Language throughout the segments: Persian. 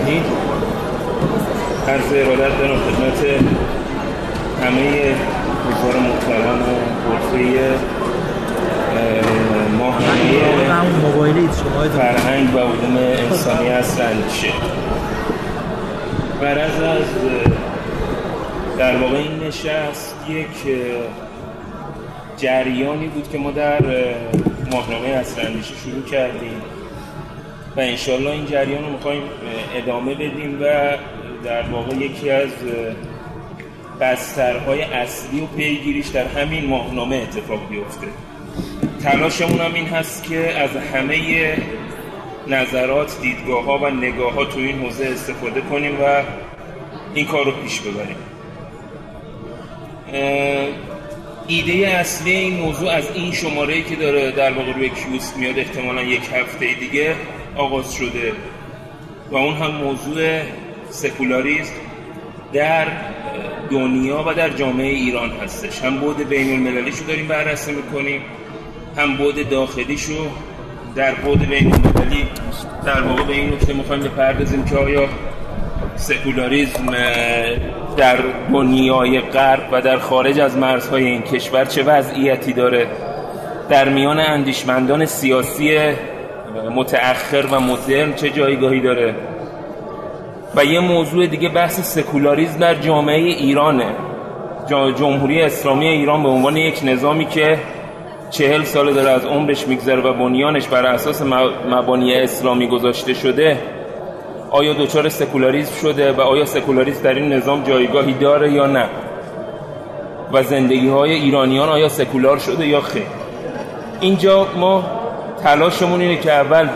الهی عرض ارادت دارم خدمت همه حضار محترم و غرفه ماهنامه فرهنگ و علوم انسانی هست اندیشه برز از در واقع این نشست یک جریانی بود که ما در ماهنامه اصل اندیشه شروع کردیم. و انشالله این جریان رو می‌خوایم ادامه بدیم و در واقع یکی از بسترهای اصلی و پیگیریش در همین ماهنامه اتفاق بیفته. تلاشمون هم این هست که از همه نظرات دیدگاه ها و نگاه ها تو این حوزه استفاده کنیم و این کار رو پیش ببریم. ایده اصلی این موضوع از این شماره که داره در واقع روی کیوس میاد احتمالا یک هفته دیگه آغاز شده و اون هم موضوع سکولاریزم در دنیا و در جامعه ایران هستش. هم بود بین المللیش رو داریم بررسی می‌کنیم هم بود داخلیشو در بود بین المللی در واقع به این نکته می‌خوایم بپردازیم که آیا سکولاریزم در دنیای غرب و در خارج از مرزهای این کشور چه وضعیتی داره؟ در میان اندیشمندان سیاسی متأخر و مدرن چه جایگاهی داره؟ و یه موضوع دیگه بحث سکولاریزم در جامعه ایرانه. جمهوری اسلامی ایران به عنوان یک نظامی که چهل سال داره از عمرش میگذره و بنیانش بر اساس مبانی اسلامی گذاشته شده آیا دچار سکولاریزم شده و آیا سکولاریزم در این نظام جایگاهی داره یا نه؟ و زندگی های ایرانیان آیا سکولار شده یا خیر؟ اینجا ما تلاشمون اینه که اول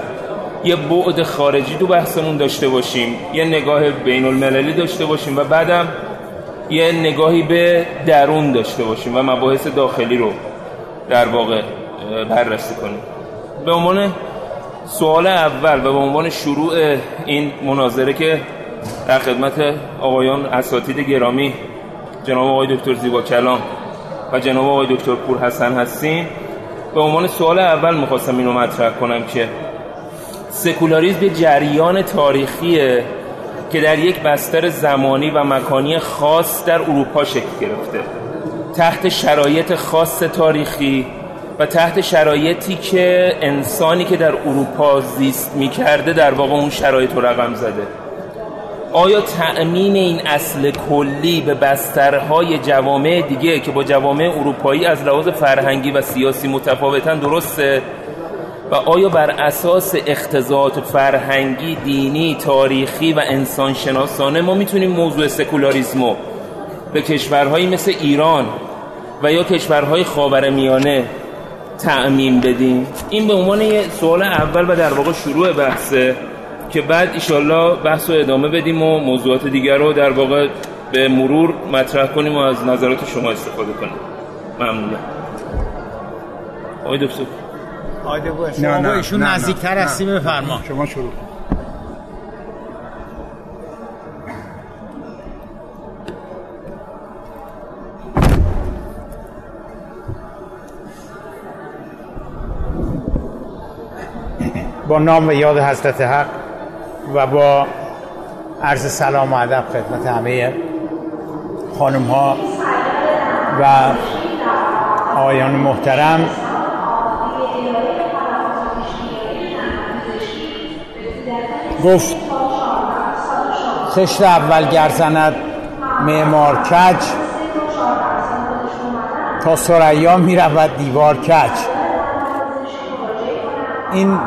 یه بعد خارجی تو بحثمون داشته باشیم یه نگاه بین المللی داشته باشیم و بعدم یه نگاهی به درون داشته باشیم و مباحث داخلی رو در واقع بررسی کنیم. به عنوان سوال اول و به عنوان شروع این مناظره که در خدمت آقایان اساتید گرامی جناب آقای دکتر زیبا کلام و جناب آقای دکتر پور حسن هستین به عنوان سوال اول می‌خواستم اینو مطرح کنم که سکولاریزم جریان تاریخیه که در یک بستر زمانی و مکانی خاص در اروپا شکل گرفته. تحت شرایط خاص تاریخی و تحت شرایطی که انسانی که در اروپا زیست می‌کرده در واقع اون شرایط رو رقم زده. آیا تأمین این اصل کلی به بسترهای جوامع دیگه که با جوامع اروپایی از لحاظ فرهنگی و سیاسی متفاوتن درسته؟ و آیا بر اساس اختزاعات فرهنگی، دینی، تاریخی و انسانشناسانه ما می‌تونیم موضوع سکولاریزمو به کشورهایی مثل ایران و یا کشورهای خاورمیانه تعمین بدیم؟ این به عنوان یه سوال اول و در واقع شروع بحثه. که بعد ایشالله بحث رو ادامه بدیم و موضوعات دیگر رو در واقع به مرور مطرح کنیم و از نظرات شما استفاده کنیم. ممنونم. آقای دکتر. آقای شما با ایشون نزدیکتر هستی بفرما. شما شروع با نام و یاد حضرت حق و با عرض سلام و ادب خدمت همه خانم ها و آیان محترم. گفت خشت اول گرزند معمار کج تا سریا می رود دیوار کج. این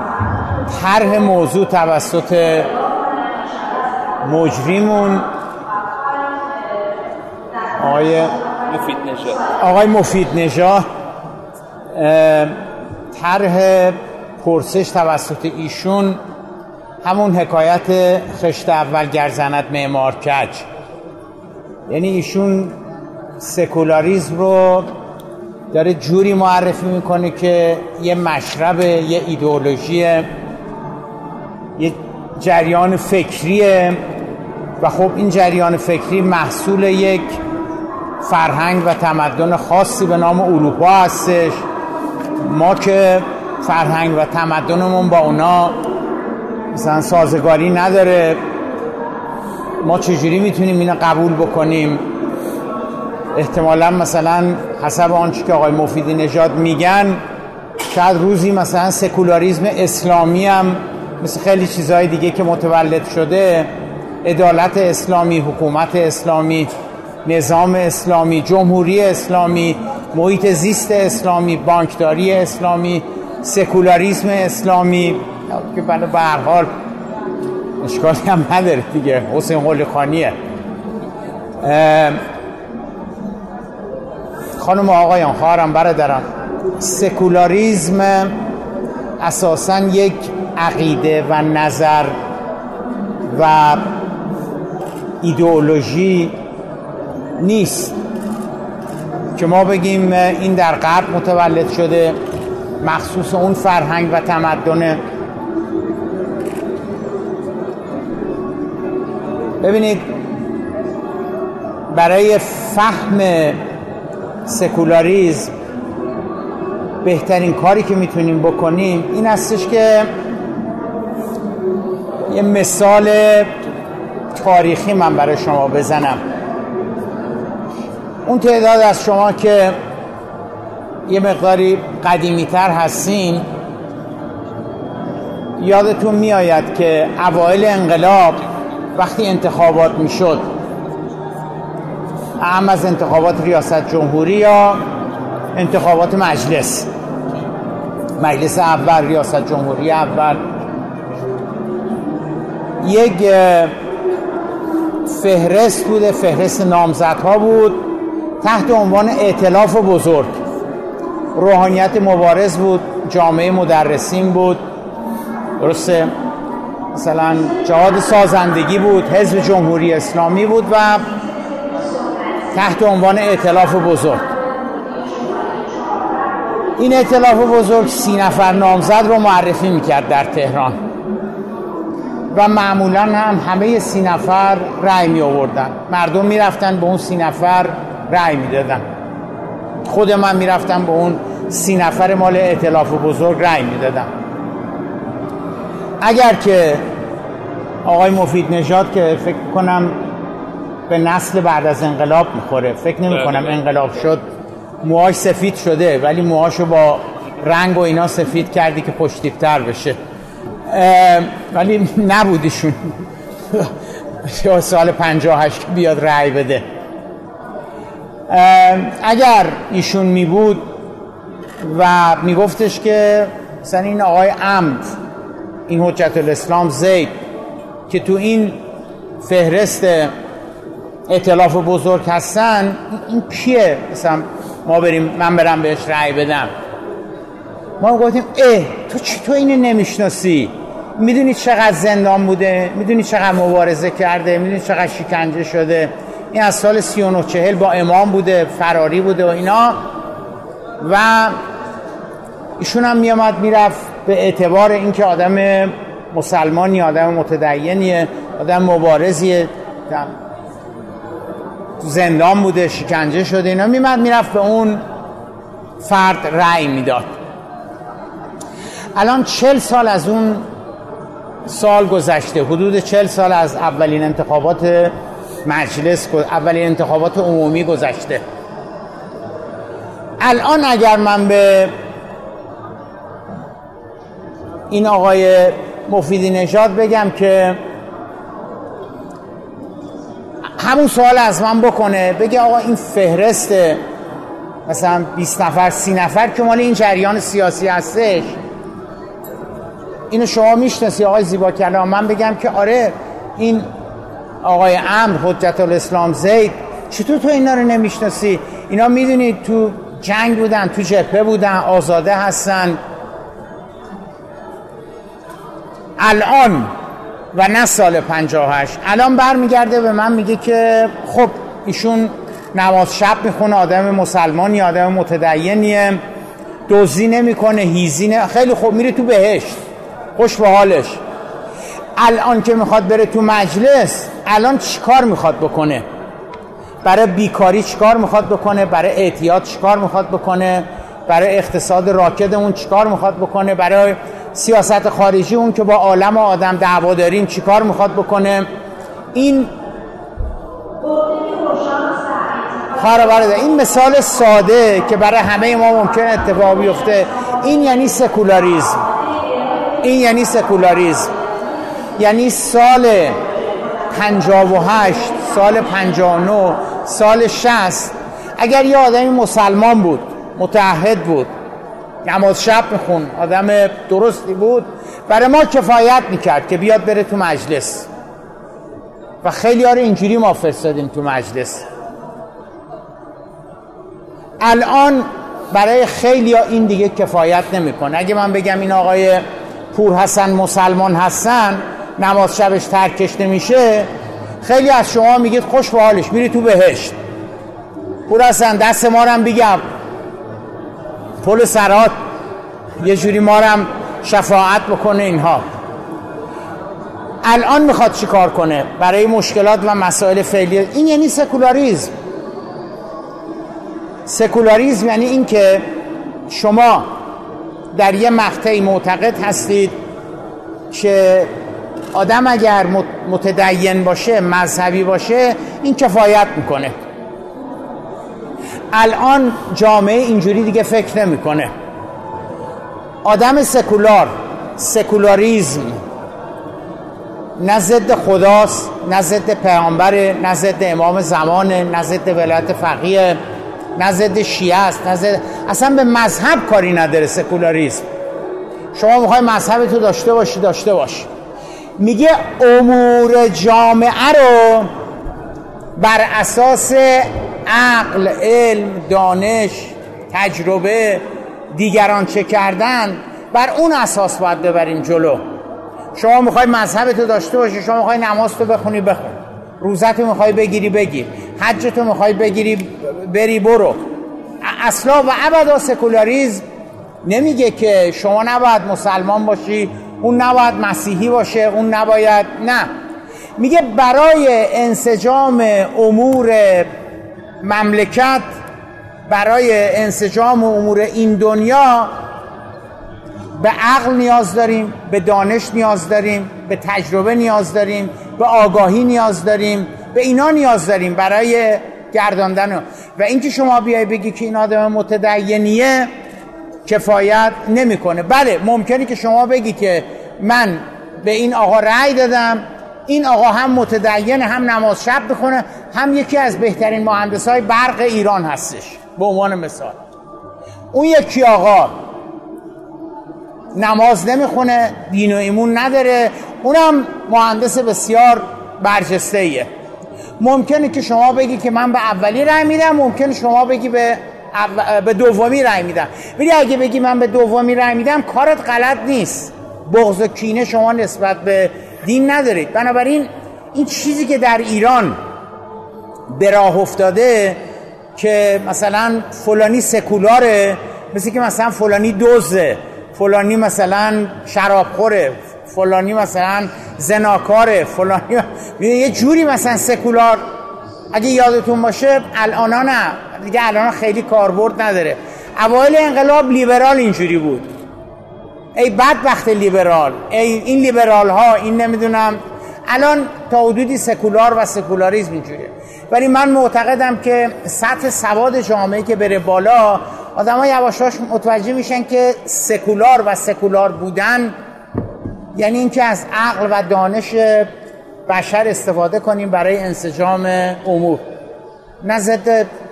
طرح موضوع توسط مجریمون. آقای مفید نژاد. آقای مفید نژاد طرح پرسش توسط ایشون همون حکایت خشت اول گرزند معمار کج. یعنی ایشون سکولاریزم رو داره جوری معرفی می‌کنه که یه مشرب یه ایدئولوژی یه جریان فکریه و خب این جریان فکری محصول یک فرهنگ و تمدن خاصی به نام اروپا هستش. ما که فرهنگ و تمدنمون با اونا مثلا سازگاری نداره ما چجوری می‌تونیم اینو قبول بکنیم؟ احتمالا مثلا حسب آنچه که آقای مفیدی نژاد میگن شاید روزی مثلا سکولاریزم اسلامی هم مثل خیلی چیزهای دیگه که متولد شده عدالت اسلامی حکومت اسلامی نظام اسلامی جمهوری اسلامی محیط زیست اسلامی بانکداری اسلامی سکولاریسم اسلامی. که بله به هر حال اشکالی هم نداره دیگه. حسین قلی خانیه خانم آقایان خواهرم برادرم. سکولاریزم اساسا یک عقیده و نظر و ایدئولوژی نیست. که ما بگیم این در غرب متولد شده مخصوص اون فرهنگ و تمدن ببینید برای فهم سکولاریزم بهترین کاری که می‌تونیم بکنیم این هستش که یه مثال تاریخی من برای شما بزنم. اون تعداد از شما که یه مقداری قدیمی تر هستین یادتون میآید که اوایل انقلاب وقتی انتخابات می‌شد هم از انتخابات ریاست جمهوری یا انتخابات مجلس. مجلس اول ریاست جمهوری اول. یک فهرست بوده فهرست نامزدها بود. تحت عنوان اعتلاف بزرگ. روحانیت مبارز بود جامعه مدرسین بود. درسته؟ مثلا جهاد سازندگی بود حزب جمهوری اسلامی بود و تحت عنوان اعتلاف بزرگ. این اعتلاف بزرگ سی نفر نامزد رو معرفی می‌کرد در تهران. و معمولا هم همه سی نفر رأی می آوردن. مردم می‌رفتن به اون سی نفر رأی می‌دادن خود من می‌رفتم به اون سی نفر مال اعتلاف بزرگ رأی می‌دادم اگر که آقای مفید نژاد که فکر کنم به نسل بعد از انقلاب می‌خوره فکر نمی کنم بله. انقلاب شد. موهاش سفید شده ولی موهاشو با رنگ و اینا سفید کردی که پشتیبتر بشه. ولی نبودیشون. سال 58 بیاد رأی بده. اگر ایشون می بود و میگفتش که مثلا این آقای عمد این حجت الاسلام زید که تو این فهرست اطلاف بزرگ هستن این کیه؟ مثلا ما بریم من برم بهش رأی بدم. ما گفتیم اه تو تو اینو نمی‌شناسی؟ می‌دونی چقدر زندان بوده؟ می‌دونی چقدر مبارزه کرده؟ می‌دونی چقدر شکنجه شده؟ این از سال 39 چهل با امام بوده فراری بوده و اینا. و ایشون هم میامد می‌رفت به اعتبار اینکه آدم مسلمانی آدم متدینیه آدم مبارزیه. زندان بوده شکنجه شده اینا. میمد می‌رفت به اون فرد رأی می‌داد. الان چل سال از اون سال گذشته. حدود چل سال از اولین انتخابات مجلس اولین انتخابات عمومی گذشته. الان اگر من به این آقای مفیدی نژاد بگم که همون سوال از من بکنه بگه آقا این فهرست مثلا 20 نفر 30 نفر که مال این جریان سیاسی هستش اینو شما می‌شناسی آقای زیبا کلام. من بگم که آره این آقای امر حجت الاسلام زید چطور تو اینا رو نمی‌شناسی؟ اینا می‌دونید تو جنگ بودن تو جبهه بودن آزاده هستن. الان و نه سال 58 الان برمیگرده به من میگه که خب ایشون نماز شب می‌خونه آدم مسلمانی آدم متدینیه. دوزی نمی‌کنه هیزی نه. خیلی خوب میره تو بهشت. خوش به حالش. الان که می‌خواد بره تو مجلس الان چیکار می‌خواد بکنه؟ برای بیکاری چیکار می‌خواد بکنه؟ برای اعتیاد چیکار می‌خواد بکنه؟ برای اقتصاد راکدمون چیکار می‌خواد بکنه؟ برای سیاست خارجی اون که با عالم و آدم دعوا داریم چیکار می‌خواد بکنه؟ این خواهر این مثال ساده که برای همه ما ممکن اتفاق بیفته. این یعنی سکولاریزم. این یعنی سکولاریزم. یعنی سال 58 سال 59 سال 60 اگر یه آدمی مسلمان بود متحد بود نماز شب میخون آدم درستی بود برای ما کفایت می‌کرد که بیاد بره تو مجلس. و خیلی ها اینجوری ما فرستادیم تو مجلس. الان برای خیلی ها این دیگه کفایت نمی‌کنه. اگه من بگم این آقای پور حسن مسلمان هستن نماز شبش ترکش نمیشه خیلی از شما میگید خوش به حالش میری تو بهشت. پور حسن دست ما رو بگم. پل سرات یه جوری ما هم شفاعت بکنه اینها. الان می‌خواد چی کار کنه؟ برای مشکلات و مسائل فعلی. این یعنی سکولاریزم. سکولاریزم یعنی اینکه شما در یه مقطعی معتقد هستید که آدم اگر متدین باشه مذهبی باشه این کفایت می‌کنه. الان جامعه اینجوری دیگه فکر نمی‌کنه. آدم سکولار سکولاریزم نه ضد خداست نه ضد پیامبر نه ضد امام زمان نه ضد ولایت فقیه. نه ضد شیعه است نه اصلا به مذهب کاری نداره سکولاریسم. شما می‌خوای مذهب تو داشته باشی داشته باش میگه امور جامعه رو بر اساس عقل علم دانش تجربه دیگران چه کردن بر اون اساس باید ببریم جلو. شما می‌خوای مذهب تو داشته باشی شما می‌خوای نماز تو بخونی بخون. روزت می‌خوای بگیری بگیر. حج تو می‌خوای بگیری بری برو. اصلا و ابدا سکولاریزم نمیگه که شما نباید مسلمان باشی اون نباید مسیحی باشه اون نباید نه. میگه برای انسجام امور مملکت برای انسجام امور این دنیا به عقل نیاز داریم به دانش نیاز داریم به تجربه نیاز داریم به آگاهی نیاز داریم به اینا نیاز داریم برای گرداندن. و اینکه شما بیای بگی که این آدم متدینیه کفایت نمی‌کنه. بله ممکنه که شما بگی که من به این آقا رأی دادم این آقا هم متدین هم نماز شب بخونه هم یکی از بهترین مهندس های برق ایران هستش. به عنوان مثال. اون یکی آقا نماز نمی‌خونه دین و ایمون نداره. اونم مهندس بسیار برجسته ایه ممکنه که شما بگی که من به اولی رای میدم ممکنه شما بگی به به دومی رای میدم. ولی اگه بگی من به دومی رای میدم کارت غلط نیست. بغض و کینه شما نسبت به دین ندارید بنابراین این چیزی که در ایران به راه افتاده که مثلا فلانی سکولاره مثل که مثلا فلانی دوزه فلانی مثلا شرابخوره فلانی مثلا زناکاره فلانی یه جوری مثلا سکولار. اگه یادتون باشه الان نه دیگه الان خیلی کاربرد نداره. اوایل انقلاب لیبرال اینجوری بود. ای بدبخت لیبرال ای این لیبرال ها این نمی‌دونم. الان تا حدودی سکولار و سکولاریزم اینجوریه. ولی من معتقدم که سطح سواد جامعه که بره بالا آدم ها یواشاش متوجه میشن که سکولار و سکولار بودن یعنی اینکه از عقل و دانش بشر استفاده کنیم برای انسجام امور. نه ضد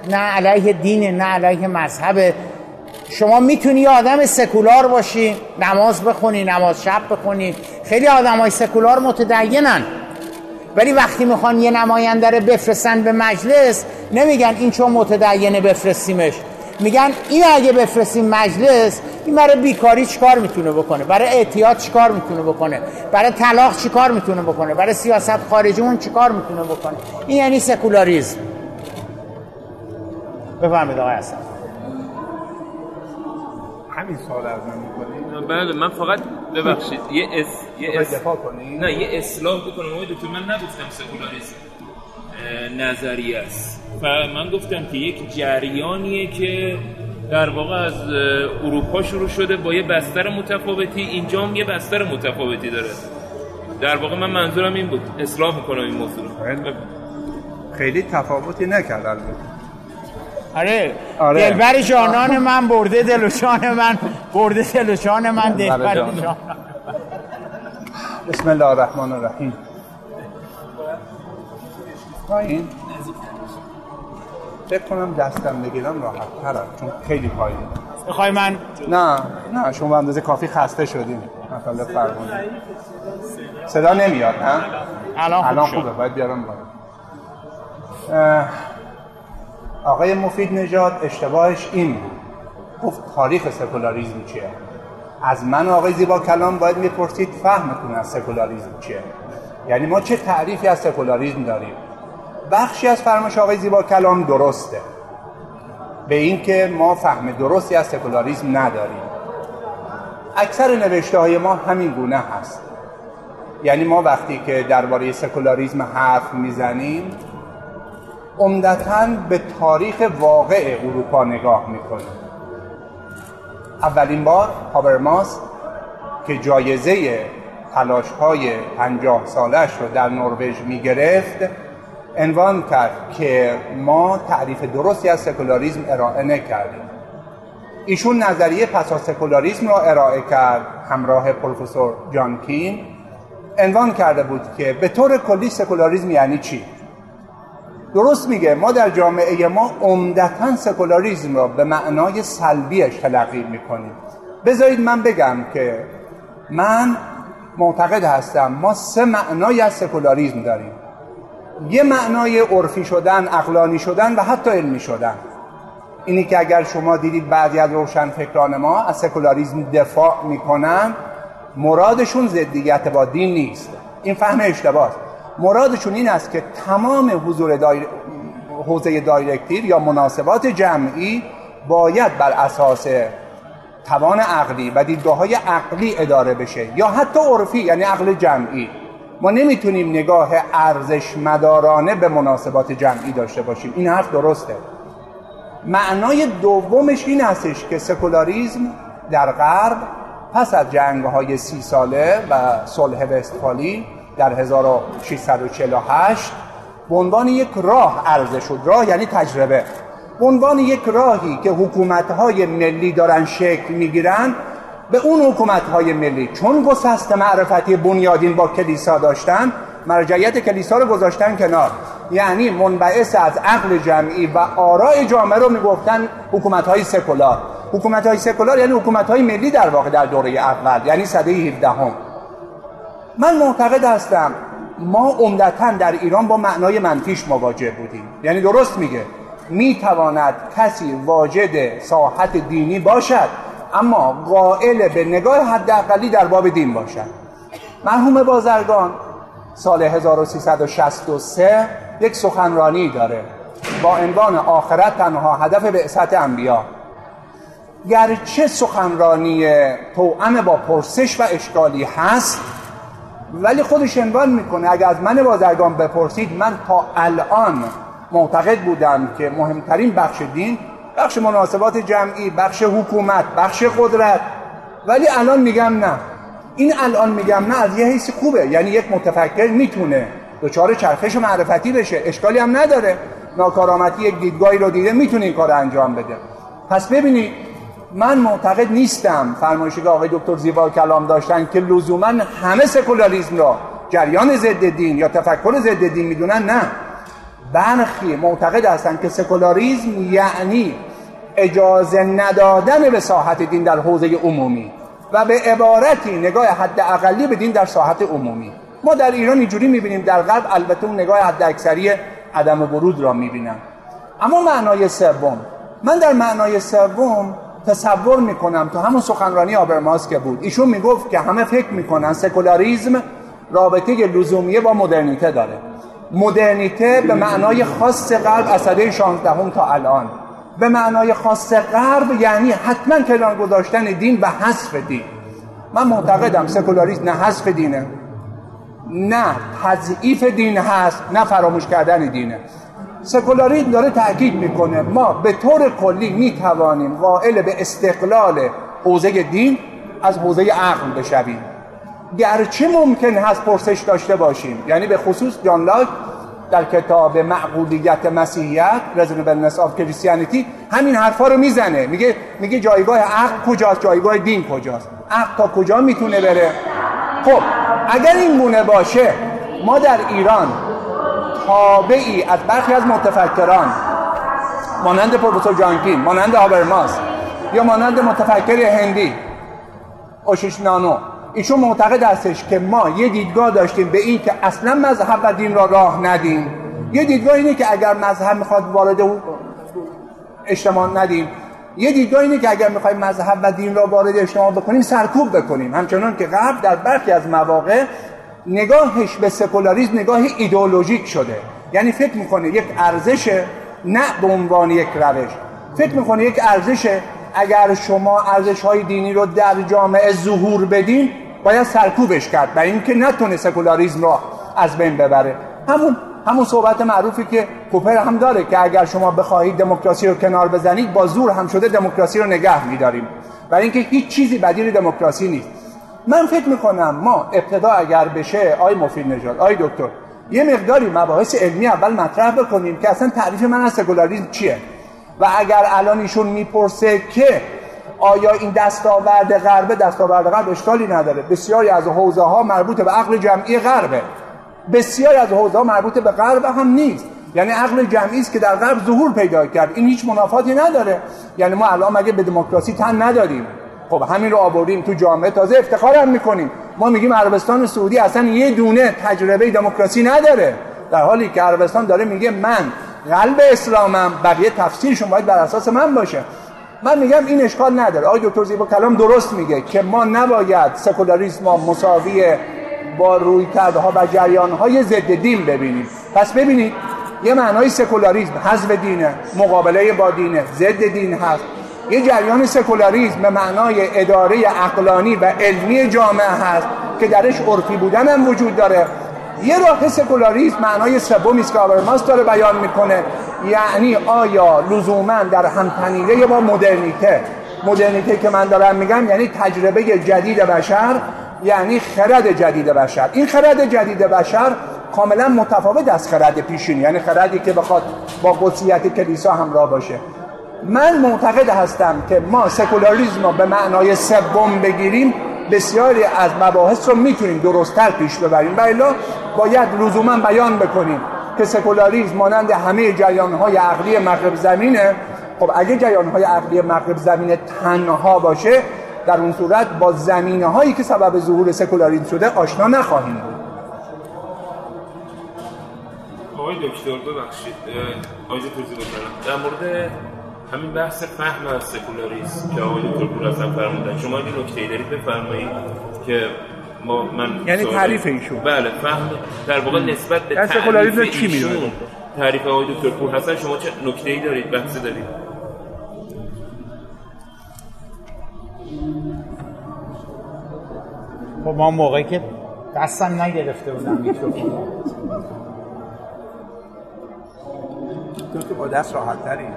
نه علیه دین نه علیه مذهب. شما می‌تونی آدم سکولار باشی نماز بخونی نماز شب بخونی. خیلی آدم های سکولار متدینن. ولی وقتی می‌خوان یه نماینده رو بفرستن به مجلس نمیگن این چون متدینه بفرستیمش. میگن این اگه بفرستیم مجلس این برای بیکاری چیکار می‌تونه بکنه؟ برای اعتیاد چیکار می‌تونه بکنه؟ برای طلاق چیکار می‌تونه بکنه؟ برای سیاست خارجیمون چیکار می‌تونه بکنه؟ این یعنی سکولاریزم. بفرمایید آقای حسن. همین سوال از من می‌کنی؟ بله من فقط ببخشید یه اس یه اس... دفاع کنی؟ نه یه اصلاح بکنم آقای دکتر من نگفتم سکولاریسم نظریه است. و من گفتم که یک جریانیه که در واقع از اروپا شروع شده با یه بستر متفاوتی. اینجا هم یه بستر متفاوتی داره. در واقع من منظورم این بود. اصلاح می‌کنم این موضوع رو. خیلی. تفاوتی نکرد البته آره, آره. دلبر جانان من برده دل و جان من برده دل و جان من دلبر جان. بسم الله الرحمن الرحیم. این. فکر کنم دستم بگیرم راحت ترم چون خیلی پایین. می‌خوای من؟ نه نه شما اندازه کافی خسته شدیم مثلا فرمونید صدا نمیاد نه؟ الان, الان خوبه باید بیارم باید آقای مفید نژاد اشتباهش این بود. گفت تاریخ سکولاریزم چیه؟ از من آقای زیبا کلام باید می‌پرسید فهمتون از سکولاریزم چیه. یعنی ما چه تعریفی از سکولاریزم داریم؟ بخشی از فرمایش آقای زیبا کلام درسته. به اینکه ما فهم درستی از سکولاریزم نداریم. اکثر نوشته های ما همین گونه هست. یعنی ما وقتی که درباره سکولاریزم حرف می‌زنیم عمدتا به تاریخ واقع اروپا نگاه می‌کنیم. اولین بار هابرماس که جایزه تلاش های پنجاه سالش رو در نروژ می‌گرفت عنوان کرد که ما تعریف درستی از سکولاریزم ارائه نکردیم. ایشون نظریه پسا سکولاریزم را ارائه کرد همراه پروفسور جان کین. عنوان کرده بود که به طور کلی سکولاریزم یعنی چی؟ درست میگه ما در جامعه ما عمدتا سکولاریزم را به معنای سلبیش تلقی می‌کنیم. بذارید من بگم که من معتقد هستم ما سه معنای از سکولاریزم داریم. یه معنای عرفی شدن عقلانی شدن و حتی علمی شدن. اینی که اگر شما دیدید بعضی از روشنفکران ما از سکولاریزم دفاع می‌کنن مرادشون ضدیت با دین نیست. این فهم اشتباه مرادشون این است که تمام حضور دایر... حوزه directive یا مناسبات جمعی باید بر اساس توان عقلی و دیدگاه های عقلی اداره بشه یا حتی عرفی یعنی عقل جمعی. ما نمی‌تونیم نگاه ارزش مدارانه به مناسبات جمعی داشته باشیم. این حرف درسته. معنای دومش این هستش که سکولاریزم در غرب پس از جنگ های سی ساله و صلح وستفالی در 1648 به عنوان یک راه عرضه شد. راه یعنی تجربه. به عنوان یک راهی که حکومت های ملی دارن شکل می‌گیرن به اون حکومت های ملی. چون گسست معرفتی بنیادین با کلیسا داشتن مرجعیت کلیسا رو گذاشتن کنار. یعنی منبعث از عقل جمعی و آراء جامعه رو می‌گفتن حکومت های سکولار. حکومت های سکولار یعنی حکومت های ملی در واقع در دوره اول یعنی صده 17 هم. من معتقد هستم ما عمدتا در ایران با معنای منفیش مواجه بودیم. یعنی درست میگه. می‌تواند کسی واجد ساحت دینی باشد. اما قائل به نگاه حداقلی در باب دین باشد. مرحوم بازرگان سال 1363 یک سخنرانی داره. با عنوان آخرت تنها هدف بعثت انبیا. گرچه سخنرانی توأم با پرسش و اشکالی هست ولی خودش عنوان می‌کنه اگر از من بازرگان بپرسید من تا الان معتقد بودم که مهمترین بخش دین بخش مناسبات جمعی بخش حکومت بخش قدرت. ولی الان میگم نه. این الان میگم نه از یه حیث خوبه. یعنی یک متفکر می‌تونه دچار چرخش معرفتی بشه. اشکالی هم نداره. ناکارآمدی یک دیدگاهی رو دیده می‌تونه این کار انجام بده. پس ببینید من معتقد نیستم فرمایشی که آقای دکتر زیبا کلام داشتن که لزوما همه سکولاریزم را جریان ضد دین یا تفکر ضد دین می‌دونن. نه. برخی معتقد هستند که سکولاریزم یعنی اجازه ندادن به ساحت دین در حوزه عمومی و به عبارتی نگاه حد اقلی به دین در ساحت عمومی. ما در ایران اینجوری می‌بینیم در غرب البته اون نگاه حد اکثری عدم ورود را می‌بینم اما معنای سوم من در معنای سوم تصور می‌کنم تو همون سخنرانی آبرماس که بود ایشون می‌گفت که همه فکر می‌کنن سکولاریزم رابطه لزومیه با مدرنیته داره. مدرنیته به معنای خاص غرب از سده 16 تا الان. به معنای خاص غرب یعنی حتما کنار گذاشتن دین و حذف دین. من معتقدم سکولاریسم نه حذف دینه نه تضعیف دین هست نه فراموش کردن دینه. سکولاریسم داره تاکید می‌کنه ما به طور کلی می‌توانیم قائل به استقلال حوزه دین از حوزه عقل بشویم. گرچه ممکن هست پرسش داشته باشیم یعنی به خصوص جان لاک در کتاب معقولیت مسیحیت Reasonableness of Christianity همین حرفا رو می‌زنه. میگه میگه جایگاه عقل کجاست؟ جایگاه دین کجاست؟ عقل تا کجا می‌تونه بره؟ خب اگر این گونه باشه ما در ایران تابعی از برخی از متفکران مانند پروفسور جانکین مانند هابرماس یا مانند متفکر هندی اوشیش نانو ایشون معتقد هستش که ما یه دیدگاه داشتیم به این که اصلا مذهب و دین را راه ندیم. یه دیدگاه اینه که اگر مذهب می‌خواد وارد اجتماع ندیم. یه دیدگاه اینه که اگر می‌خوایم مذهب و دین را وارد اجتماع بکنیم سرکوب بکنیم. همچنان که غرب در برخی از مواقع نگاهش به سکولاریسم نگاه ایدئولوژیک شده. یعنی فکر می‌کنه یک ارزش نه به عنوان یک روش. فکر می‌کنه یک ارزش اگر شما ارزش های دینی رو در جامعه ظهور بدین باید سرکوبش کرد برای اینکه نتونه سکولاریسم رو از بین ببره. همون همون صحبت معروفی که کوپر هم داره که اگر شما بخواهید دموکراسی رو کنار بزنید با زور هم شده دموکراسی رو نگه میداریم. برای اینکه هیچ چیزی بدیل دموکراسی نیست. من فکر می‌کنم ما ابتدا اگر بشه آی مفید نژاد آی دکتر یه مقداری مباحث علمی اول مطرح بکنیم که اصلا تعریف من از سکولاریسم چیه؟ و اگر الان ایشون می‌پرسه که آیا این دستاورد غربه دستاورد غرب اشکالی نداره. بسیاری از حوزه ها مربوط به عقل جمعی غربه. بسیاری از حوزه ها مربوط به غرب هم نیست. یعنی عقل جمعی است که در غرب ظهور پیدا کرد. این هیچ منافاتی نداره. یعنی ما الان مگه به دموکراسی تن نداریم؟ خب همین رو آوردیم تو جامعه. تازه افتخار هم می‌کنیم. ما میگیم عربستان سعودی اصلا یه دونه تجربه دموکراسی نداره. در حالی که عربستان داره میگه من قلب اسلامم بقیه تفسیرشون باید بر اساس من باشه. من میگم این اشکال نداره. آقای دکتر زیبا کلام درست میگه که ما نباید سکولاریسم مساوی با روی ها و جریان های ضد دین ببینیم. پس ببینید یه معنای سکولاریسم حذف دینه مقابله با دینه ضد دین هست. یه جریان سکولاریسم به معنای اداره اقلانی و علمی جامعه هست که درش عرفی بودن هم وجود داره. یه راه سکولاریسم معنای سومی است که آبرماس داره بیان می‌کنه. یعنی آیا لزوما در همتنیده با مدرنیته؟ مدرنیته که من دارم میگم یعنی تجربه جدید بشر یعنی خرد جدید بشر. این خرد جدید بشر کاملا متفاوت از خرد پیشین یعنی خردی که بخواد با قدسیت کلیسا همراه باشه. من معتقد هستم که ما سکولاریزم رو به معنای سوم بگیریم بسیاری از مباحث رو می‌تونیم درستتر پیش ببریم. والا باید لزوما بیان بکنیم. که سکولاریزم مانند همه جریانهای عقلی مغرب زمینه خب اگه جریانهای عقلی مغرب زمینه تنها باشه در اون صورت با زمینه هایی که سبب ظهور سکولاریزم شده آشنا نخواهیم بود. آقای دکتر ببخشید آقای توضیح در مورد همین بحث فهم از سکولاریسم که آقای دکتر پور فرمودن شما این نکته دارید بفرمایید که ما من یعنی تعریف ایشون. بله فهم در واقع نسبت به سکولاریسم چی می‌دونه؟ تعریف آقای دکتر پور حسن شما چه نکته ای دارید؟ بحثی دارید. خب ما موقعی که دستم نگرفته بودم میکروفون. تو با دست راحت تری.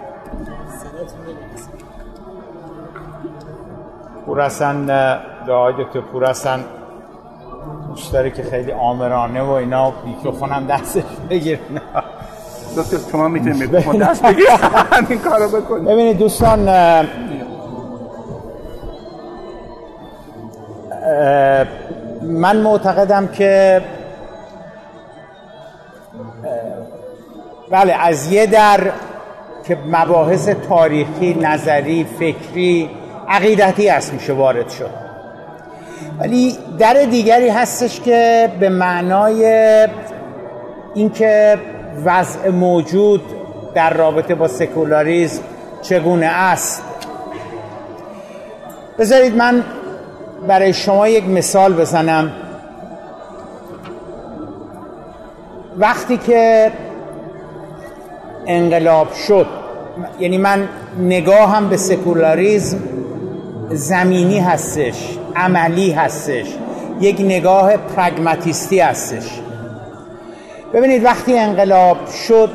پورسن آقای دکتر پورسن دوست داره که خیلی آمرانه و اینا میکروفون هم دستش بگیر دکتر شما می‌تونید میکروفون دست بگیر همین کارو بکنید. ببینید دوستان من معتقدم که بله از یه در که مباحث تاریخی نظری فکری عقیدتی است میشه وارد شد. ولی در دیگری هستش که به معنای اینکه وضع موجود در رابطه با سکولاریزم چگونه است. بذارید من برای شما یک مثال بزنم. وقتی که انقلاب شد یعنی من نگاهم به سکولاریزم زمینی هستش. عملی هستش. یک نگاه پرگماتیستی هستش. ببینید وقتی انقلاب شد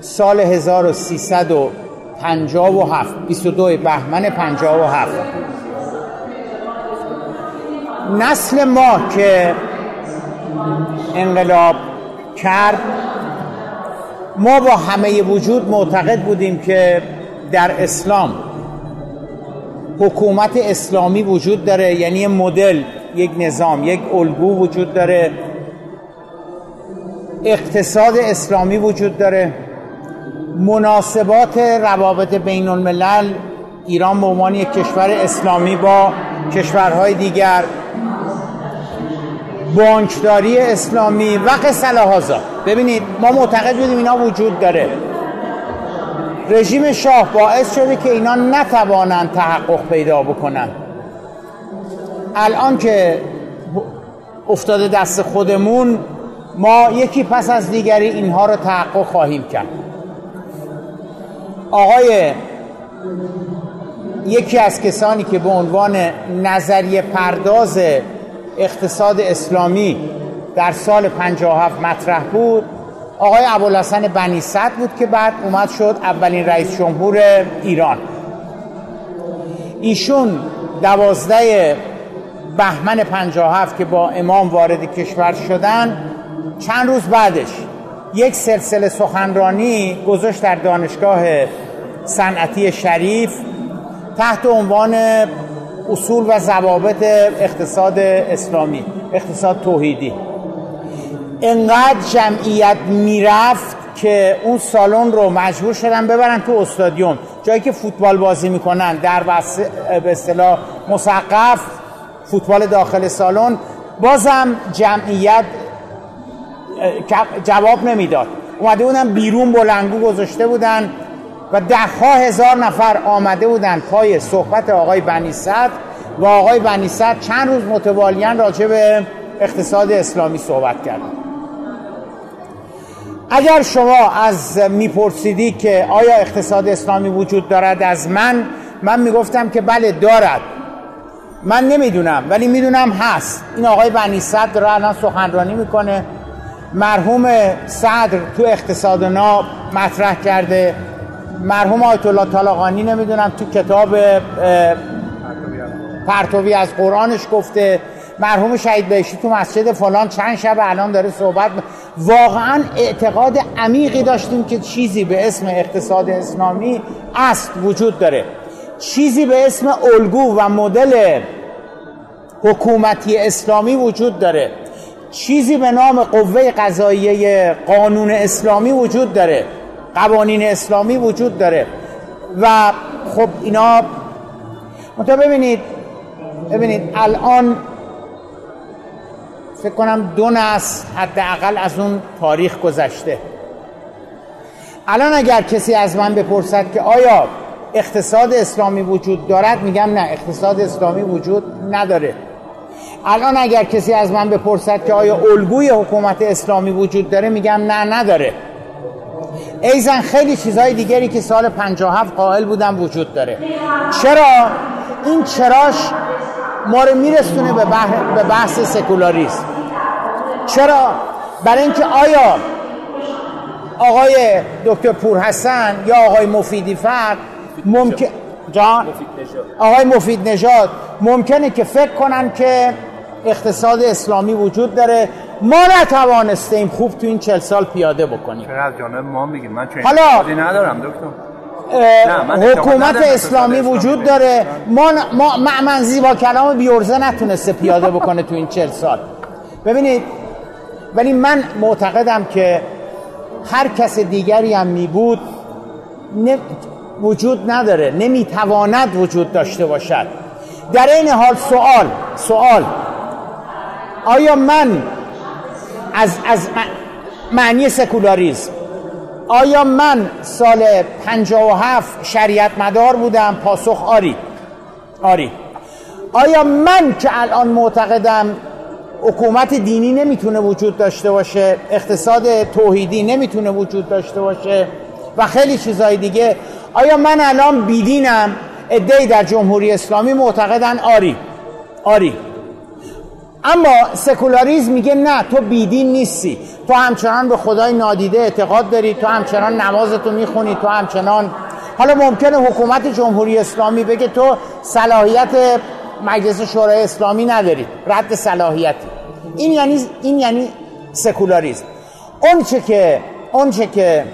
سال 1357 22 بهمن 57 نسل ما که انقلاب کرد ما با همه وجود معتقد بودیم که در اسلام حکومت اسلامی وجود داره یعنی مدل یک نظام یک الگو وجود داره. اقتصاد اسلامی وجود داره. مناسبات روابط بین الملل ایران به عنوان یک کشور اسلامی با کشورهای دیگر. بانکداری اسلامی و قصه ببینید ما معتقد بودیم اینا وجود داره. رژیم شاه باعث شده که اینا نتوانند تحقق پیدا بکنن. الان که افتاده دست خودمون ما یکی پس از دیگری اینها رو تحقق خواهیم کرد. آقای یکی از کسانی که به عنوان نظریه پرداز اقتصاد اسلامی در سال 57 مطرح بود آقای ابوالحسن بنی صد بود که بعد اومد شد اولین رئیس جمهور ایران. ایشون دوازده بهمن 57 که با امام وارد کشور شدن چند روز بعدش یک سلسله سخنرانی گذاشت در دانشگاه صنعتی شریف تحت عنوان اصول و ضوابط اقتصاد اسلامی اقتصاد توحیدی. انقدر جمعیت می‌رفت که اون سالن رو مجبور شدن ببرن تو استادیوم. جایی که فوتبال بازی می‌کنن در به اصطلاح مسقف فوتبال داخل سالن بازم جمعیت جواب نمی‌داد. اومده بودن بیرون بلنگو گذاشته بودن و ده هزار نفر آمده بودن پای صحبت آقای بنی و آقای بنی چند روز متوالیان راجع به اقتصاد اسلامی صحبت کردن. اگر شما از میپرسیدی که آیا اقتصاد اسلامی وجود دارد از من من می‌گفتم که بله دارد. من نمی‌دونم ولی می‌دونم هست. این آقای بنی صدر داره الان سخنرانی می‌کنه. مرحوم صدر تو اقتصاد نا مطرح کرده. مرحوم آیت الله طالقانی نمی‌دونم تو کتاب پرتوی از قرآنش گفته. مرحوم شهید بهشتی تو مسجد فلان چند شب الان داره صحبت واقعا اعتقاد عمیقی داشتیم که چیزی به اسم اقتصاد اسلامی است وجود داره. چیزی به اسم الگو و مدل حکومتی اسلامی وجود داره. چیزی به نام قوه قضاییه قانون اسلامی وجود داره. قوانین اسلامی وجود داره. و خب اینا منتها ببینید ببینید الان فکر کنم دو نسل حداقل از اون تاریخ گذشته. الان اگر کسی از من بپرسد که آیا اقتصاد اسلامی وجود دارد میگم نه اقتصاد اسلامی وجود نداره. الان اگر کسی از من بپرسد که آیا الگوی حکومت اسلامی وجود داره میگم نه نداره. ایزن خیلی چیزهای دیگری که سال 57 قائل بودم وجود داره. چرا؟ این چراش ما رو میرسونه به, به بحث سکولاریسم. چرا؟ برای اینکه آیا آقای دکتر پورحسن یا آقای مفیدی فرد ممکن جان؟ آقای مفید نژاد ممکنه که فکر کنن که اقتصاد اسلامی وجود داره؟ ما نتوانستیم خوب تو این چل سال پیاده بکنیم. چقدر جانب ما میگیم من چون حالا ندارم دکتر. حکومت اسلامی وجود داره. ما, ما معمن زیبا کلام بیورزه نتونسته پیاده بکنه تو این چل سال. ببینید ولی من معتقدم که هر کس دیگری هم می بود وجود نداره. نمی‌تواند وجود داشته باشد. در این حال سوال سوال آیا من از, از معنی سکولاریزم آیا من سال 57 شریعت مدار بودم؟ پاسخ آری. آری. آیا من که الان معتقدم حکومت دینی نمی‌تونه وجود داشته باشه اقتصاد توحیدی نمی‌تونه وجود داشته باشه و خیلی چیزهای دیگه آیا من الان بیدینم؟ ادهی در جمهوری اسلامی معتقدن؟ آری. آری. اما سکولاریزم میگه نه تو بیدین نیستی. تو همچنان به خدای نادیده اعتقاد داری تو همچنان نمازتو می‌خونی تو همچنان حالا ممکنه حکومت جمهوری اسلامی بگه تو صلاحیت مجلس شورای اسلامی نداری. رد صلاحیتی. این یعنی این یعنی سکولاریسم اون چه که اون چه که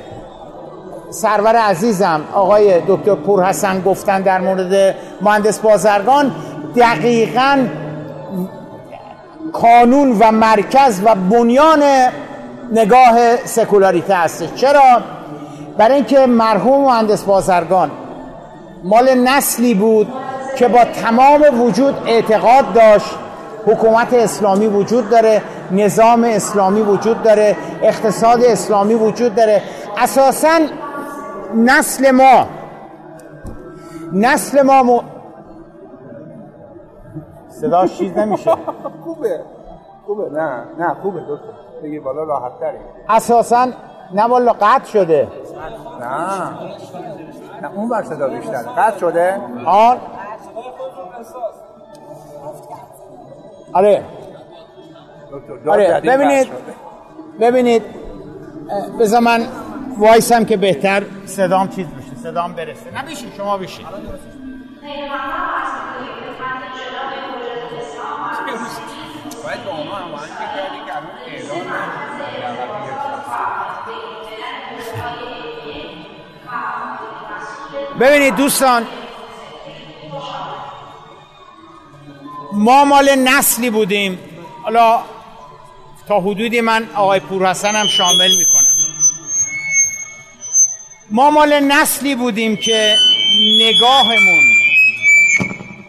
سرور عزیزم آقای دکتر پور حسن گفتن در مورد مهندس بازرگان دقیقا کانون و مرکز و بنیان نگاه سکولاریته هستش چرا؟ برای اینکه مرحوم مهندس بازرگان مال نسلی بود که با تمام وجود اعتقاد داشت حکومت اسلامی وجود داره نظام اسلامی وجود داره اقتصاد اسلامی وجود داره اساسا نسل ما نسل ما. صدا چیز نمیشه. خوبه. خوبه. نه. نه خوبه دکتر بگی بالا راحت تری اساسا نه والا قطع شده. نه. نه اون بر صدا بیشتر قطع شده؟ آن آره. آره ببینید. ببینید. بذار من وایسم که بهتر صدام چیز بشه. صدام برسه. نه بیشین شما بیشین. ببینید دوستان ما مال نسلی بودیم. حالا تا حدودی من آقای پورحسن هم شامل می‌کنم. ما مال نسلی بودیم که نگاهمون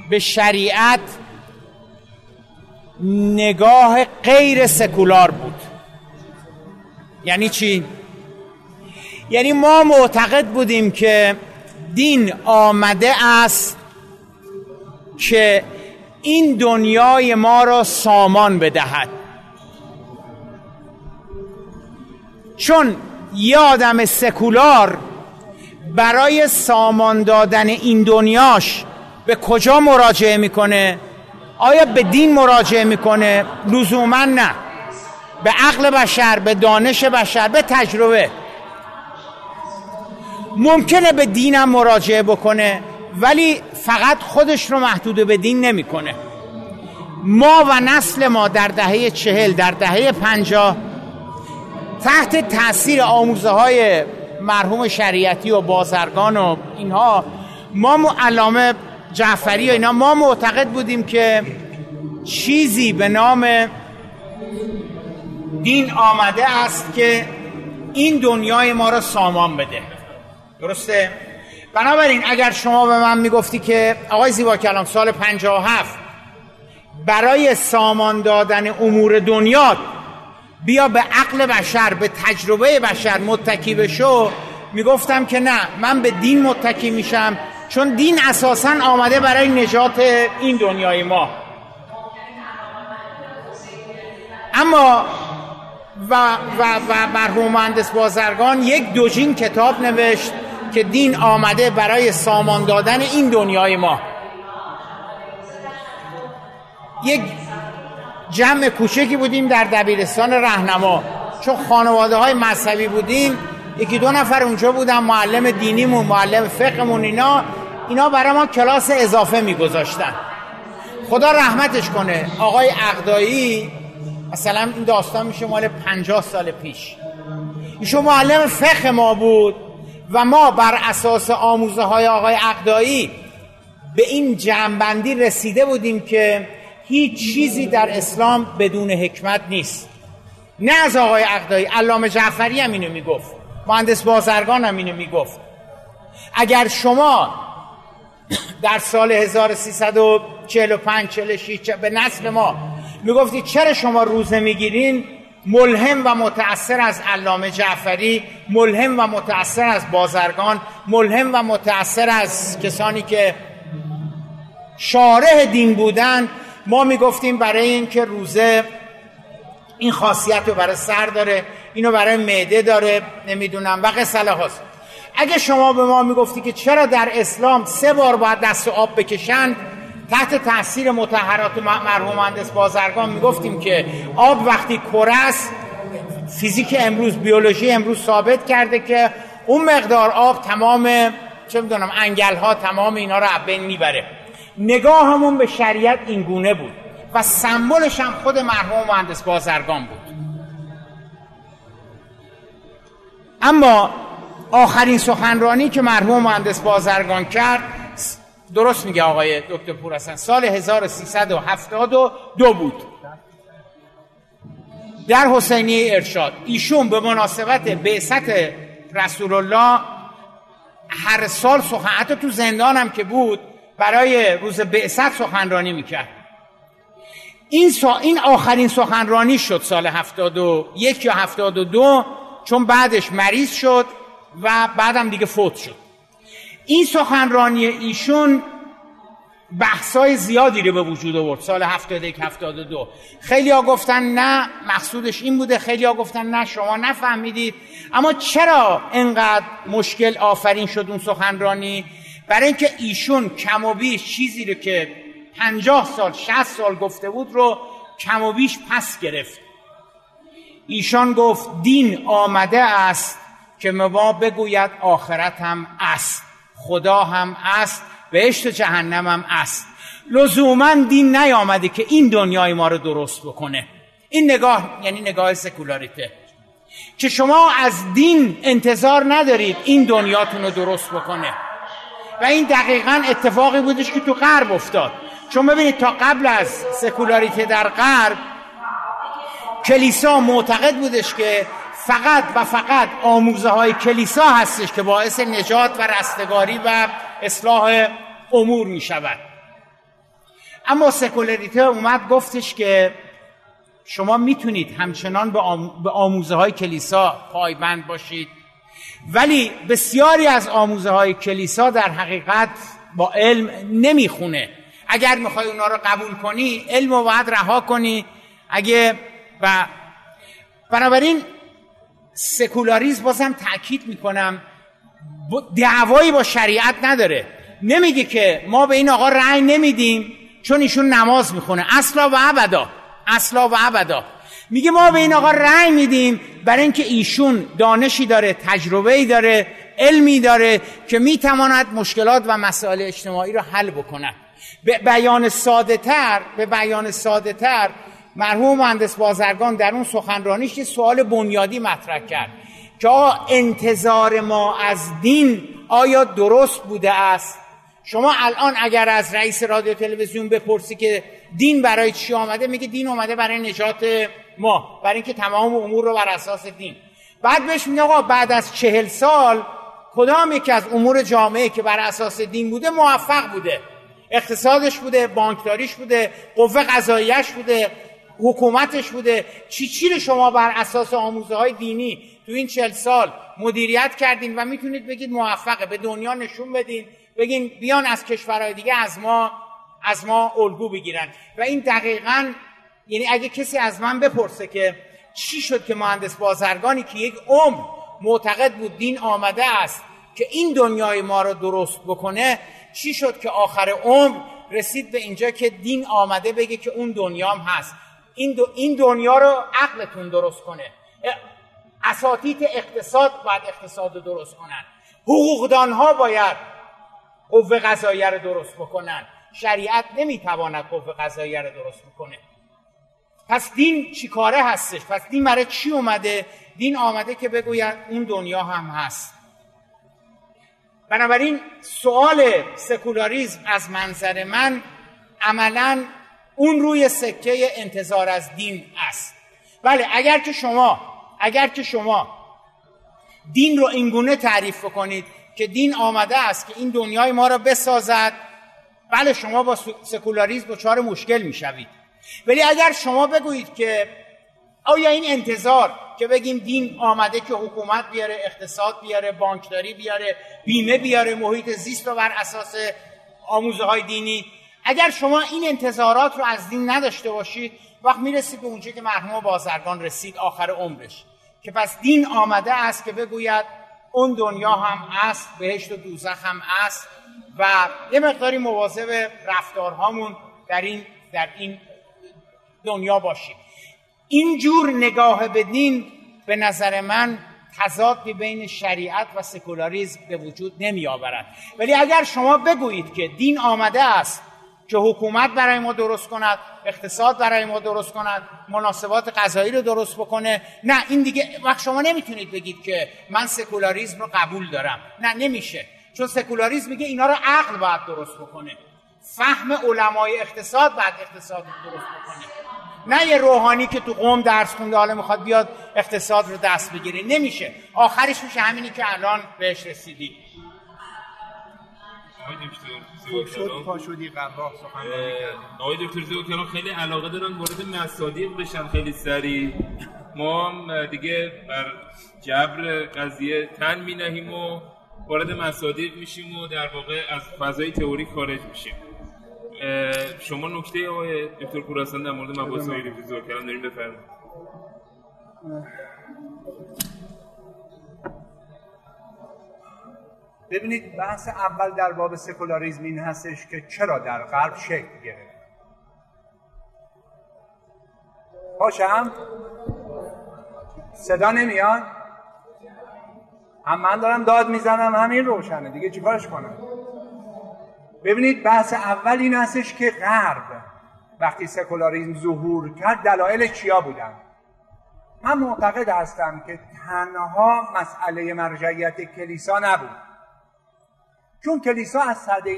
به شریعت نگاه غیر سکولار بود. یعنی چی؟ یعنی ما معتقد بودیم که دین آمده است که این دنیای ما را سامان بدهد. چون یه آدم سکولار برای سامان دادن این دنیاش به کجا مراجعه می‌کنه؟ آیا به دین مراجعه می‌کنه؟ لزوما نه. به عقل بشر به دانش بشر به تجربه. ممکنه به دینم مراجعه بکنه ولی فقط خودش رو محدود به دین نمی‌کنه. ما و نسل ما در دهه چهل در دهه پنجاه تحت تاثیر آموزه های مرحوم شریعتی و بازرگان و اینها ما علامه جعفری و اینا ما معتقد بودیم که چیزی به نام دین آمده است که این دنیای ما را سامان بده. درسته؟ بنابراین اگر شما به من می‌گفتی که آقای زیبا کلام سال 57 برای سامان دادن امور دنیا بیا به عقل بشر به تجربه بشر متکی بشو می‌گفتم که نه من به دین متکی میشم چون دین اساسا آمده برای نجات این دنیای ما اما و, و, و مرحوم مهندس بازرگان یک دوجین کتاب نوشت که دین آمده برای سامان دادن این دنیای ما. یک جمع کوچکی بودیم در دبیرستان رهنما. چون خانواده های مذهبی بودیم یکی دو نفر اونجا بودن معلم دینیمون معلم فقهمون اینا اینا برای ما کلاس اضافه میگذاشتن. خدا رحمتش کنه آقای اقدایی مثلا این داستان میشه مال پنجاه سال پیش. ایشون معلم فقه ما بود و ما بر اساس آموزه های آقای اقدایی به این جمعبندی رسیده بودیم که هیچ چیزی در اسلام بدون حکمت نیست. نه از آقای اقدایی علامه جعفری هم اینو می‌گفت. مهندس بازرگان هم اینو می‌گفت. اگر شما در سال 1345 46 به نسل ما می‌گفتید چرا شما روزه می‌گیرین ملهم و متأثر از علامه جعفری ملهم و متأثر از بازرگان ملهم و متأثر از کسانی که شارح دین بودن. ما می‌گفتیم برای اینکه روزه این خاصیت رو برای سر داره اینو برای معده داره نمی‌دونم و قصله هاست. اگه شما به ما می‌گفتی که چرا در اسلام سه بار باید دست آب بکشند تحت تاثیر متحرات مرحوم مهندس بازرگان می‌گفتیم که آب وقتی کرس فیزیک امروز بیولوژی امروز ثابت کرده که اون مقدار آب تمام چه می‌دونم انگل ها تمام اینا رو بین می‌بره. نگاهمون به شریعت این گونه بود و سمبلش هم خود مرحوم مهندس بازرگان بود. اما آخرین سخنرانی که مرحوم مهندس بازرگان کرد درست میگه آقای دکتر پورسن سال 1372 بود. در حسینی ارشاد. ایشون به مناسبت بعثت رسول الله هر سال سخن حتی تو زندان هم که بود برای روز بعثت سخنرانی می‌کرد. این, سا... این آخرین سخنرانی شد سال 71 یا 72 چون بعدش مریض شد و بعدم دیگه فوت شد. این سخنرانی ایشون بحثای زیادی رو به وجود آورد. سال 71 72 خیلی ها گفتن نه مقصودش این بوده. خیلی ها گفتن نه شما نفهمیدید. اما چرا انقدر مشکل آفرین شد اون سخنرانی؟ برای اینکه ایشون کم و بیش چیزی رو که 50 سال 60 سال گفته بود رو کم و بیش پس گرفت. ایشان گفت دین آمده است که ما بگوید آخرت هم است. خدا هم است بهشت و جهنم هم است. لزوما دین نیامده که این دنیای ما رو درست بکنه. این نگاه یعنی نگاه سکولاریته. که شما از دین انتظار ندارید این دنیاتون رو درست بکنه. و این دقیقا اتفاقی بودش که تو غرب افتاد. چون ببینید تا قبل از سکولاریته در غرب کلیسا معتقد بودش که فقط و فقط آموزه های کلیسا هستش که باعث نجات و رستگاری و اصلاح امور می شود اما سکولاریته اومد گفتش که شما می‌تونید همچنان به آموزه های کلیسا پایبند باشید. ولی بسیاری از آموزه های کلیسا در حقیقت با علم نمی‌خونه. اگر می‌خوای اونا رو قبول کنی علم رو باید رها کنی. اگه و بنابراین سکولاریزم بازم تاکید می‌کنم. دعوایی با شریعت نداره. نمیگه که ما به این آقا رأی نمیدیم چون ایشون نماز می‌خونه. اصلا و ابدا. اصلا و ابدا. میگه ما به این آقا رأی میدیم برای اینکه ایشون دانشی داره تجربه داره علمی داره که می‌تواند مشکلات و مسائل اجتماعی رو حل بکنه به بیان ساده تر به بیان ساده تر مرحوم مهندس بازرگان در اون سخنرانیش یه سوال بنیادی مطرح کرد که انتظار ما از دین آیا درست بوده است؟ شما الان اگر از رئیس رادیو تلویزیون بپرسی که دین برای چی آمده میگه دین آمده برای نجات ما برای اینکه تمام امور رو بر اساس دین. بعد بهش میگه آقا بعد از چهل سال کدام یکی از امور جامعه که بر اساس دین بوده موفق بوده؟ اقتصادش بوده بانکداریش بوده قوه قضاییش بوده. حکومتش بوده. چی چی رو شما بر اساس آموزه های دینی تو این چهل سال مدیریت کردین و می‌تونید بگید موفقه به دنیا نشون بدین. بگین بیان از کشورهای دیگه از ما از ما الگو بگیرن. و این دقیقا یعنی اگه کسی از من بپرسه که چی شد که مهندس بازرگانی که یک عمر معتقد بود دین آمده است که این دنیای ما رو درست بکنه چی شد که آخر عمر رسید به اینجا که دین آمده بگه که اون دنیام هست. این, این دنیا رو عقلتون درست کنه. اساتید اقتصاد باید اقتصاد درست کنن. حقوقدان ها باید قوه قضاییه رو درست بکنن. شریعت نمی‌تواند قوه قضاییه رو درست بکنه. پس دین چی کاره هستش؟ پس دین برای چی اومده؟ دین آمده که بگوید اون دنیا هم هست. بنابراین سوال سکولاریزم از منظر من عملا اون روی سکه انتظار از دین است. بله اگر که شما اگر که شما دین رو اینگونه تعریف کنید که دین آمده است که این دنیای ما را بسازد بله شما با سکولاریزم دچار مشکل می‌شوید. ولی اگر شما بگویید که آیا این انتظار که بگیم دین آمده که حکومت بیاره اقتصاد بیاره بانکداری بیاره بیمه بیاره محیط زیست رو بر اساس آموزه های دینی اگر شما این انتظارات رو از دین نداشته باشید وقت می‌رسید به اونجا که مرحوم بازرگان رسید آخر عمرش. که پس دین آمده است که بگوید اون دنیا هم است بهشت و دوزخ هم است و یه مقداری مواظب رفتارهامون در این در این دنیا باشیم. اینجور نگاه به دین به نظر من تضادی بین شریعت و سکولاریزم به وجود نمی آورد ولی اگر شما بگویید که دین آمده است که حکومت برای ما درست کند اقتصاد برای ما درست کند مناسبات غذایی رو درست بکنه. نه این دیگه وقت شما نمی‌تونید بگید که من سکولاریزم رو قبول دارم. نه نمیشه. چون سکولاریزم میگه اینا رو عقل باید درست بکنه. فهم علمای اقتصاد بعد اقتصاد رو درست بکنه. نه یه روحانی که تو قوم درس خونده حالا می‌خواد بیاد اقتصاد رو دست بگیره. نمیشه. آخرش میشه همینی که الان بهش رسیدی. آقای دکتر زیو خیلی علاقه دارن وارد مصادیق بشن خیلی سریع. ما هم دیگه بر جبر قضیه تن می نهیم و وارد مصادیق میشیم و در واقع از فضای تئوری خارج میشیم. شما نکته آقای دکتر پوراسان در مورد مباحث های زور کردن داریم بفرمایید. ببینید بحث اول در باب سکولاریزم این هستش که چرا در غرب شکل گرفت. پاشم صدا نمیاد؟ هم من دارم داد می‌زنم همین روشنه. دیگه چیکارش کنم؟ ببینید بحث اول این هستش که غرب وقتی سکولاریزم ظهور کرد دلایل چیا بودن؟ من معتقد هستم که تنها مسئله مرجعیت کلیسا نبود. چون کلیسا از صده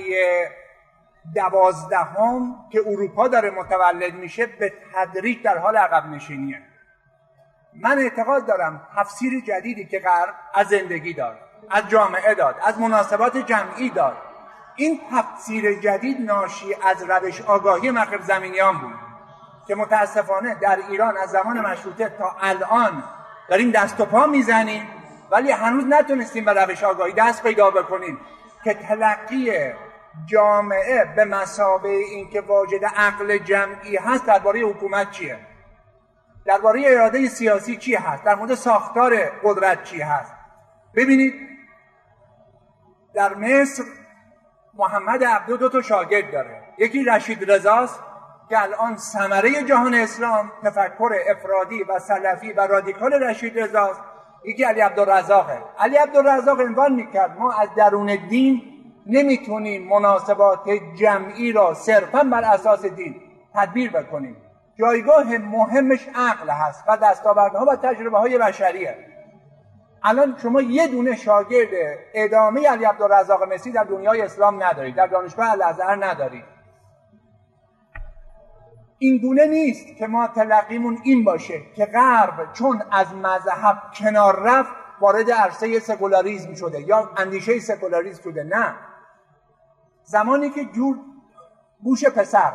دوازدهم که اروپا داره متولد میشه به تدریج در حال عقب نشینیه. من اعتقاد دارم تفسیر جدیدی که غرب از زندگی داد از جامعه داد از مناسبات جمعی داد. این تفسیر جدید ناشی از روش آگاهی مغرب زمینیان بود که متاسفانه در ایران از زمان مشروطه تا الان داریم دست و پا می‌زنیم ولی هنوز نتونستیم به روش آگاهی دست پیدا بکنیم. که تلقی جامعه به مسابه اینکه واجد عقل جمعی هست درباره حکومت چیه؟ درباره اراده سیاسی چی هست؟ در مورد ساختار قدرت چی هست؟ ببینید در مصر محمد عبدو دو تا شاگرد داره. یکی رشید رضاست که الان ثمره جهان اسلام تفکر افرادی و سلفی و رادیکال رشید رضاست. یکی علی عبدالرزاقه علی عبدالرزاق عنوان می‌کرد ما از درون دین نمی‌تونیم مناسبات جمعی را صرفا بر اساس دین تدبیر بکنیم. جایگاه مهمش عقل هست و دستاوردها و تجربه های بشریه. الان شما یه دونه شاگرد ادامه علی عبدالرزاق مسی در دنیای اسلام ندارید در دانشگاه الازهر ندارید. این گونه نیست که ما تلقیمون این باشه که غرب چون از مذهب کنار رفت وارد عرصه سکولاریزم شده یا اندیشه سکولاریزم شده. نه. زمانی که جور بوش پسر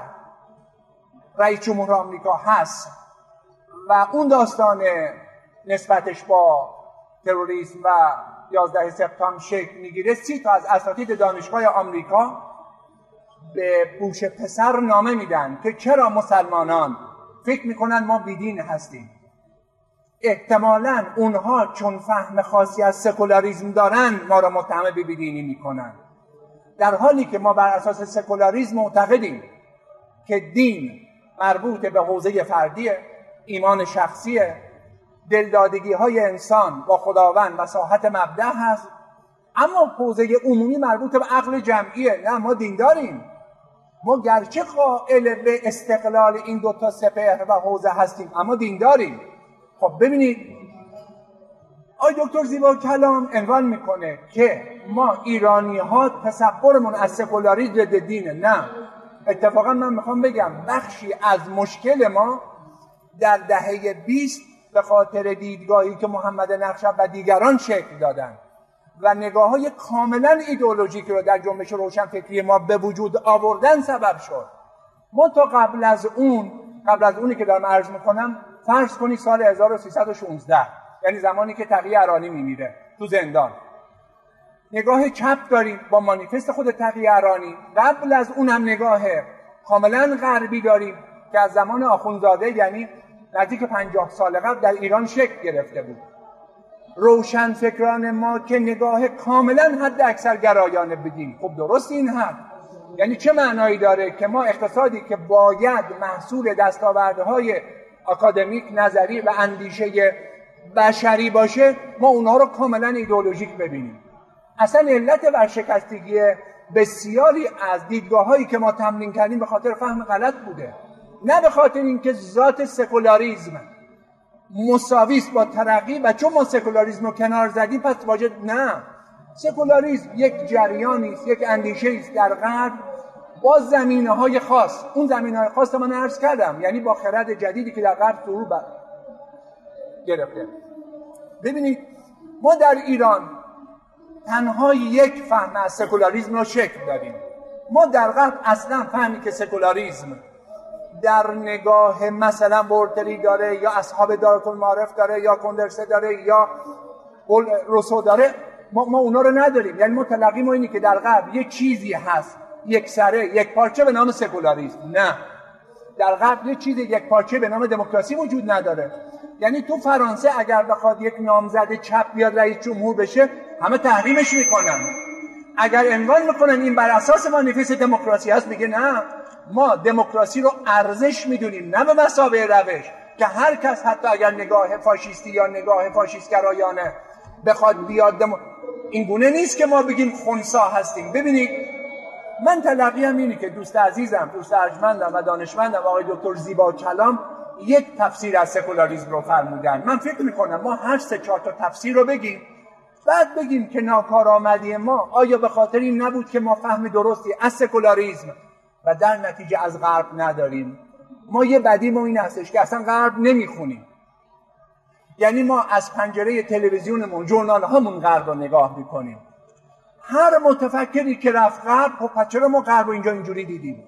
رئیس جمهور آمریکا هست و اون داستان نسبتش با تروریسم و 11 سپتامبر شکل می‌گیره سی تا از اساتید دانشگاه آمریکا به بوش پسر نامه میدن که چرا مسلمانان فکر می‌کنن ما بیدین هستیم. احتمالا اونها چون فهم خاصی از سکولاریزم دارن ما را متهم به بیدینی می‌کنن. در حالی که ما بر اساس سکولاریزم معتقدیم که دین مربوط به حوزه فردی ایمان شخصی دلدادگی های انسان با خداوند و ساحت مبدع هست اما حوزه عمومی مربوط به عقل جمعیه نه ما دین داریم ما گرچه قائل به استقلال این دو تا سپهر و حوزه هستیم اما دین داریم خب ببینید آی دکتر زیبا کلام عنوان می‌کنه که ما ایرانی ها تصورمون از سکولاریسم ضد دینه. نه اتفاقا من می‌خوام بگم بخشی از مشکل ما در دهه 20 به خاطر دیدگاهی که محمد نقشب و دیگران شکل دادن. و نگاه های کاملا ایدئولوژیک رو در جنبش روشن فکری ما به وجود آوردن سبب شد. ما تا قبل از اون قبل از اونی که دارم عرض می‌کنم فرض کنید سال 1316 یعنی زمانی که تقیه ارانی میمیره تو زندان. نگاه چپ داریم با مانیفست خود تقیه ارانی قبل از اون هم نگاه کاملا غربی داریم که از زمان آخونزاده یعنی نزدیک پنجاه سال قبل در ایران شکل گرفته بود. روشن فکران ما که نگاه کاملا حد اکثر گرایانه بدیم خب درست این حد. یعنی چه معنایی داره که ما اقتصادی که باید محصول دستاوردهای اکادمیک نظری و اندیشه بشری باشه ما اونها رو کاملا ایدئولوژیک ببینیم. اصلا علت ورشکستگی بسیاری از دیدگاه هایی که ما تمرین کردیم به خاطر فهم غلط بوده. نه به خاطر اینکه ذات سکولاریزم مساویست با ترقی و چون ما سکولاریزم رو کنار زدیم پس واجد نه. سکولاریزم یک جریانی است یک اندیشه است در غرب. با زمینه های خاص. اون زمینه های خاص من عرض کردم یعنی با خرد جدیدی که در غرب فرو گرفته. ببینید ما در ایران تنها یک فهم از سکولاریزم رو شکل داریم ما در غرب اصلا فهمی که سکولاریزم در نگاه مثلا بورتری داره یا اصحاب دارت المعارف داره یا کندرسه داره یا روسو داره ما, ما اونا رو نداریم. یعنی ما تلقی ما اینی که در غرب یه چیزی هست یک سره یک پارچه به نام سکولاریسم. نه. در غرب یه چیز یک پارچه به نام دموکراسی وجود نداره. یعنی تو فرانسه اگر بخواد یک نامزد چپ بیاد رئیس جمهور بشه همه تحریمش می‌کنن. اگر عنوان می‌کنن این بر اساس مانیفست دموکراسی هست میگه نه. ما دموکراسی رو ارزش می‌دونیم نه به مسابقه روش که هر کس حتی اگر نگاه فاشیستی یا نگاه فاشیستگرایانه بخواد بیاد دم... این گونه نیست که ما بگیم خونسا هستیم. ببینید من تلقیم اینه که دوست عزیزم دوست ارجمندم و دانشمندم آقای دکتر زیبا کلام یک تفسیر از سکولاریزم رو فرمودن. من فکر می‌کنم ما هر سه چهار تا تفسیر رو بگیم بعد بگیم که ناکارآمدی ما آیا به خاطر این نبود که ما فهم درستی از سکولاریزم و در نتیجه از غرب نداریم. ما یه بدیم این هستش که اصلا غرب نمی‌خونیم. یعنی ما از پنجره تلویزیونمون جورنال هامون غرب رو نگاه می‌کنیم. هر متفکری که رفت غرب خب چرا ما غرب رو اینجا اینجوری دیدیم؟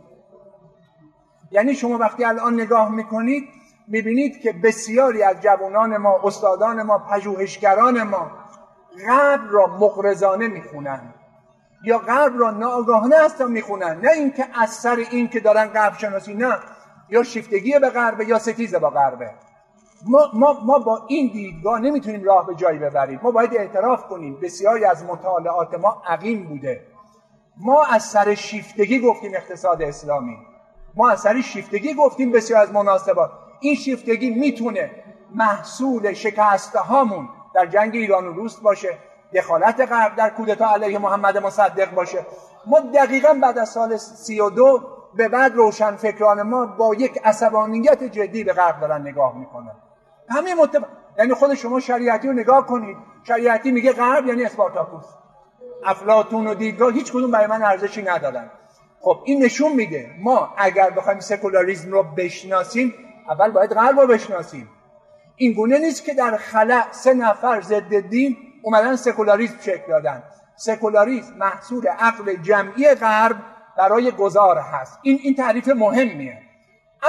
یعنی شما وقتی الان نگاه می‌کنید می‌بینید که بسیاری از جوانان ما استادان ما پژوهشگران ما غرب را مقرزانه می‌خونن یا غرب را ناآگاهانه هستن می‌خونن. نه اینکه از سر این که دارن غرب شناسی نه. یا شیفتگی به غربه یا ستیز با غربه. ما, ما, ما با این دیدگاه نمی‌تونیم راه به جایی ببریم. ما باید اعتراف کنیم. بسیاری از مطالعات ما عقیم بوده. ما از سر شیفتگی گفتیم اقتصاد اسلامی. ما از سر شیفتگی گفتیم بسیار از مناسبات. این شیفتگی می‌تونه محصول شکسته هامون در جنگ ایران و روس باشه. دخالت غرب در کودتا علیه محمد مصدق باشه. ما دقیقا بعد از سال سی و دو به بعد روشن فکران ما با یک عصبانیت جدی به غرب دارن نگاه می‌کنن. همه متف... یعنی خود شما شریعتی رو نگاه کنید. شریعتی میگه غرب یعنی اسپارتاکوس. افلاتون و دیدگاه هیچ کدوم برای من ارزشی ندارن. خب این نشون میده. ما اگر بخوایم سکولاریزم رو بشناسیم اول باید غرب رو بشناسیم. این گونه نیست که در خلع سه نفر ضد دین اومدن سکولاریزم شکل دادن. سکولاریزم محصول عقل جمعی غرب برای گذار هست. این این تعریف مهمیه.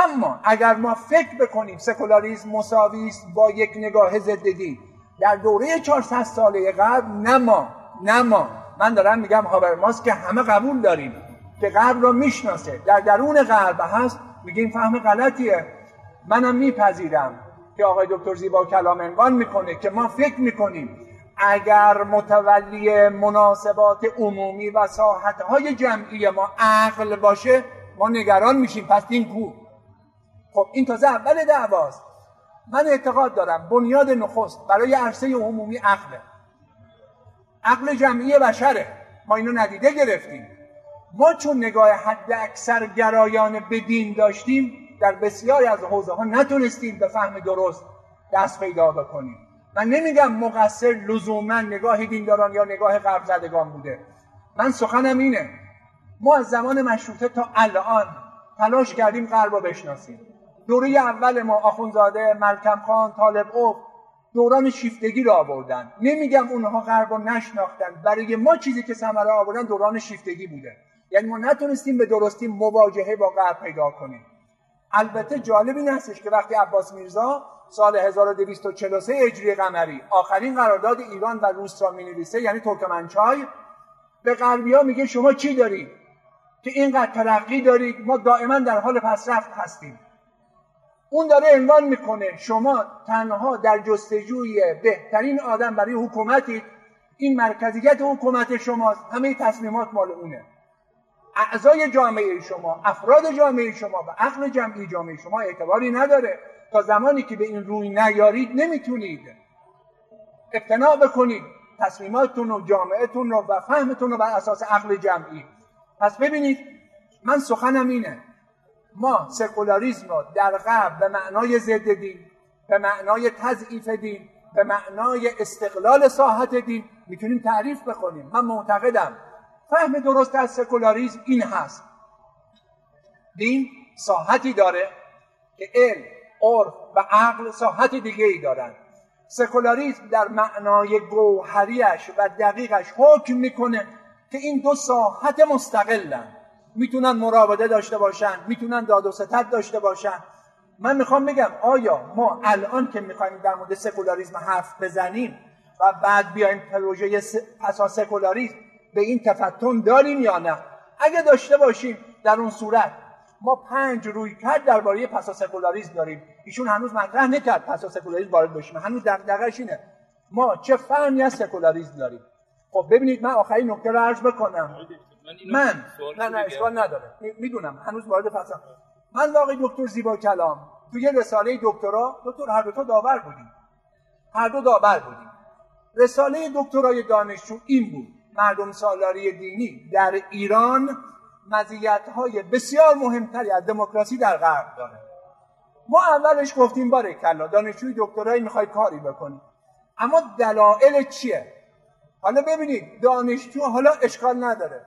اما اگر ما فکر بکنیم سکولاریزم مساوی است با یک نگاه ضد دین در دوره 400 ساله غرب نه ما نه ما. من دارم میگم هابرماس که همه قبول داریم که غرب رو می‌شناسه. در درون غرب هست. میگیم فهم غلطیه. منم میپذیرم که آقای دکتر زیبا کلام عنوان می‌کنه که ما فکر می‌کنیم اگر متولی مناسبات عمومی و ساحتهای جمعی ما عقل باشه ما نگران میشیم. پس این کو. خب این تازه اول دعواست. من اعتقاد دارم بنیاد نخست برای عرصه عمومی عقله. عقل جمعی بشره. ما اینو ندیده گرفتیم. ما چون نگاه حد اکثر گرایان به دین داشتیم در بسیاری از حوزه ها نتونستیم به فهم درست دست پیدا بکنیم. من نمیگم مقصر لزوما نگاه دینداران یا نگاه غرب زدگان بوده. من سخنم اینه. ما از زمان مشروطه تا الان تلاش کردیم غرب رو بشناسیم. دوره اول ما آخونزاده ملکم خان طالب او دوران شیفتگی رو آوردن. نمیگم اونها غرب رو نشناختن. برای ما چیزی که ثمره آوردن دوران شیفتگی بوده. یعنی ما نتونستیم به درستی مواجهه با غرب پیدا کنیم. البته جالب این هستش که وقتی عباس میرزا سال 1243 هجری قمری. آخرین قرارداد ایران و روس را می‌نویسه یعنی ترکمنچای. به غربیا میگه شما چی دارید که اینقدر ترقی دارید ما دائما در حال پسرفت هستیم. اون داره عنوان می‌کنه شما تنها در جستجوی بهترین آدم برای حکومتید. این مرکزیت حکومت شماست. همه تصمیمات مال اونه. اعضای جامعه شما افراد جامعه شما و عقل جمعی جامعه شما اعتباری نداره. تا زمانی که به این روی نیارید نمی‌تونید. اقتناع بکنید. تصمیماتتون و جامعهتون رو و فهمتون رو بر اساس عقل جمعی. پس ببینید من سخنم اینه. ما سکولاریزم رو در غرب به معنای ضد دین به معنای تضعیف دین به معنای استقلال ساحت دین می‌تونیم تعریف بکنیم. من معتقدم فهم درست از سکولاریزم این هست. دین ساحتی داره که علم عرف و عقل ساحت دیگه ای دارن سکولاریزم در معنای گوهریش و دقیقش حکم می‌کنه که این دو ساحت مستقلن. می‌تونن مراوده داشته باشن می‌تونن داد و ستد داشته باشن. من می‌خوام بگم آیا ما الان که می‌خوایم در مورد سکولاریزم حرف بزنیم و بعد بیایم پروژه پسا سکولاریزم به این تفطن داریم یا نه؟ اگه داشته باشیم در اون صورت ما پنج رویکرد درباره پسا سکولاریزم داریم. ایشون هنوز مطرح نکرد پسا سکولاریزم وارد باشیم هنوز دغدغش اینه. ما چه فهمی از سکولاریزم داریم؟ خب ببینید من آخرین نکته رو عرض بکنم. من نه نه اشکال نداره. می‌دونم. هنوز وارد فصل من واقعی دکتر زیبا کلام. توی رساله دکترا دکتر هر دو تا داور بودیم. هر دو داور بودیم. رساله دکترای دانشجو این بود. مردم سالاری دینی در ایران های بسیار مهمتری از دموکراسی در غرب داره. ما اولش گفتیم باره کلا دانشجوی دکترایی می‌خوای کاری بکنی. اما دلایل چیه؟ حالا ببینید دانشجو حالا اشکال نداره.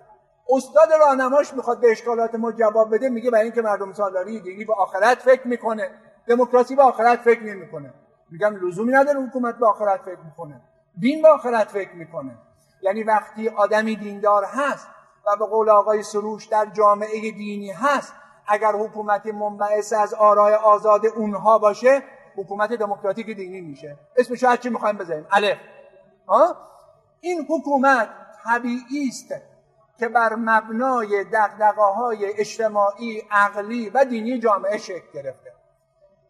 استاد راهنماش می‌خواد به اشکالات ما جواب بده میگه برای اینکه مردم سالاری دینی به آخرت فکر می‌کنه. دموکراسی به آخرت فکر نمی‌کنه. میگم لزومی نداره حکومت به آخرت فکر می‌کنه. دین به آخرت فکر می‌کنه. یعنی وقتی آدمی دیندار هست و به قول آقای سروش در جامعه دینی هست اگر حکومت منبعث از آرای آزاد اونها باشه حکومت دموکراتیک دینی میشه. اسمش هر چی می‌خوایم بزنیم الف. این حکومت طبیعی است که بر مبنای دقدقه های اجتماعی عقلی و دینی جامعه شکل گرفته.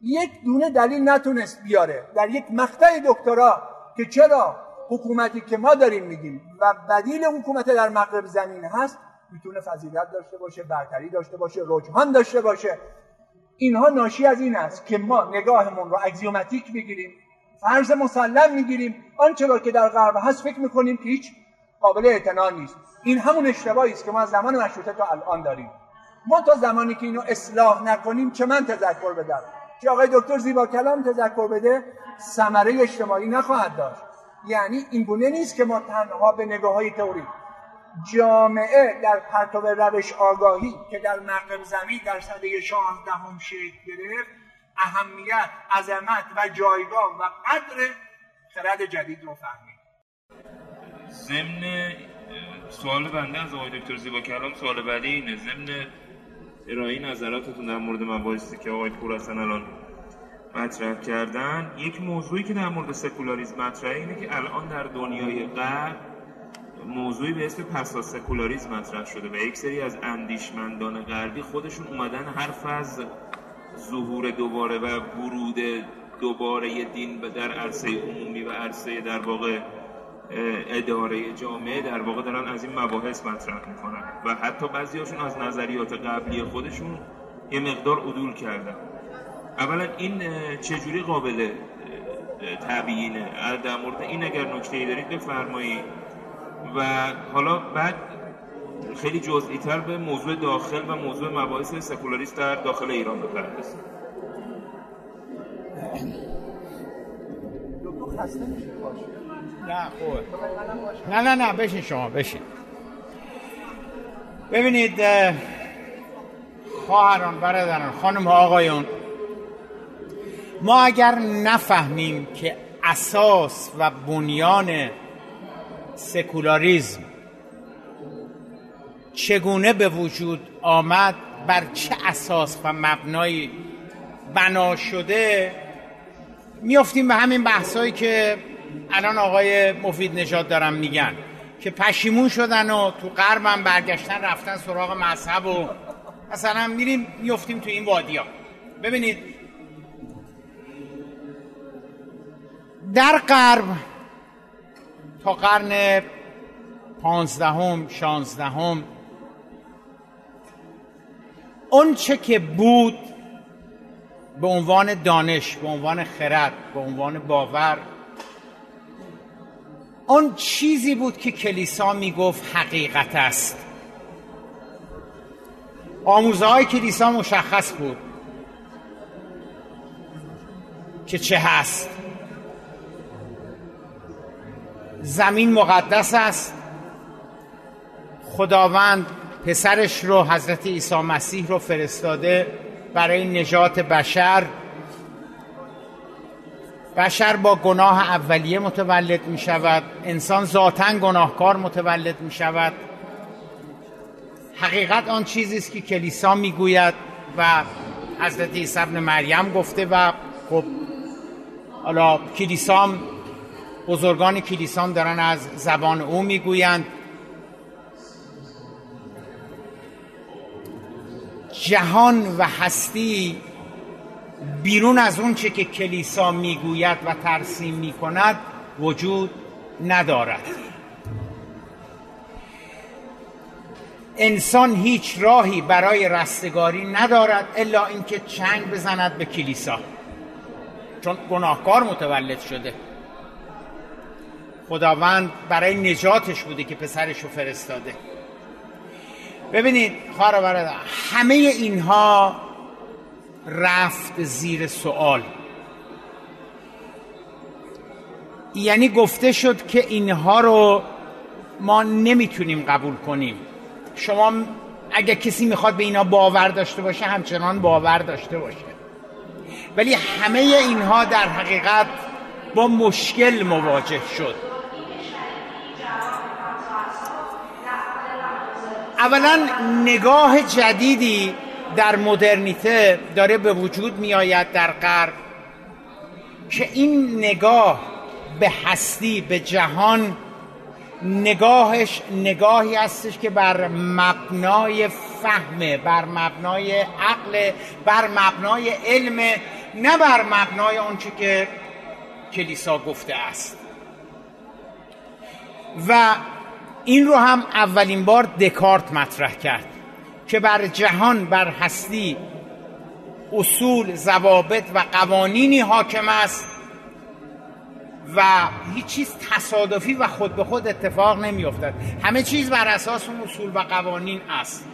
یک دونه دلیل نتونست بیاره. در یک مقطع دکترا که چرا حکومتی که ما داریم میگیم و بدیل حکومت در مغرب زمین هست می‌تونه فضیلت داشته باشه برتری داشته باشه رجحان داشته باشه. اینها ناشی از این است که ما نگاهمون رو اگزیومتیک می‌گیریم فرض مسلم می‌گیریم. آنچه را که در غرب هست فکر می‌کنیم که هیچ قابل اعتنا نیست. این همون اشتباهی است که ما از زمان مشروطه تا الان داریم. ما تا زمانی که اینو اصلاح نکنیم چه من تذکر بدم؟ که آقای دکتر زیبا کلام تذکر بده؟ ثمره اجتماعی نخواهد داشت. یعنی این گونه نیست که ما تنها به نگاه های تئوری جامعه در پرتو روش آگاهی که در مغرب زمین در سده شانزدهم شکل گرفت اهمیت عظمت و جایگاه و قدر خرد جدید رو فهمید. ضمن سوال بنده از آقای دکتر زیبا کلام سوال بعدی اینه. ضمن ارائه نظراتتون در مورد مباحثی که آقای پور الان مطرح کردن یک موضوعی که در مورد سکولاریسم مطرحه اینه که الان در دنیای غرب موضوعی به اسم پسا سکولاریسم مطرح شده و یک سری از اندیشمندان غربی خودشون اومدن حرف از ظهور دوباره و ورود دوباره دین در عرصه عمومی و عرصه در واقع اداره جامعه در واقع دارن از این مباحث مطرح می‌کنن و حتی بعضیاشون از نظریات قبلی خودشون یه مقدار عدول کردن. اولا این چجوری قابل تبیینه در مورد این اگر نکته ای دارید بفرمایید. و حالا بعد خیلی جزئی تر به موضوع داخل و موضوع مباحث سکولاریست در داخل ایران بپردازید نه خوب نه نه نه بشین شما بشین. ببینید خواهران برادران خانم ها آقایون ما اگر نفهمیم که اساس و بنیان سکولاریزم چگونه به وجود آمد بر چه اساس و مبنایی بنا شده میافتیم به همین بحثایی که الان آقای مفید نشاد دارم میگن که پشیمون شدن و تو غربم برگشتن رفتن سراغ مذهب و مثلا میریم میفتیم تو این وادیا. ببینید در غرب. تا قرن پانزدهم شانزدهم. اون چه که بود به عنوان دانش به عنوان خرد به عنوان باور اون چیزی بود که کلیسا می‌گفت حقیقت است. آموزه های کلیسا مشخص بود که چه هست. زمین مقدس است. خداوند پسرش رو حضرت عیسی مسیح رو فرستاده برای نجات بشر. بشر با گناه اولیه متولد می شود. انسان ذاتا گناهکار متولد می شود. حقیقت آن چیزی است که کلیسا می‌گوید و حضرت عیسی ابن مریم گفته و خب حالا کلیسام بزرگان کلیسام دارن از زبان او می‌گویند. جهان و هستی بیرون از اون چه که کلیسا می‌گوید و ترسیم می‌کند وجود ندارد. انسان هیچ راهی برای رستگاری ندارد الا اینکه چنگ بزند به کلیسا. چون گناهکار متولد شده. خداوند برای نجاتش بوده که پسرش رو فرستاده. ببینید خواهر برادر همه اینها رفت زیر سوال یعنی گفته شد که اینها رو ما نمی‌تونیم قبول کنیم. شما اگه کسی می‌خواد به اینا باور داشته باشه همچنان باور داشته باشه. ولی همه اینها در حقیقت با مشکل مواجه شد. اولا نگاه جدیدی در مدرنیته داره به وجود می آید در غرب که این نگاه به هستی به جهان نگاهش نگاهی هستش که بر مبنای فهمه بر مبنای عقل بر مبنای علم نه بر مبنای آنچه که کلیسا گفته است. و این رو هم اولین بار دکارت مطرح کرد که بر جهان بر هستی اصول ضوابط و قوانینی حاکم است و هیچ چیز تصادفی و خود به خود اتفاق نمی افتد همه چیز بر اساس اون اصول و قوانین است.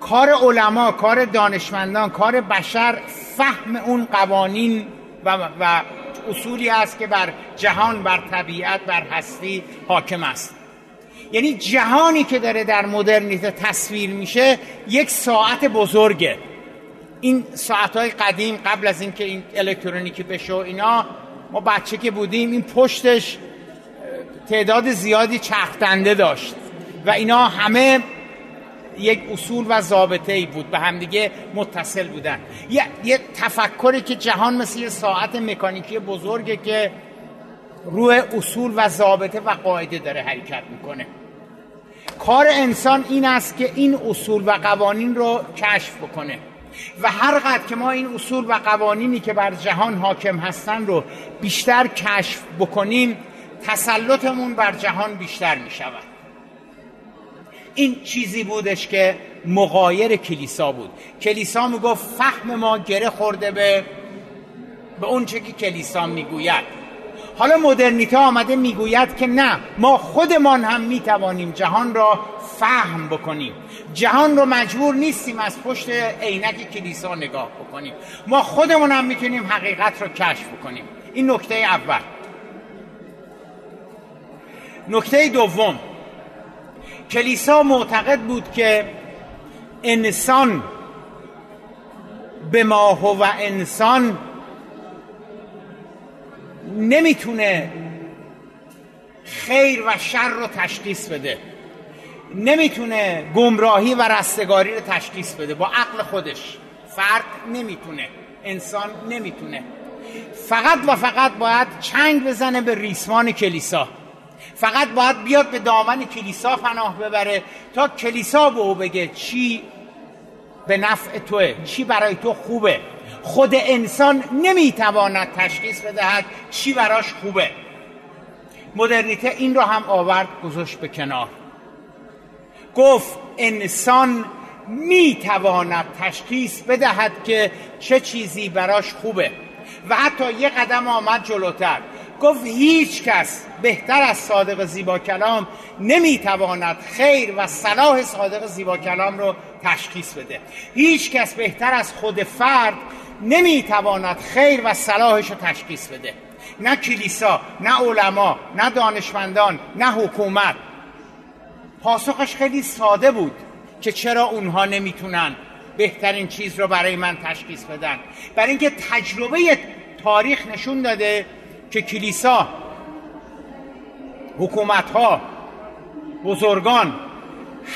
کار علما کار دانشمندان کار بشر فهم اون قوانین و, و اصولی است که بر جهان بر طبیعت بر هستی حاکم است. یعنی جهانی که داره در مدرنیته تصویر میشه یک ساعت بزرگه. این ساعت های قدیم قبل از اینکه این الکترونیکی بشه و اینا ما بچه که بودیم این پشتش تعداد زیادی چرخدنده داشت. و اینا همه یک اصول و ضابطه ای بود به همدیگه متصل بودن. یه, یه تفکری که جهان مثل یه ساعت مکانیکی بزرگه که روی اصول و ضابطه و قاعده داره حرکت می‌کنه. کار انسان این است که این اصول و قوانین رو کشف بکنه. و هر قدر که ما این اصول و قوانینی که بر جهان حاکم هستن رو بیشتر کشف بکنیم تسلطمون بر جهان بیشتر می شود این چیزی بودش که مقایر کلیسا بود. کلیسا می‌گفت فهم ما گره خورده به به اون که کلیسا می‌گوید. حالا مدرنیته آمده می‌گوید که نه ما خودمان هم می‌توانیم جهان را فهم بکنیم. جهان رو مجبور نیستیم از پشت عینک کلیسا نگاه بکنیم. ما خودمون هم می‌تونیم حقیقت رو کشف بکنیم. این نکته اول. نکته دوم. کلیسا معتقد بود که انسان به ما و انسان نمی‌تونه خیر و شر رو تشخیص بده. نمی‌تونه گمراهی و رستگاری رو تشخیص بده. با عقل خودش. فرد نمی‌تونه. انسان نمی‌تونه. فقط و فقط باید چنگ بزنه به ریسمان کلیسا. فقط باید بیاد به دامن کلیسا پناه ببره تا کلیسا به او بگه چی به نفع توه. چی برای تو خوبه؟ خود انسان نمی‌تواند تشخیص بدهد چی براش خوبه. مدرنیته این رو هم آورد گذاشت به کنار. گفت انسان می‌تواند تشخیص بدهد که چه چیزی براش خوبه. و حتی یه قدم آمد جلوتر. گفت هیچ کس بهتر از صادق زیبا کلام نمی‌تواند خیر و صلاح صادق زیبا کلام رو تشخیص بده. هیچ کس بهتر از خود فرد نمی‌تواند خیر و صلاحش رو تشخیص بده. نه کلیسا نه علما نه دانشمندان نه حکومت. پاسخش خیلی ساده بود که چرا اونها نمی‌تونن بهترین چیز رو برای من تشخیص بدن. برای اینکه تجربه تاریخ نشون داده که کلیسا حکومت ها بزرگان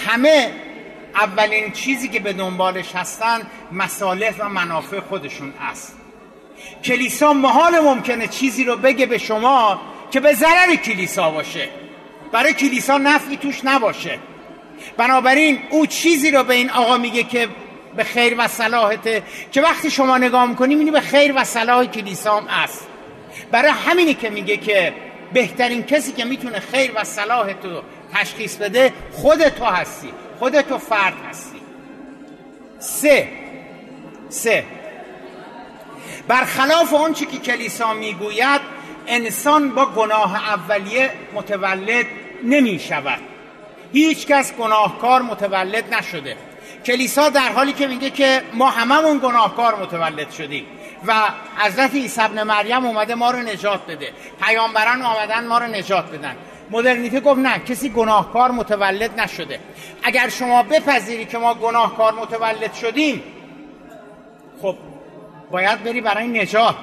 همه اولین چیزی که به دنبالش هستن مصالح و منافع خودشون است. کلیسا محال ممکنه چیزی رو بگه به شما که به ضرر کلیسا باشه. برای کلیسا نفعی توش نباشه. بنابراین او چیزی رو به این آقا میگه که به خیر و صلاحته که وقتی شما نگاه می‌کنی می‌بینی به خیر و صلاح کلیسا هم است. برای همینی که میگه که بهترین کسی که می‌تونه خیر و صلاح تو تشخیص بده خود تو هستی خود تو فرد هستی. سه. سه. برخلاف اون که کلیسا می‌گوید انسان با گناه اولیه متولد نمی شود هیچ کس گناهکار متولد نشده. کلیسا در حالی که میگه که ما هممون گناهکار متولد شدیم. و حضرت عیسی ابن مریم اومده ما رو نجات بده. پیامبران آمدن ما رو نجات بدن. مدرنیته گفت نه کسی گناهکار متولد نشده. اگر شما بپذیری که ما گناهکار متولد شدیم خب باید بری برای نجات.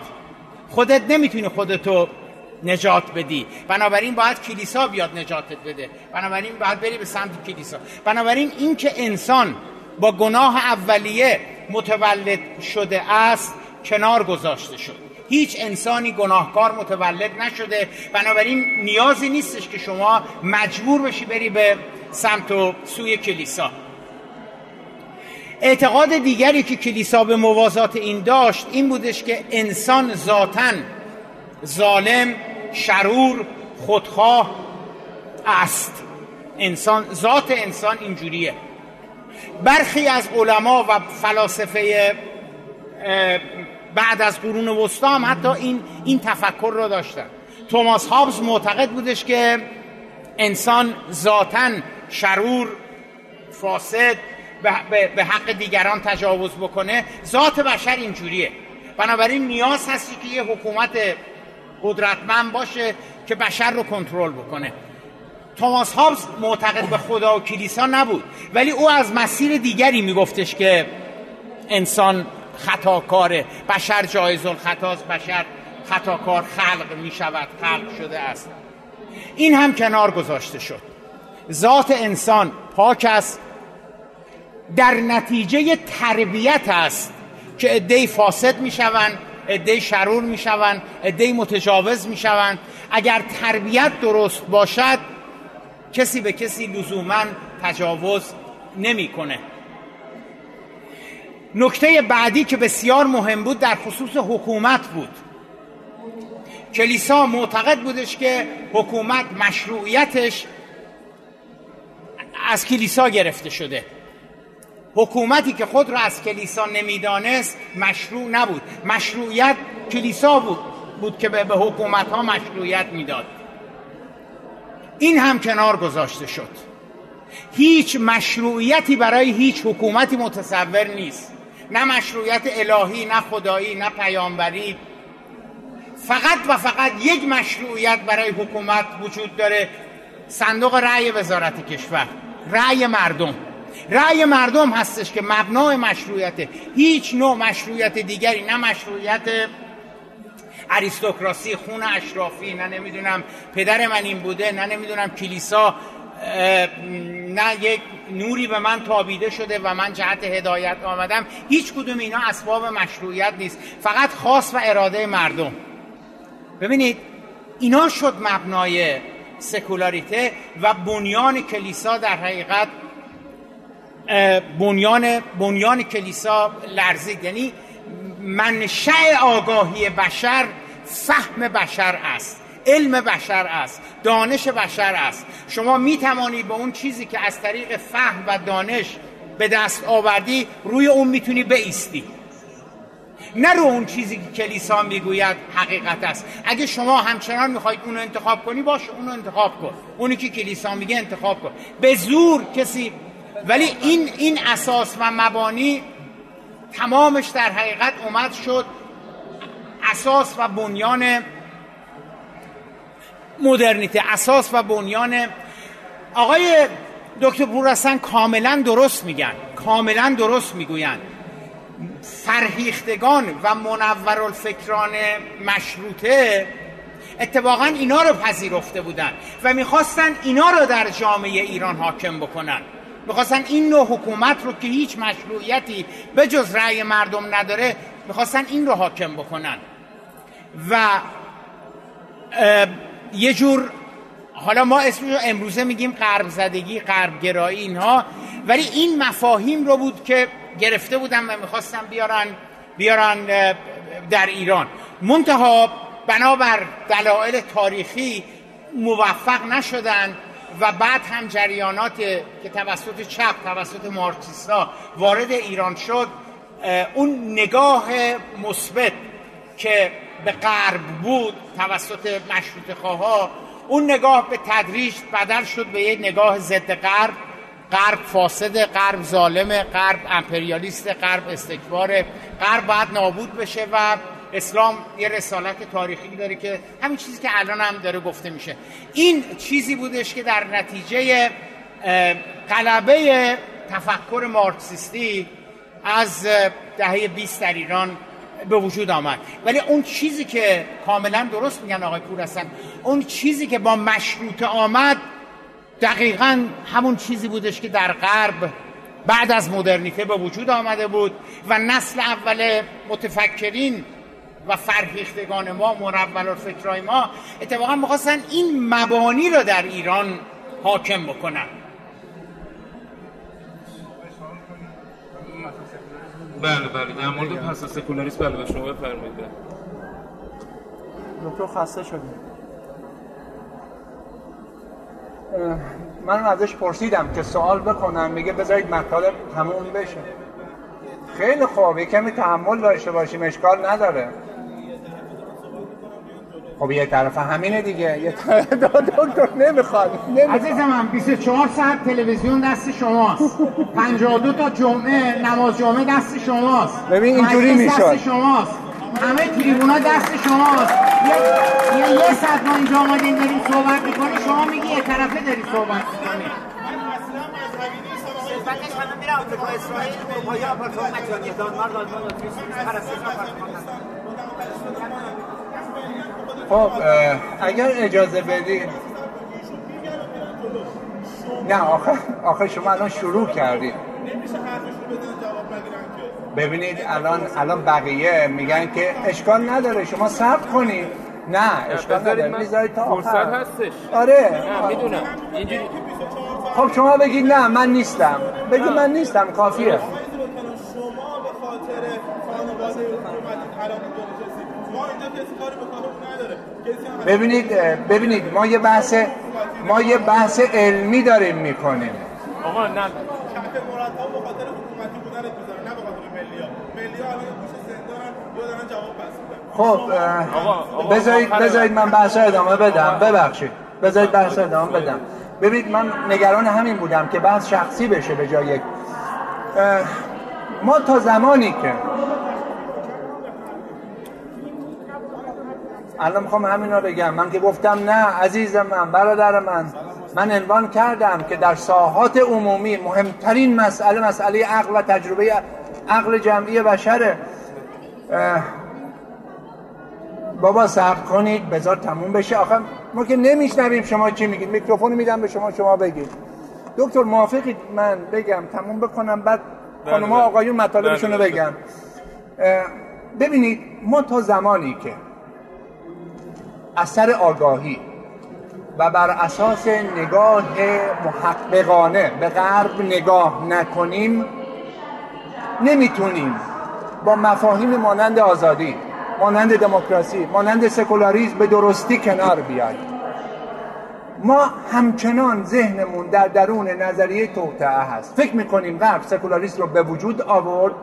خودت نمی‌تونی خودتو نجات بدی. بنابراین باید کلیسا بیاد نجاتت بده. بنابراین باید بری به سمت کلیسا. بنابراین این که انسان با گناه اولیه متولد شده است کنار گذاشته شد. هیچ انسانی گناهکار متولد نشده. بنابراین نیازی نیستش که شما مجبور بشی بری به سمت و سوی کلیسا. اعتقاد دیگری که کلیسا به موازات این داشت این بودش که انسان ذاتا ظالم شرور خودخواه است. انسان ذات انسان اینجوریه. برخی از علما و فلاسفه بعد از قرون وسطا هم حتی این این تفکر رو داشتن. توماس هابز معتقد بودش که انسان ذاتا شرور فاسد به حق دیگران تجاوز بکنه. ذات بشر اینجوریه. بنابراین نیاز هستی که یه حکومت قدرتمند باشه که بشر رو کنترل بکنه. توماس هابز معتقد به خدا و کلیسا نبود. ولی او از مسیر دیگری میگفتش که انسان خطاکاره بشر جایز الخطاست بشر خطاکار خلق می شود خلق شده است. این هم کنار گذاشته شد. ذات انسان پاک است. در نتیجه تربیت است که عدهای فاسد می شوند عدهای شرور می شوند عدهای متجاوز می شوند اگر تربیت درست باشد کسی به کسی لزوما تجاوز نمی‌کنه. نکته بعدی که بسیار مهم بود در خصوص حکومت بود. کلیسا معتقد بودش که حکومت مشروعیتش از کلیسا گرفته شده. حکومتی که خود را از کلیسا نمی‌دانست مشروع نبود. مشروعیت کلیسا بود بود که به حکومت ها مشروعیت می‌داد. این هم کنار گذاشته شد. هیچ مشروعیتی برای هیچ حکومتی متصور نیست. نه مشروعیت الهی نه خدایی نه پیامبری. فقط و فقط یک مشروعیت برای حکومت وجود داره صندوق رأی وزارت کشور رأی مردم. رأی مردم هستش که مبنای مشروعیت هیچ نوع مشروعیت دیگری نه مشروعیت اریستوکراسی خون اشرافی نه نمی‌دونم پدر من این بوده نه نمی‌دونم کلیسا نه یک نوری به من تابیده شده و من جهت هدایت آمدم. هیچ کدوم اینا اسباب مشروعیت نیست. فقط خاص و اراده مردم. ببینید اینا شد مبنای سکولاریته و بنیان کلیسا در حقیقت بنیان بنیان کلیسا لرزید. یعنی منشأ آگاهی بشر فهم بشر است. علم بشر است دانش بشر است. شما می توانید به اون چیزی که از طریق فهم و دانش به دست آوردی روی اون می‌تونی بیستی نه رو اون چیزی که کلیسا می‌گوید حقیقت است. اگه شما همچنان می‌خواید اونو انتخاب کنی باش اونو انتخاب کن. اونی که کلیسا میگه انتخاب کن. به زور کسی ولی این این اساس و مبانی تمامش در حقیقت اومد شد. اساس و بنیان مدرنیته اساس و بنیان. آقای دکتر پورستن کاملا درست میگن کاملا درست می‌گویند. فرهیختگان و منور الفکران مشروطه اتفاقا اینا رو پذیرفته بودن و می‌خواستن اینا رو در جامعه ایران حاکم بکنن. می‌خواستن این نوع حکومت رو که هیچ مشروعیتی به جز رأی مردم نداره می‌خواستن این رو حاکم بکنن. و یه جور حالا ما اسمش رو امروزه میگیم غرب زدگی غرب گرایی اینها ولی این مفاهیم رو بود که گرفته بودن و می‌خواستن بیارن بیارن در ایران. منتها بنابر دلایل تاریخی موفق نشدن و بعد هم جریانات که توسط چپ توسط مارکسیستا وارد ایران شد اون نگاه مثبت که به غرب بود توسط مشروط خواه اون نگاه به تدریج بدل شد به یه نگاه ضد غرب. غرب فاسد غرب ظالم غرب امپریالیست غرب استکبار. غرب باید نابود بشه و اسلام یه رسالت تاریخی داره که همین چیزی که الان هم داره گفته میشه. این چیزی بودش که در نتیجه غلبه تفکر مارکسیستی از دهه 20 در ایران به وجود آمد. ولی اون چیزی که کاملا درست میگن آقای پور هستن اون چیزی که با مشروط آمد دقیقا همون چیزی بودش که در غرب بعد از مدرنیته به وجود آمده بود و نسل اول متفکرین و فرهیختگان ما مرول فکرای ما اتفاقا می‌خواستن این مبانی رو در ایران حاکم بکنن. بله بله. در مورد پس سکولاریسم بله به شما بفرمایید. دکتر خسته شدیم من ازش پرسیدم که سوال بکنم. میگه بذارید مطالب تموم بشه. خیلی خوب. کمی تحمل داشته باشیم. اشکال نداره. خب یه طرف همینه دیگه. یه طرف دکتر نمی‌خواد. عزیز من 24 ساعت تلویزیون دست شماست. 52 تا جمعه نماز جمعه دست شماست. ببین اینجوری می‌شد دست شماست. همه تریبونا دست شماست. یه یه, یه ساعت ما اینجا آمدیم داریم صحبت می‌کنی شما میگی یه طرفه داری صحبت می‌کنی. صحبتش همه میره آمریکا اسرائیل خب اگر اجازه بدید نه آخه, آخه شما الان شروع کردید ببینید الان الان بقیه میگن که اشکال نداره شما صبر کنید نه اشکال نداره. می‌ذارید تا آخر. هستش. آره. می‌دونم. اینجوری خب شما بگید نه من نیستم. بگید من نیستم کافیه. شما به خاطر خانواده ما اینجا کسی کاری به نداره. ببینید ببینید ما یه بحث ما یه بحث علمی داریم می‌کنیم. آقا نه. خب بذارید بذارید من بحث ادامه بدم. ببخشید. بذارید بحث ادامه بدم. ببینید من نگران همین بودم که بحث شخصی بشه به جای یک ما تا زمانی که الان می‌خوام همین رو بگم. من که گفتم نه عزیز من برادر من. من عنوان کردم که در ساحات عمومی مهمترین مسئله مسئله عقل و تجربه عقل جمعی بشره. بابا صبر کنید بذار تموم بشه. آخه ما که نمیشنویم شما چی میگید. میکروفون میدم به شما شما بگید. دکتر موافقید من بگم تموم بکنم. بعد بله، خانم بله. آقایون مطالبشون رو بله، بگم ببینید ما تا زمانی که اثر آگاهی و بر اساس نگاه محققانه به غرب نگاه نکنیم نمی‌تونیم با مفاهیم مانند آزادی مانند دموکراسی مانند سکولاریسم به درستی کنار بیاییم. ما همچنان ذهنمون در درون نظریه توطعه هست. فکر می‌کنیم غرب سکولاریسم رو به وجود آورد.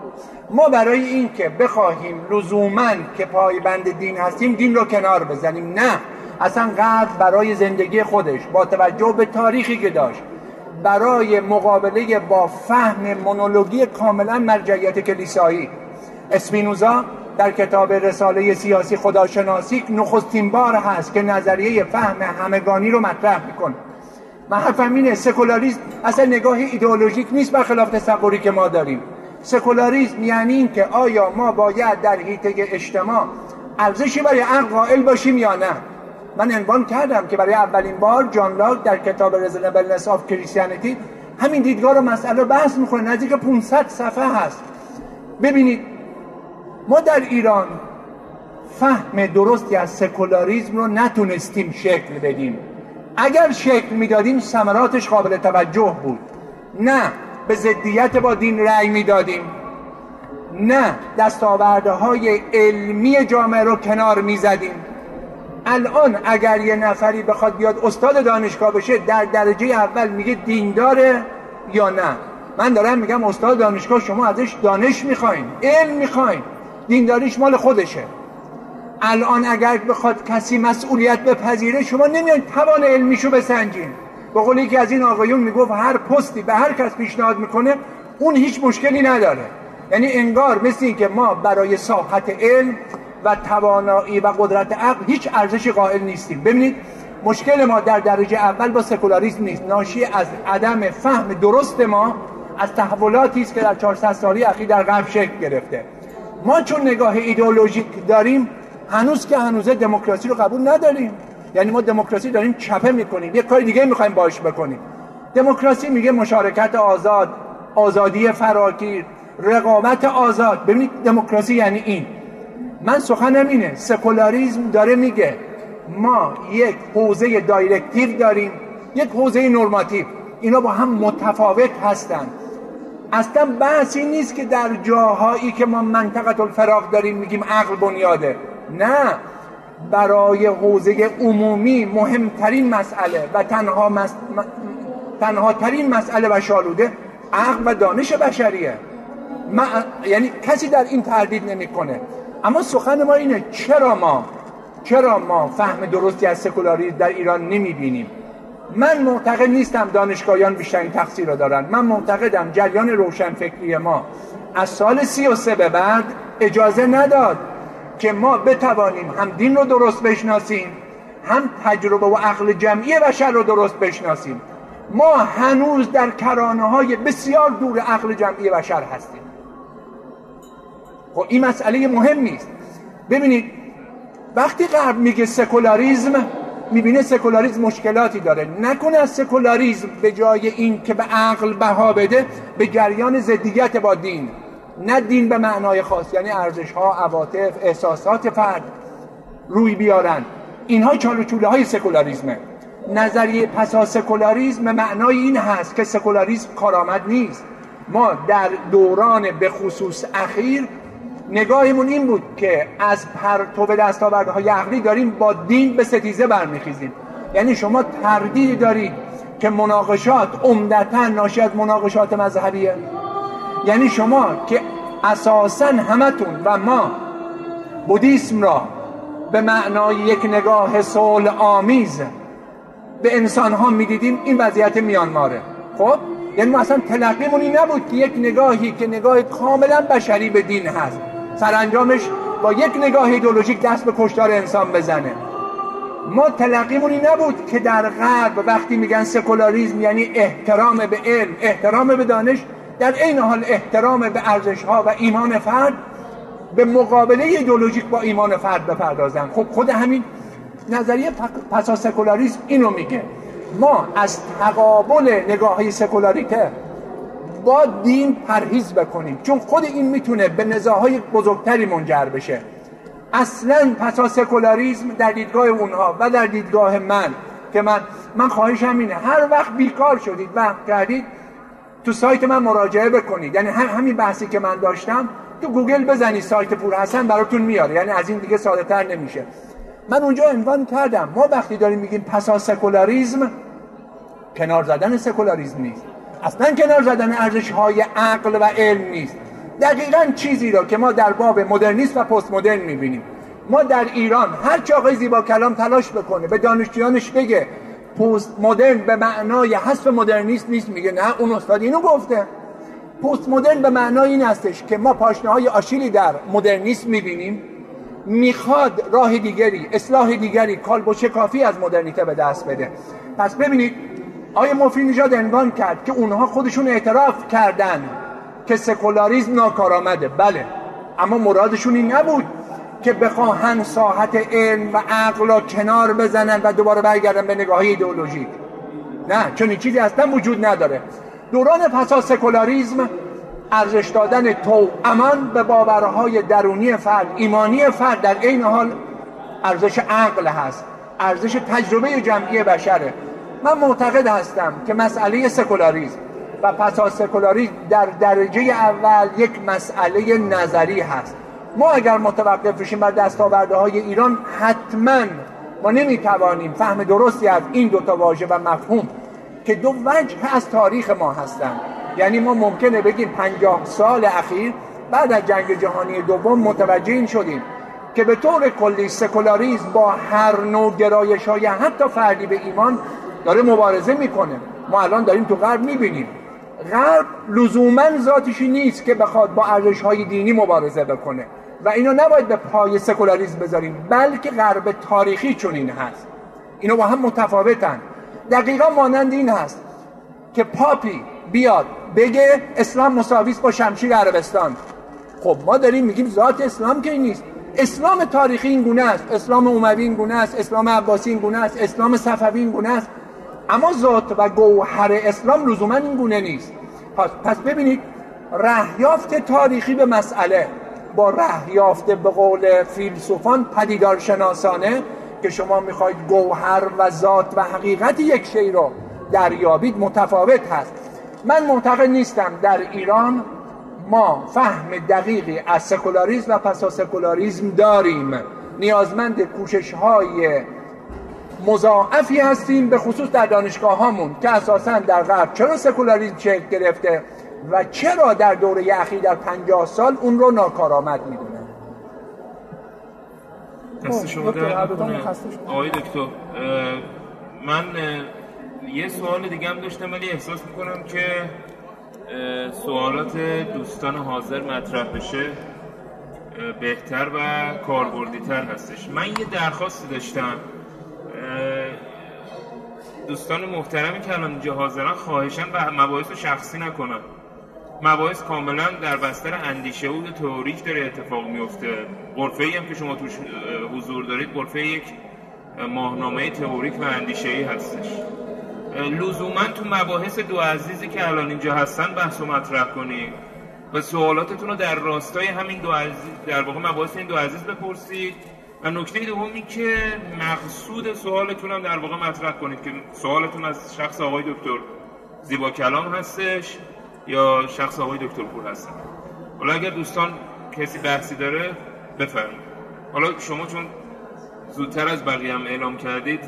ما برای اینکه بخواهیم لزوما که پایبند دین هستیم دین رو کنار بزنیم. نه. اصلا غرب برای زندگی خودش با توجه به تاریخی که داشت برای مقابله با فهم مونولوژی کاملا مرجعیت کلیسایی. اسپینوزا در کتاب رساله سیاسی خداشناسی نخستین بار هست که نظریه فهم همگانی رو مطرح می‌کنه. من حرفم اینه سکولاریسم اصلا نگاه ایدئولوژیک نیست برخلاف تصوری که ما داریم. سکولاریسم یعنی این که آیا ما باید در حیطه اجتماع ارزشی برای عقل قائل باشیم یا نه. من عنوان کردم که برای اولین بار جان لاک در کتاب Reasonableness of Christianity همین دیدگاه رو مسئله بحث می‌کنه نزدیک 500 صفحه هست. ببینید ما در ایران فهم درستی از سکولاریزم رو نتونستیم شکل بدیم. اگر شکل می‌دادیم ثمراتش قابل توجه بود. نه به ضدیت با دین رأی می‌دادیم. نه دستاورده های علمی جامعه رو کنار می‌زدیم. الان اگر یه نفری بخواد بیاد استاد دانشگاه بشه در درجه اول میگه دینداره یا نه؟ من دارم میگم استاد دانشگاه شما ازش دانش می‌خواین علم می‌خواین. دینداریش مال خودشه. الان اگر بخواد کسی مسئولیت بپذیره شما نمیان توان علمیشو بسنجین. به قول که از این آقایون می‌گفت هر پستی به هر کس پیشنهاد می‌کنه اون هیچ مشکلی نداره. یعنی انگار مثل این که ما برای ساحت علم و توانایی و قدرت عقل هیچ ارزشی قائل نیستیم. ببینید مشکل ما در درجه اول با سکولاریسم نیست. ناشی از عدم فهم درست ما از تحولاتی است که در 400 سالی اخیر در غرب شکل گرفته. ما چون نگاه ایدئولوژیک داریم هنوز که هنوزه دموکراسی رو قبول نداریم. یعنی ما دموکراسی داریم چپه می‌کنیم. یه کار دیگه می‌خوایم باش بکنیم. دموکراسی میگه مشارکت آزاد آزادی فراگیر رقابت آزاد. ببینید دموکراسی یعنی این. من سخنم اینه سکولاریزم داره میگه ما یک حوزه directive داریم یک حوزه normative. اینا با هم متفاوت هستند اصلا بحثی نیست که در جاهایی که ما منطقه الفراغ داریم میگیم عقل بنیاده. نه. برای حوزه عمومی مهمترین مسئله و تنها, مس... تنها ترین مسئله و شالوده عقل و دانش بشریه. ما... یعنی کسی در این تردید نمی‌کنه. اما سخن ما اینه چرا ما چرا ما فهم درستی از سکولاریسم در ایران نمی‌بینیم؟ من معتقد نیستم دانشگاهیان بیشترین تقصیر رو دارن. من معتقدم جریان روشنفکری ما از سال سی و سه به بعد اجازه نداد که ما بتوانیم هم دین رو درست بشناسیم هم تجربه و عقل جمعی بشر رو درست بشناسیم. ما هنوز در کرانه های بسیار دور عقل جمعی بشر هستیم. خب این مسئله مهم نیست. ببینید وقتی غرب میگه سکولاریزم می‌بینه سکولاریزم مشکلاتی داره. نکنه از سکولاریزم به جای این که به عقل بها بده به جریان ضدیت با دین. نه دین به معنای خاص یعنی ارزش ها عواطف احساسات فرد روی بیارن. اینها چالو چوله های سکولاریزمه نظریه پسا سکولاریزم معنای این هست که سکولاریزم کارآمد نیست. ما در دوران به خصوص اخیر نگاهمون این بود که از پرتو دستاوردهای عقلی داریم با دین به ستیزه برمیخیزیم. یعنی شما تردیدی دارید که مناقشات عمدتا ناشی از مناقشات مذهبیه. یعنی شما که اساسا همتون و ما بودیسم را به معنای یک نگاه صلح آمیز به انسان ها می‌دیدیم این وضعیت میانماره. خب؟ یعنی ما اصلا تلقیمون این نبود که یک نگاهی که نگاه کاملا بشری به دین هست. سرانجامش با یک نگاه ایدولوژیک دست به کشتار انسان بزنه. ما تلقیمون این نبود که در غرب وقتی میگن سکولاریزم یعنی احترام به علم احترام به دانش در این حال احترام به ارزش ها و ایمان فرد به مقابله ایدولوژیک با ایمان فرد بپردازن. خب خود همین نظریه پسا سکولاریزم اینو میگه. ما از تقابل نگاه های سکولاریته با دین پرهیز بکنیم. چون خود این می‌تونه به نزاهای بزرگتری منجر بشه. اصلا پسا سکولاریزم در دیدگاه اونها و در دیدگاه من که من من خواهشم اینه هر وقت بیکار شدید و کردید تو سایت من مراجعه بکنید. یعنی همین بحثی که من داشتم تو گوگل بزنید سایت پور حسن براتون میاره. یعنی از این دیگه ساده تر نمیشه. من اونجا عنوان کردم. ما وقتی داریم میگیم پسا سکولاریزم کنار زدن سکولاریزم نیست. اصلا کنار زدن ارزش های عقل و علم نیست. دقیقا چیزی را که ما در باب مدرنیسم و پست مدرن می‌بینیم. ما در ایران هر چه آقای زیبا کلام تلاش بکنه به دانشجویانش بگه پست مدرن به معنای حذف مدرنیست نیست میگه نه اون استاد اینو گفته. پست مدرن به معنای این هستش که ما پاشنه های آشیلی در مدرنیسم می‌بینیم. می‌خواد راه دیگری اصلاح دیگری کالب و شکافی از مدرنیته به دست بده. پس ببینید آیا مفری نژاد عنوان کرد که اونها خودشون اعتراف کردن که سکولاریزم ناکارآمده. بله اما مرادشون این نبود که بخواهن ساحت علم و عقل را کنار بزنن و دوباره برگردن به نگاه ایدئولوژیک. نه چون این چیزی اصلا وجود نداره. دوران پسا سکولاریزم ارزش دادن تو امان به باورهای درونی فرد ایمانی فرد در این حال ارزش عقل هست. ارزش تجربه جمعی بشره. من معتقد هستم که مسئله سکولاریزم و پسا سکولاریزم در درجه اول یک مسئله نظری هست. ما اگر متوقف بشیم بر دستاورده های ایران حتما ما نمی‌توانیم فهم درستی از این دوتا واژه و مفهوم که دو وجه از تاریخ ما هستند. یعنی ما ممکنه بگیم پنجاه سال اخیر بعد از جنگ جهانی دوم متوجه این شدیم که به طور کلی سکولاریزم با هر نوع گرایش های حتی فردی به ایمان داره مبارزه می‌کنه. ما الان داریم تو غرب می‌بینیم. غرب لزوما ذاتشی نیست که بخواد با ارزش های دینی مبارزه بکنه. و اینو نباید به پای سکولاریزم بذاریم بلکه غرب تاریخی چون این هست. اینو با هم متفاوتن. دقیقا مانند این هست که پاپی بیاد بگه اسلام مساویس با شمشیر عربستان. خب ما داریم میگیم ذات اسلام که نیست. اسلام تاریخی این گونه است. اسلام اوموی این گونه است. اسلام عباسی این گونه است. اسلام صفوی این گونه است. اما ذات و گوهر اسلام لزوما این گونه نیست. پس ببینید رهیافت تاریخی به مسئله. با رهیافت به قول فیلسوفان پدیدار شناسانه که شما می‌خواید گوهر و ذات و حقیقت یک شی رو دریابید متفاوت هست. من معتقد نیستم در ایران ما فهم دقیقی از سکولاریزم و پسا سکولاریزم داریم. نیازمند کوشش های مضاعفی هستیم به خصوص در دانشگاه هامون که اساسا در غرب چرا سکولاریزم شکل گرفته و چرا در دوره اخیر در پنجاه سال اون رو ناکارآمد می‌دونن دست خب، شما در آقای دکتر من یه سوال دیگه هم داشتم ولی احساس می‌کنم که سوالات دوستان حاضر مطرح بشه بهتر و کاربردی تر هستش. من یه درخواستی داشتم. دوستان محترمی که الان اینجا حاضرن خواهشن و مباحث شخصی نکنن مباحث کاملا در بستر اندیشه و تئوریک داره اتفاق میفته. قرفه هم که شما توش حضور دارید قرفه یک ماهنامه تئوریک و اندیشه ای هستش لزوما تو مباحث دو عزیزی که الان اینجا هستن بحث و مطرح کنید و سوالاتتون رو در راستای همین دو عزیز در واقع مباحث این دو عزیز بپرسید. و نکته دومی که مقصود سوالتون هم در واقع مطرح کنید که سوالتون از شخص آقای دکتر زیبا کلام هستش یا شخص آقای دکتر پور هستن. حالا اگر دوستان کسی بحثی داره بفرمایید. حالا شما چون زودتر از بقیه هم اعلام کردید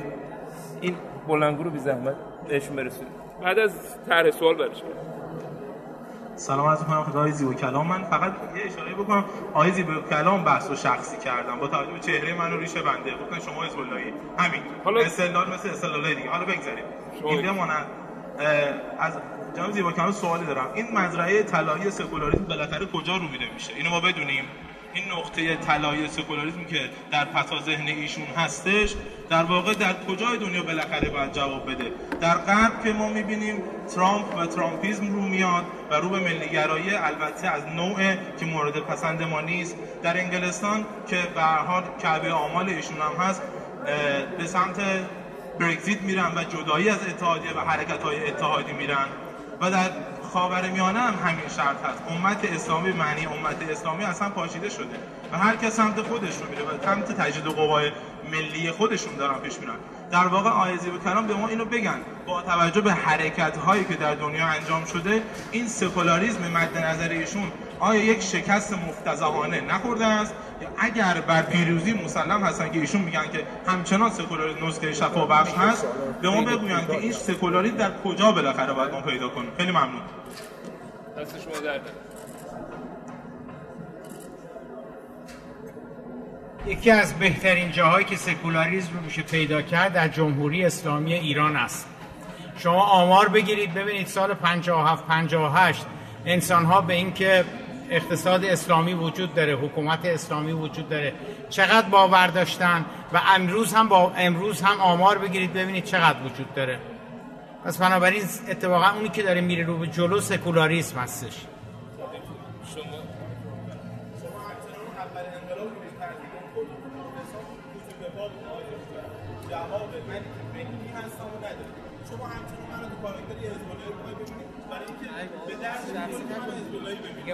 این بلنگو رو بی زحمت بهشون برسونید. بعد از طرح سوال برش سلام عرض می‌کنم خدای زیبا کلام. من فقط یه اشاره بکنم. آقای زیبا کلام بحث و شخصی کردم. با توجه به چهره من و ریشه بنده. گفتن شما حزب اللهی همین. حالا استدلال مثل استدلال دیگه. حالا بگذاریم. این بماند از جناب زیبا کلام سوالی دارم. این مزرعه طلایی سکولاریسم بالاخره کجا رو میده میشه اینو ما بدونیم. این نقطه طلایی سکولاریسم که در پتا ذهن ایشون هستش در واقع در کجای دنیا بالاخره باید جواب بده؟ در غرب که ما می‌بینیم ترامپ و ترامپیزم رو میاد و رو به ملیگرایی البته از نوع که مورد پسند ما نیست. در انگلستان که به حال کعبه آمال ایشون هم هست به سمت برگزیت میرن و جدایی از اتحادیه و حرکت های اتحادی میرن. و در خاور میانه هم همین شرط هست. امت اسلامی معنی امت اسلامی اصلا پاشیده شده و هر کس سمت خودش رو میره و سمت تجدید قوای ملی خودشون دارن پیش میرن. در واقع آیزی و کلام به ما اینو بگن. با توجه به حرکت هایی که در دنیا انجام شده این سکولاریزم مد نظر ایشون آیا یک شکست مفتزهانه نخورده است؟ اگر بر پیروزی مسلم هستن که ایشون میگن که همچنان سکولاریسم نسخه شفا بخش هست به ما بگویند که این سکولاری در کجا بالاخره باید ما پیدا کنیم. خیلی ممنون. دست شما یکی از بهترین جاهایی که سکولاریسم رو میشه پیدا کرد در جمهوری اسلامی ایران است. شما آمار بگیرید ببینید سال 57 58 انسان ها به اینکه اقتصاد اسلامی وجود داره حکومت اسلامی وجود داره. چقدر باور داشتن و امروز هم با امروز هم آمار بگیرید ببینید چقدر وجود داره. پس بنابراین اتفاقا اونی که داره میره رو به جلو سکولاریسم هستش.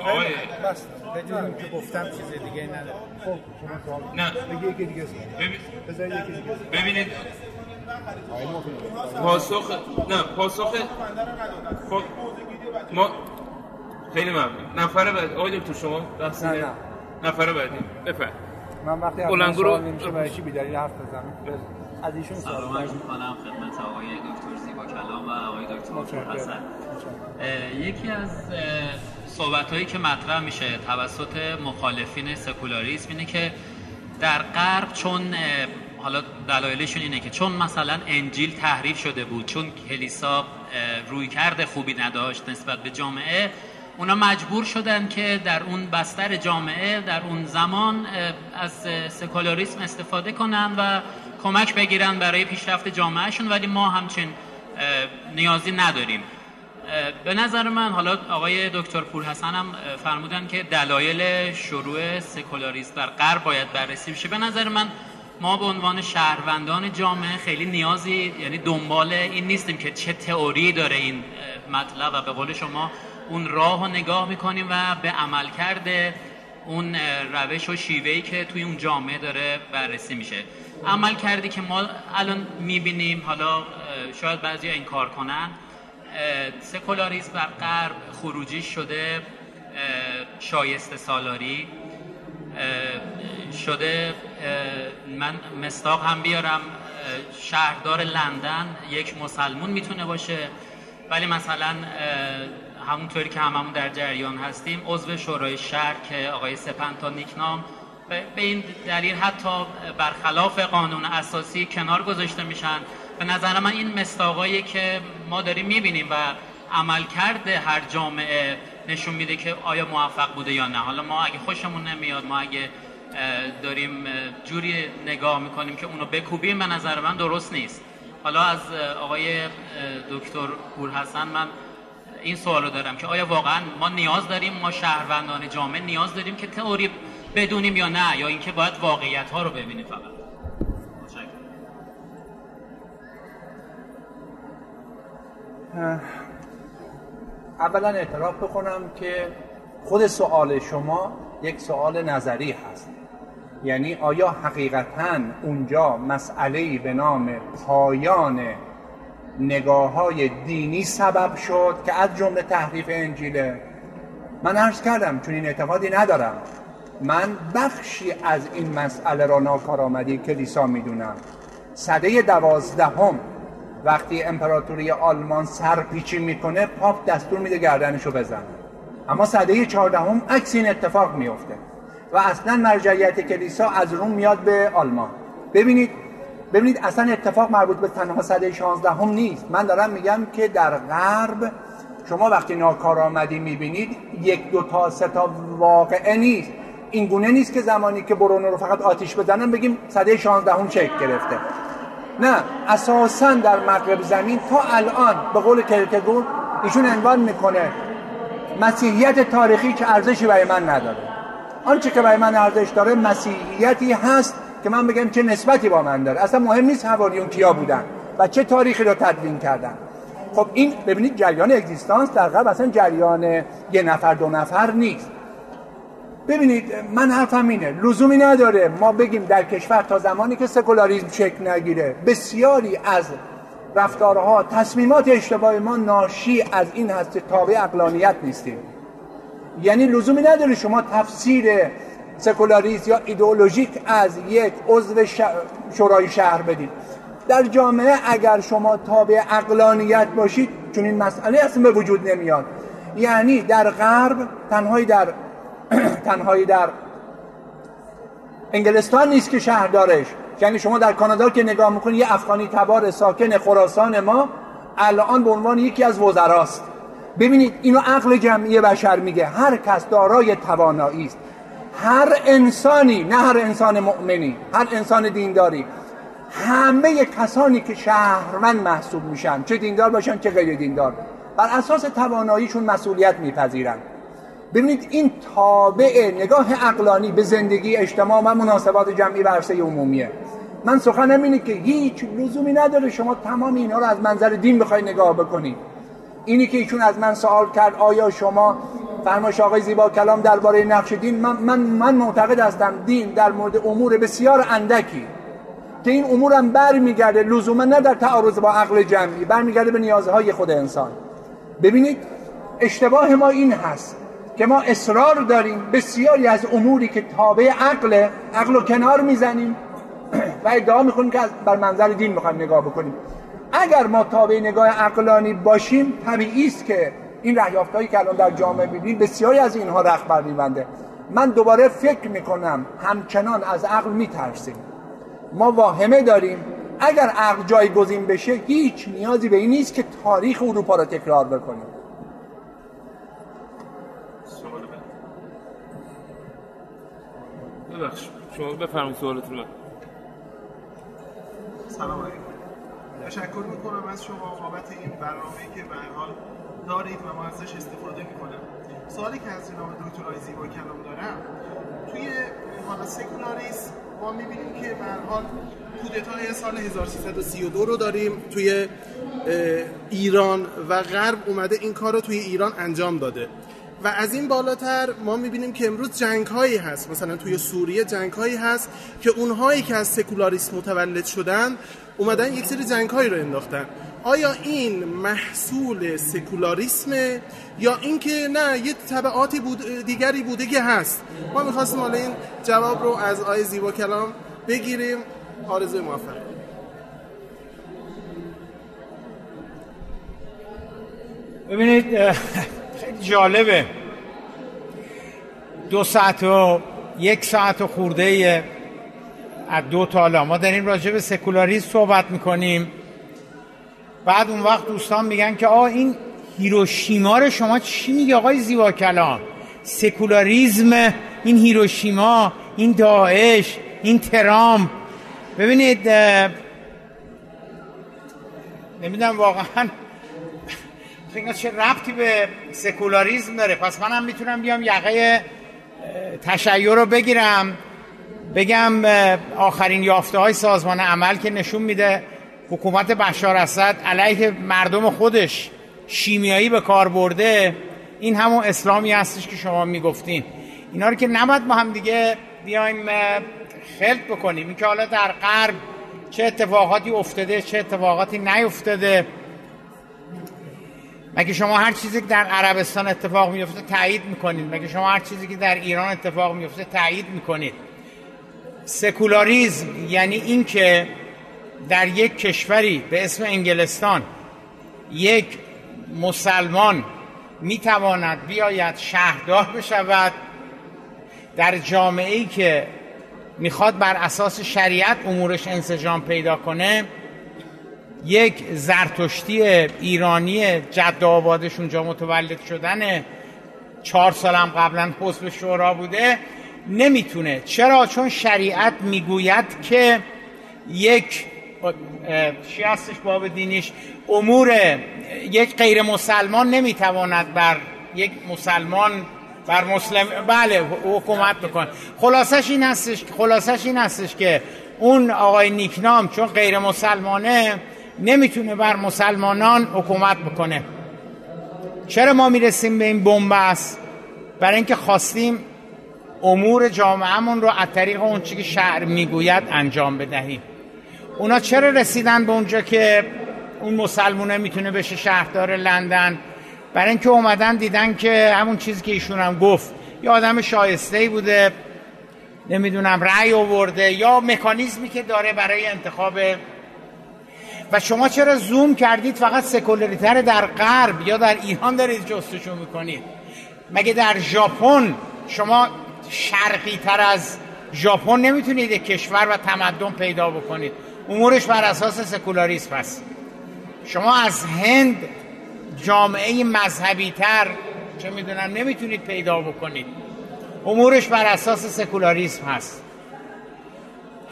آقای بس بدونیم که گفتم چیز دیگه نداره خب شما نه. بگی یکی دیگه بذار یکی دیگه ببینید. پاسخ نه پاسخ خب ما خیلی ممنون. نفر بعد آقای دکتر شما بحث نه نه. نفر بعدی. بفرمایید. من وقتی بلندگو رو نمیشه برای چی بیداری حرف بزنم از ایشون سلام عرض می‌کنم خدمت آقای دکتر زیبا کلام و آقای دکتر حسن. یکی از صحبت هایی که مطرح میشه توسط مخالفین سکولاریسم اینه که در غرب چون حالا دلایلشون اینه که چون مثلا انجیل تحریف شده بود چون کلیسا روی کرده خوبی نداشت نسبت به جامعه اونا مجبور شدن که در اون بستر جامعه در اون زمان از سکولاریسم استفاده کنن و کمک بگیرن برای پیشرفت جامعهشون ولی ما همچین نیازی نداریم. به نظر من حالا آقای دکتر پورحسن هم فرمودن که دلایل شروع سکولاریسم در غرب باید بررسی بشه. به نظر من ما به عنوان شهروندان جامعه خیلی نیازی یعنی دنبال این نیستیم که چه تئوری داره این مطلب و به قول شما اون راه رو نگاه می‌کنیم و به عمل کرده اون روش و شیوهی که توی اون جامعه داره بررسی میشه. عمل کردی که ما الان می‌بینیم حالا شاید بعضی این کار کنن سکولاریسم بر غرب خروجی شده شایسته سالاری. شده من مستاق هم بیارم. شهردار لندن یک مسلمون می‌تونه باشه. ولی مثلا همونطوری که هممون در جریان هستیم عضو شورای شهر که آقای سپنتا نیکنام به این دلیل حتی برخلاف قانون اساسی کنار گذاشته میشن. به نظر من این مستاقایی که ما داریم می‌بینیم و عمل کرده هر جامعه نشون میده که آیا موفق بوده یا نه. حالا ما اگه خوشمون نمیاد ما اگه داریم جوری نگاه می‌کنیم که اونو بکوبیم به نظر من درست نیست. حالا از آقای دکتر پورحسن من این سوالو دارم که آیا واقعا ما نیاز داریم ما شهروندان جامعه نیاز داریم که تئوری بدونیم یا نه یا اینکه باید واقعیت ها رو ببینیم فقط؟ اولا اعتراف بکنم که خود سوال شما یک سوال نظری هست. یعنی آیا حقیقتا اونجا مسئله به نام پایان نگاه های دینی سبب شد که از جمله تحریف انجیله من عرض کردم چون این اعتقادی ندارم. من بخشی از این مسئله را ناکارآمدی کلیسا می‌دونم. صده دوازدهم وقتی امپراتوری آلمان سرپیچی می‌کنه پاپ دستور میده گردنشو بزن اما صده چهاردهم عکس این اتفاق میفته و اصلا مرجعیت کلیسا از روم میاد به آلمان. ببینید ببینید اصلا اتفاق مربوط به تنها صده 16 هم نیست. من دارم میگم که در غرب شما وقتی ناکارآمدی می‌بینید یک دو تا سه تا واقعه نیست. این گونه نیست که زمانی که برونو رو فقط آتیش بزنن بگیم صده 16 هم شکل گرفته. نه اساسا در مغرب زمین تا الان به قول کرکگور ایشون عنوان می‌کنه مسیحیت تاریخی که ارزشی برای من نداره. آنچه که برای من ارزش داره مسیحیتی هست که من بگم چه نسبتی با من داره. اصلا مهم نیست حواریون کیا بودن و چه تاریخی رو تدوین کردن. خب این ببینید جریان اگزیستانس در غرب اصلا جریان یه نفر دو نفر نیست. ببینید من حرفم اینه لزومی نداره ما بگیم در کشور تا زمانی که سکولاریزم شکل نگیره بسیاری از رفتارها تصمیمات اشتباه ما ناشی از این هست که تابع اقلانیت نیستیم. یعنی لزومی نداره شما تفسیر سکولاریست یا ایدئولوژیک از یک عضو شورای شهر بدید. در جامعه اگر شما تابع اقلانیت باشید چون این مسئله اصلا به وجود نمیاد. یعنی در غرب تنهایی در تنهایی در انگلستان نیست که شهردارش یعنی شما در کانادا که نگاه می‌کنید یه افغانی تبار ساکن خراسان ما الان به عنوان یکی از وزراست. ببینید اینو عقل جمعی بشر میگه. هر کس دارای توانایی است. هر انسانی نه هر انسان مؤمنی هر انسان دینداری. همه کسانی که شهروند محسوب میشن چه دیندار باشن چه غیر دیندار بر اساس تواناییشون مسئولیت میپذیرن. ببینید این تابع نگاه اقلانی به زندگی اجتماع و مناسبات جمعی و عرصه عمومیه. من سخنم اینه که هیچ لزومی نداره شما تمام اینها رو از منظر دین بخوای نگاه بکنید. اینی که ایشون از من سوال کرد آیا شما فرمایش آقای زیبا کلام درباره نقش دین؟ من, من, من معتقد هستم دین در مورد امور بسیار اندکی. که این امورم برمیگرده لزوما نه در تعارض با عقل جمعی برمیگرده به نیازهای خود انسان. ببینید اشتباه ما این هست. که ما اصرار داریم بسیاری از اموری که تابع عقل عقل رو کنار می‌زنیم و ادعا می‌کنیم که بر منظر دین می‌خوایم نگاه بکنیم. اگر ما تابع نگاه عقلانی باشیم طبیعی است که این رهیافتهایی که الان در جامعه می‌بینید بسیاری از اینها رخ بر میبنده من دوباره فکر می‌کنم همچنان از عقل میترسیم. ما واهمه داریم. اگر عقل جایگزین بشه هیچ نیازی به این نیست که تاریخ اروپا را تکرار بکنیم. ببخش. شما بفرمایید سوالتون سلام علیکم. تشکر می‌کنم از شما بابت این برنامه‌ای که به حال دارید و ما ازش استفاده می‌کنم. سوالی که از جناب دکتر زیبا کلام دارم توی حالا سکولاریسم ما می‌بینیم که به حال کودتای سال 1332 رو داریم توی ایران و غرب اومده این کار رو توی ایران انجام داده. و از این بالاتر ما می‌بینیم که امروز جنگ هایی هست. مثلا توی سوریه جنگ هایی هست که اونهایی که از سکولاریسم متولد شدن اومدن یک سری جنگ هایی رو انداختن. آیا این محصول سکولاریسمه یا اینکه نه یه طبعاتی بود دیگری بوده که هست؟ ما می‌خواستیم حالا این جواب رو از آی زیبا کلام بگیریم. آرزوی موفق. ببینید خیلی جالبه. دو ساعت و یک ساعت و خورده از دو تالا ما داریم راجع به سکولاریسم صحبت می‌کنیم. بعد اون وقت دوستان میگن که آه این هیروشیما رو شما چی میگه آقای زیبا کلام سکولاریزم این هیروشیما این داعش این ترام ببینید نمی‌دونم واقعا اینا چه ربطی به سکولاریزم داره؟ پس منم می‌تونم بیام یقه تشیع رو بگیرم. بگم آخرین یافته های سازمان عمل که نشون میده حکومت بشار اسد علیه مردم خودش شیمیایی به کار برده این همون اسلامی هستش که شما می‌گفتین. اینا رو که نباید با هم دیگه بیایم خلط بکنیم. این که حالا در غرب چه اتفاقاتی افتاده چه اتفاقاتی نیفتاده. مگه شما هر چیزی که در عربستان اتفاق میفته تایید می‌کنید؟ مگه شما هر چیزی که در ایران اتفاق میفته تایید می‌کنید؟ سکولاریزم یعنی اینکه در یک کشوری به اسم انگلستان یک مسلمان می‌تواند بیاید شهردار بشود در جامعه ای که می‌خواد بر اساس شریعت امورش انسجام پیدا کنه یک زرتشتی ایرانی جد آبادش اونجا متولد شدن چهار سالم قبلا حزب شورا بوده. نمی‌تونه. چرا؟ چون شریعت می‌گوید که یک چی هستش باب دینیش؟ امور یک غیر مسلمان نمی‌تواند بر یک مسلمان بر مسلم بله حکومت بکن. خلاصش این هستش خلاصش این هستش که اون آقای نیکنام چون غیر مسلمانه نمی‌تونه بر مسلمانان حکومت بکنه. چرا ما می‌رسیم به این بنبست؟ برای اینکه خواستیم امور جامعهمون رو از طریق اون که شعر می‌گوید انجام بدهیم. اونا چرا رسیدن به اونجا که اون مسلمونه می‌تونه بشه شهردار لندن؟ برای اینکه اومدن دیدن که همون چیزی که ایشون هم گفت یه آدم شایسته ای بوده نمی‌دونم رأی آورده یا مکانیزمی که داره برای انتخاب و شما چرا زوم کردید فقط سکولاریتر در غرب یا در ایران دارید جستشو می‌کنید؟ مگه در ژاپن شما شرقی تر از ژاپن نمی‌تونید کشور و تمدن پیدا بکنید؟ امورش بر اساس سکولاریسم هست شما از هند جامعه مذهبی تر چه می‌دونم نمی‌تونید پیدا بکنید. امورش بر اساس سکولاریسم هست.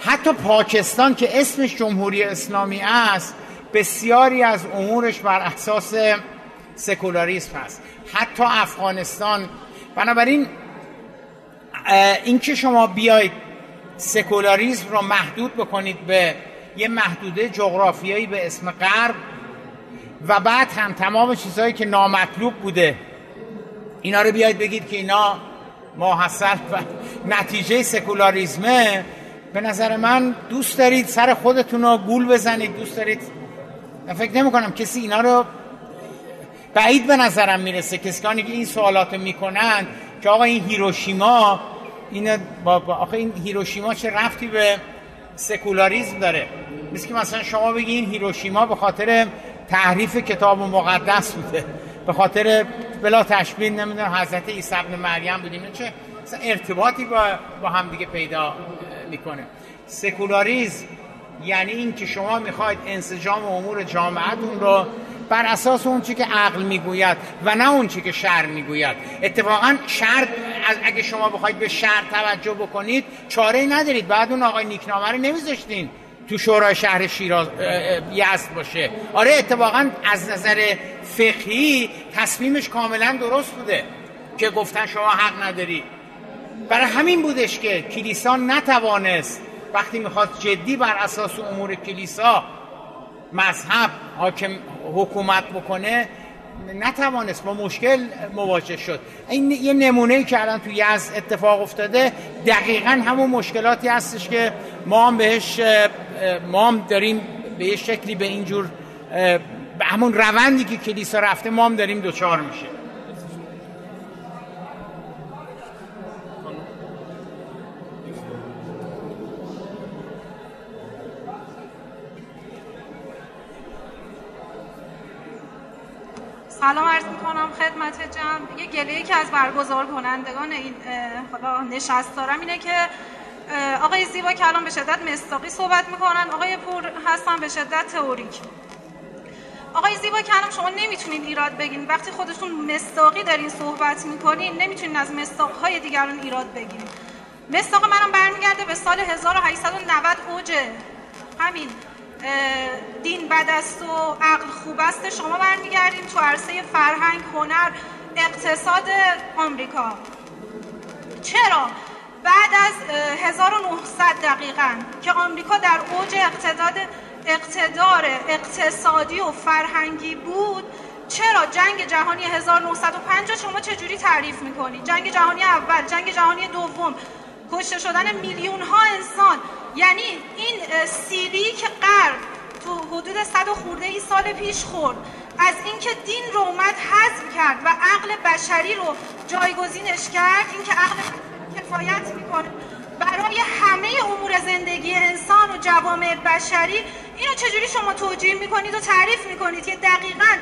حتی پاکستان که اسمش جمهوری اسلامی است بسیاری از امورش بر اساس سکولاریسم هست حتی افغانستان. بنابراین اینکه شما بیاید سکولاریسم را محدود بکنید به یه محدوده جغرافیایی به اسم غرب و بعد هم تمام چیزهایی که نامطلوب بوده اینا رو بیاید بگید که اینا ماحصل و نتیجه سکولاریزمه به نظر من دوست دارید سر خودتون رو گول بزنید دوست دارید. من فکر نمی کنم کسی اینا رو بعید به نظرم می‌رسه. کسی که این سوالات می‌کنن که آقا این هیروشیما این با, آخه این هیروشیما چه رفتی به سکولاریزم داره؟ مثل که مثلا شما بگین هیروشیما به خاطر تحریف کتاب مقدس بوده. به خاطر بلا تشبیه نمی‌دونم حضرت عیسی ابن مریم بودیم. چه؟ ارتباطی با, با هم دیگه پیدا می‌کنه. سکولاریزم یعنی این که شما می‌خواید انسجام امور جامعتون رو بر اساس اون چی که عقل می‌گوید و نه اون چی که شر می‌گوید. اتفاقا شر اگه شما بخواید به شر توجه بکنید چاره ندارید. بعد اون آقای نیکنامه رو نمیذاشتین تو شورای شهر شیراز یزد باشه. آره اتفاقا از نظر فقهی تصمیمش کاملا درست بوده که گفتن شما حق نداری. برای همین بودش که کلیسا نتوانست وقتی می‌خواد جدی بر اساس امور کلیسا مذهب حاکم حکومت بکنه نتوانست با مشکل مواجه شد. این یه نمونه که الان تو یز اتفاق افتاده دقیقا همون مشکلاتی هستش که ما هم بهش ما هم داریم به یه شکلی به اینجور به همون روندی که کلیسا رفته ما هم داریم دوچار میشه سلام عرض می‌کنم خدمت جمع. یه گله که از برگزار کنندگان این خدا نشست دارم اینه که آقای زیبا کلام به شدت مستاقی صحبت می‌کنن آقای پور هستن به شدت تئوریک. آقای زیبا کلام شما نمی‌تونید ایراد بگین وقتی خودتون مستاقی دارین صحبت می‌کنین نمی‌تونین از مستاقهای دیگران ایراد بگین مستاق منم برمیگرده به سال 1890 اوج همین. دین بد است و عقل خوب است. شما برمیگردیم تو عرصه فرهنگ هنر اقتصاد آمریکا. چرا؟ بعد از 1900 دقیقا که آمریکا در اوج اقتدار اقتدار اقتصادی و فرهنگی بود چرا جنگ جهانی 1905 شما چجوری تعریف می‌کنید جنگ جهانی اول جنگ جهانی دوم. کشته شدن میلیون ها انسان. یعنی این سیلی که غرب تو حدود صد و خورده ای سال پیش خورد. از اینکه دین رو اومد حذف کرد و عقل بشری رو جایگزینش کرد اینکه عقل کفایت می‌کنه. برای همه امور زندگی انسان و جوامع بشری اینو چجوری شما توجیه می‌کنید و تعریف می‌کنید که دقیقا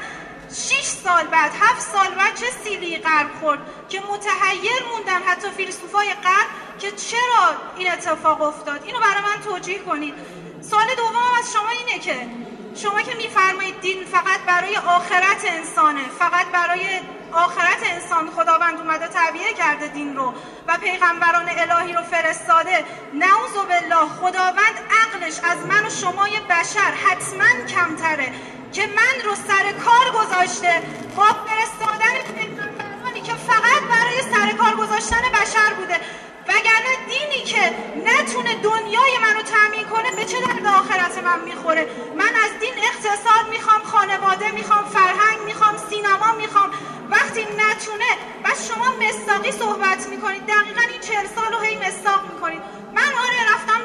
6 سال بعد 7 سال بعد چه سیلی غرب خورد که متحیر موندن حتی فیلسوفای غرب که چرا این اتفاق افتاد؟ اینو برای من توجیه کنید. سوال دومم از شما اینه که شما که میفرمایید دین فقط برای آخرت انسانه فقط برای آخرت انسان خداوند اومده تعبیه کرده دین رو و پیغمبران الهی رو فرستاده نعوذ بالله خداوند عقلش از من و شمای بشر حتما کمتره. که من رو سر کار گذاشته با فرستادن پیغمبرانی که فقط برای سر کار گذاشتن بشر بوده. وگرنه دینی که نتونه دنیای منو تامین کنه به چه درد آخرت من می‌خوره؟ من از دین اقتصاد می‌خوام خانواده می‌خوام فرهنگ می‌خوام سینما می‌خوام. وقتی نتونه بس شما مستاقی صحبت می‌کنید دقیقا این چهل سال رو هی مستاق می‌کنید من آره رفتم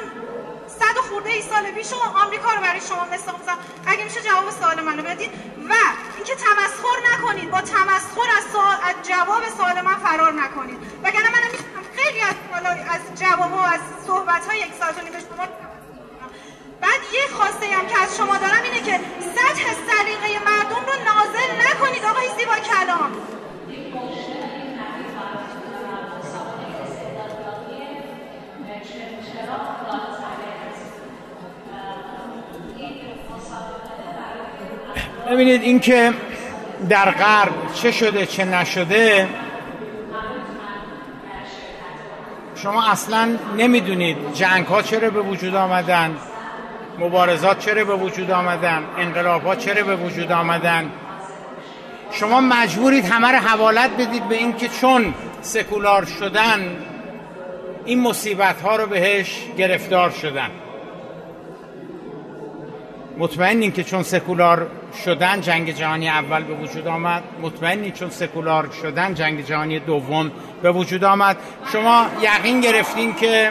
صد خورده ای سال پیش و آمریکا رو برای شما مستاق می‌زنم. اگه میشه جواب سوال منو بدید و اینکه تمسخر نکنید با تمسخر از, سوال، از جواب سوال من فرار نکنید. وگرنه من خیلی از از جواب و از صحبت های یک ساعت و شما بعد یه خواسته هم که از شما دارم اینه که سطح سلیقه مردم رو نازل نکنید آقای زیبا کلام. ببینید اینکه در غرب چه شده چه نشده شما اصلا نمی‌دونید جنگ ها چرا به وجود آمدن مبارزات چرا به وجود آمدن انقلاب ها چرا به وجود آمدن. شما مجبورید همه رو حوالت بدید به اینکه چون سکولار شدن این مصیبت ها رو بهش گرفتار شدن. مطمئنیم که چون سکولار شدن جنگ جهانی اول به وجود آمد مطمئنیم چون سکولار شدن جنگ جهانی دوم به وجود آمد. شما یقین گرفتین که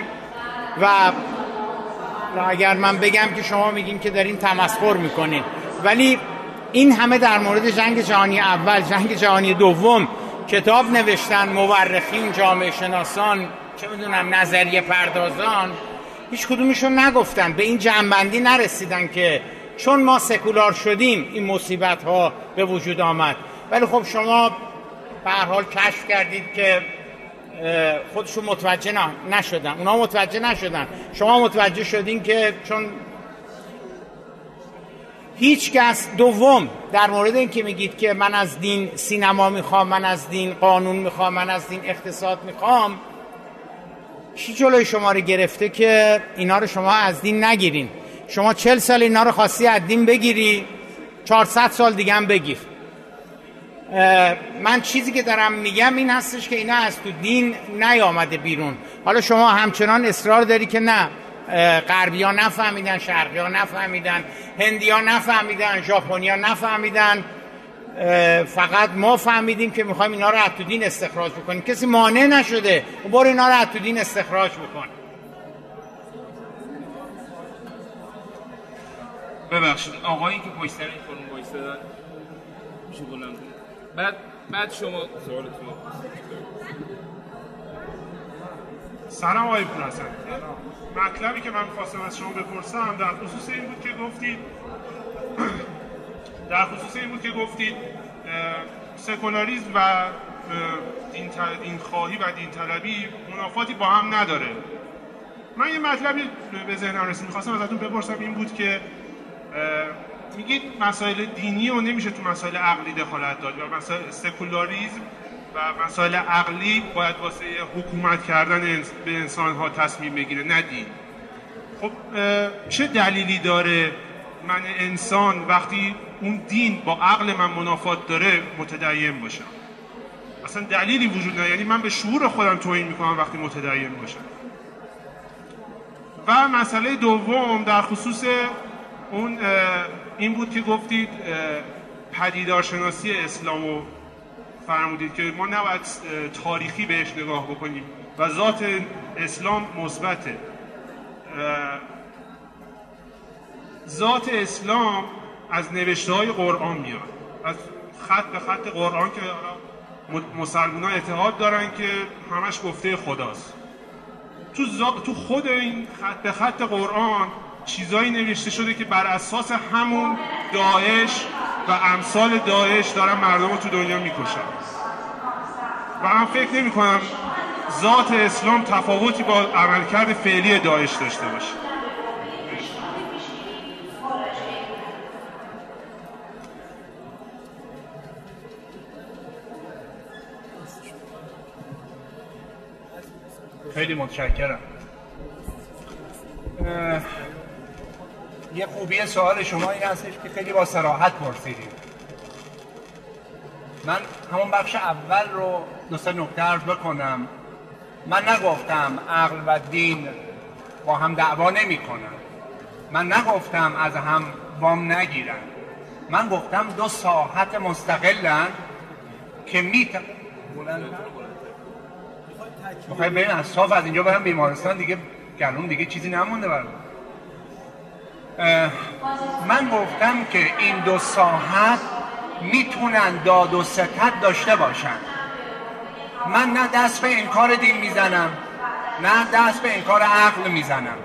و اگر من بگم که شما میگین که دارین تمسخر می‌کنین. ولی این همه در مورد جنگ جهانی اول جنگ جهانی دوم کتاب نوشتن مورخین جامعه شناسان چه می‌دونم نظریه پردازان هیچ کدومشون نگفتن به این جنبندی نرسیدن که چون ما سکولار شدیم این مصیبت ها به وجود آمد. ولی خب شما به حال کشف کردید که خودشون متوجه نشدن. اونا متوجه نشدن. شما متوجه شدین که چون هیچ کس دوم در مورد این که میگید که من از دین سینما می‌خوام من از دین قانون می‌خوام من از دین اقتصاد می‌خوام چی جلوی شما رو گرفته که اینا رو شما از دین نگیرین؟ شما چل سال اینا رو خواستی از دین بگیری 400 سال دیگه هم بگیر. من چیزی که دارم میگم این هستش که اینا از تو دین نیامده بیرون. حالا شما همچنان اصرار داری که نه غربی ها نفهمیدن شرقی ها نفهمیدن هندی ها نفهمیدن ژاپنی ها نفهمیدن. فقط ما فهمیدیم که می‌خوایم اینا رو از دین استخراج بکنیم. کسی مانع نشده برو اینا رو از تو دین استخراج بکن. ببخشید آقایی که پشت سر این خانم وایسادن میشه بلند بعد بعد شما سوالتون سلام آقای پورحسن مطلبی که من خواستم از شما بپرسم در خصوص این بود که گفتید در خصوص این بود که گفتید سکولاریزم و دین, دین خواهی و دین طلبی منافاتی با هم نداره. من یه مطلبی به ذهنم رسید می‌خواستم ازتون بپرسم این بود که میگید مسائل دینی و نمیشه تو مسائل عقلی دخالت داد و مسائل سکولاریزم و مسائل عقلی باید واسه حکومت کردن به انسان ها تصمیم بگیره نه دین. خب چه دلیلی داره من انسان وقتی اون دین با عقل من منافات داره متدین باشم. اصلا دلیلی وجود نداره. یعنی من به شعور خودم توهین می‌کنم وقتی متدین باشم. و مسئله دوم در خصوص اون این بود که گفتید پدیدارشناسی اسلام رو فرمودید که ما نباید تاریخی بهش نگاه بکنیم و ذات اسلام مثبته. ذات اسلام از نوشته های قرآن میاد. از خط به خط قرآن که مسلمان ها اتحاد دارن که همش گفته خداست. تو, تو خود این خط به خط قرآن چیزایی نوشته شده که بر اساس همون داعش و امثال داعش دارن مردم رو تو دنیا می‌کشن. و من فکر نمی کنم ذات اسلام تفاوتی با عملکرد فعلی داعش داشته باشه. خیلی متشکرم. یه خوبی سوال شما این هستش که خیلی با سراحت پرسیدیم. من همون بخش اول رو نکته عرض بکنم. من نگفتم عقل و دین با هم دعوا نمی کنن. من نگفتم از هم وام نگیرن. من گفتم دو ساحت مستقلن که می می‌خوای بریم از صاف از اینجا برم بیمارستان دیگه گلوم دیگه چیزی نمونده برام. من گفتم که این دو ساحت می‌تونن داد و ستت داشته باشن. من نه دست به انکار دین می‌زنم نه دست به انکار عقل می‌زنم.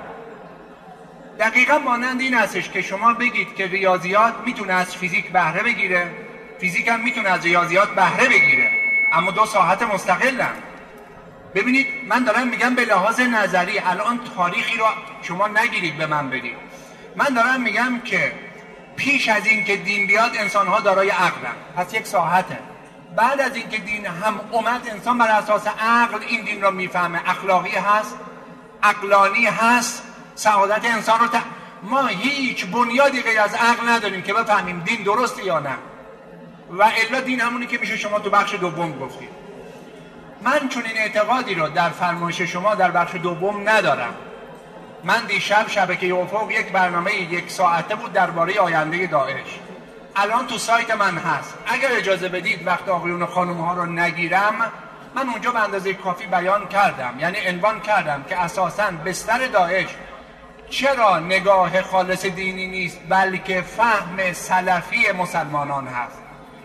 دقیقا مانند این هستش که شما بگید که ریاضیات می‌تونه از فیزیک بهره بگیره فیزیک هم می‌تونه از ریاضیات بهره بگیره اما دو ساحت مستقلن. ببینید من دارم میگم به لحاظ نظری الان تاریخی رو شما نگیرید به من بدید. من دارم میگم که پیش از اینکه دین بیاد انسانها دارای عقلن. پس یک ساحته. بعد از اینکه دین هم اومد انسان بر اساس عقل این دین رو می‌فهمه. اخلاقی هست عقلانی هست سعادت انسان رو ما هیچ بنیادی غیر از عقل نداریم که بفهمیم دین درسته یا نه. و الا دین همونی که میشه شما تو بخش دوم گفتید. من چون این اعتقادی رو در فرمایش شما در بخش دوم ندارم. من دیشب شبکه افق یک برنامه یک ساعته بود درباره آینده داعش. الان تو سایت من هست. اگر اجازه بدید وقت آقایون خانم ها رو نگیرم من اونجا به اندازه کافی بیان کردم. یعنی عنوان کردم که اساسا بستر داعش چرا نگاه خالص دینی نیست بلکه فهم سلفی مسلمانان هست.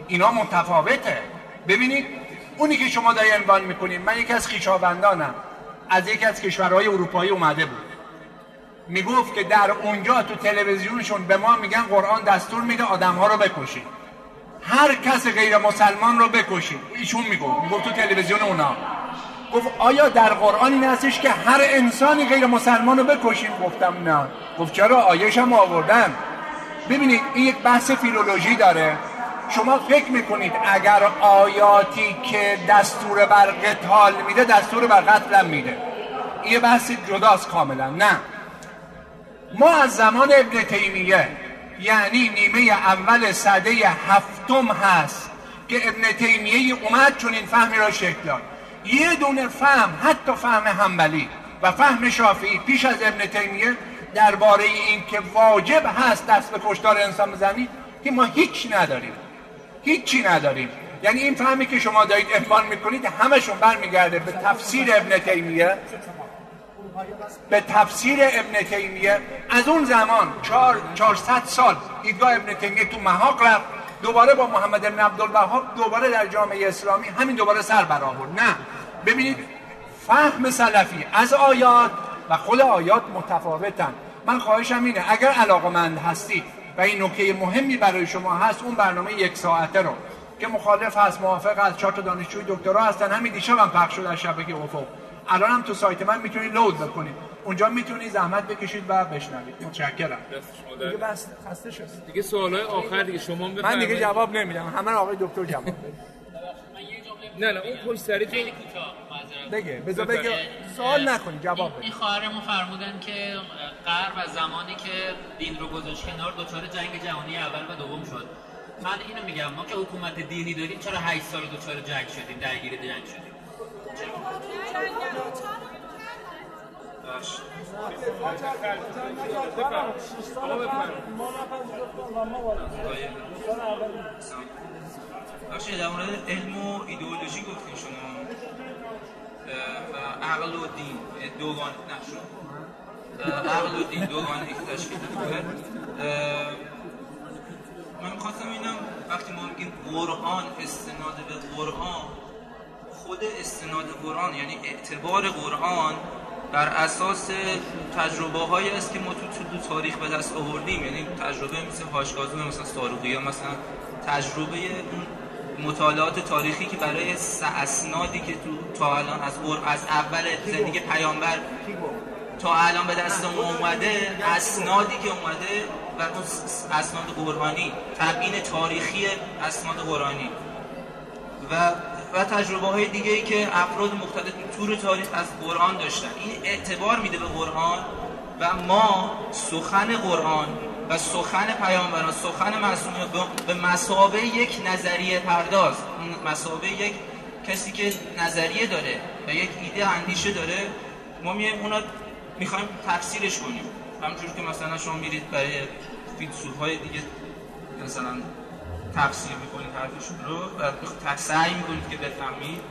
اینا متفاوته. ببینید اونی که شما داری عنوان می‌کنید من یکی از خیشاوندانم. از یکی از کشورهای اروپایی اومده بود. می‌گفت که در اونجا تو تلویزیونشون به ما میگن قرآن دستور میده آدم ها رو بکشید هر کس غیر مسلمان رو بکشید ایشون می‌گفت. می‌گفت تو تلویزیون اونا. گفت آیا در قرآن این هستش که هر انسانی غیر مسلمان رو بکشیم گفتم نه. گفت چرا؟ آیش هم آوردن. ببینید این یک بحث فیلولوژی داره. شما فکر می‌کنید اگر آیاتی که دستور بر قتال میده دستور بر قتل میده؟ این بحث جداست کاملا. نه. ما از زمان ابن تیمیه یعنی نیمه اول صده هفتم هست که ابن تیمیه اومد چون این فهمی را شکل داد. یه دونه فهم حتی فهم همبلی و فهم شافعی پیش از ابن تیمیه درباره این که واجب هست دست به کشتار انسان بزنید که ما هیچ نداریم. هیچی نداریم. یعنی این فهمی که شما دارید عنوان می‌کنید همشون برمیگرده به تفسیر ابن تیمیه. به تفسیر ابن تیمیه. از اون زمان چهار 400 سال دیدگاه ابن تیمیه تو محاق رفت. دوباره با محمد ابن عبدالوهاب دوباره در جامعه اسلامی همین دوباره سر برآورد. نه. ببینید فهم سلفی از آیات و خود آیات متفاوتن. من خواهشم اینه اگر علاقمند هستید و این نکته مهمی برای شما هست اون برنامه یک ساعته رو که مخالف هست موافق از چهار دانشجوی دکترا هستن همین دیشب هم پخش شد از شبکه افق. الان هم تو سایت من می‌تونید لود بکنید. اونجا می‌تونید زحمت بکشید و بشنوید. متشکرم. دیگه بس خسته شد دیگه سوالای آخر دیگه شما من دیگه جواب نمیدم. همه آقای دکتر جواب. نه نه اون پشت سری تو بگه بذار بگه سوال نکنی جواب بده. این خواهرمون فرمودن که غرب از زمانی که دین رو گذاشت کنار دچار جنگ جهانی اول و دوم شد. من اینو میگم ما که حکومت دینی داریم چرا 8 سال دچار جنگ شدیم درگیر جنگ شدیم؟ باشه در مورد علم و ایدئولوژی گفتین شما. و عقل و دین دوگان نشون عقل و دین دوگان یک تشکیل من می‌خواستم اینم وقتی ما میگیم قرآن استناد به قرآن خود استناد قرآن یعنی اعتبار قرآن بر اساس تجربه هایی است که ما تو, تو تاریخ به دست آوردیم. یعنی تجربه مثل هاشگازو مثلا ساروقی یا مثلا تجربه اون مطالعات تاریخی که برای اسنادی که تو تا الان از از اول زندگی پیامبر تا الان به دست اومده اسنادی که اومده و اون اسناد قرآنی. تبیین تاریخی اسناد قرآنی. و و تجربه های دیگه ای که افراد مختلف طور تاریخ از قرآن داشتن. این اعتبار میده به قرآن و ما سخن قرآن سخن پیامبران سخن معصومی به مسابه یک نظریه پرداز. مسابه یک کسی که نظریه داره و یک ایده اندیشه داره ما میایم اونا می‌خوایم تفسیرش کنیم. همونجور که مثلا شما میرید برای فیلسوف دیگه مثلا تفسیر می‌کنید حرفشون رو و سعی می‌کنید که بفهمید.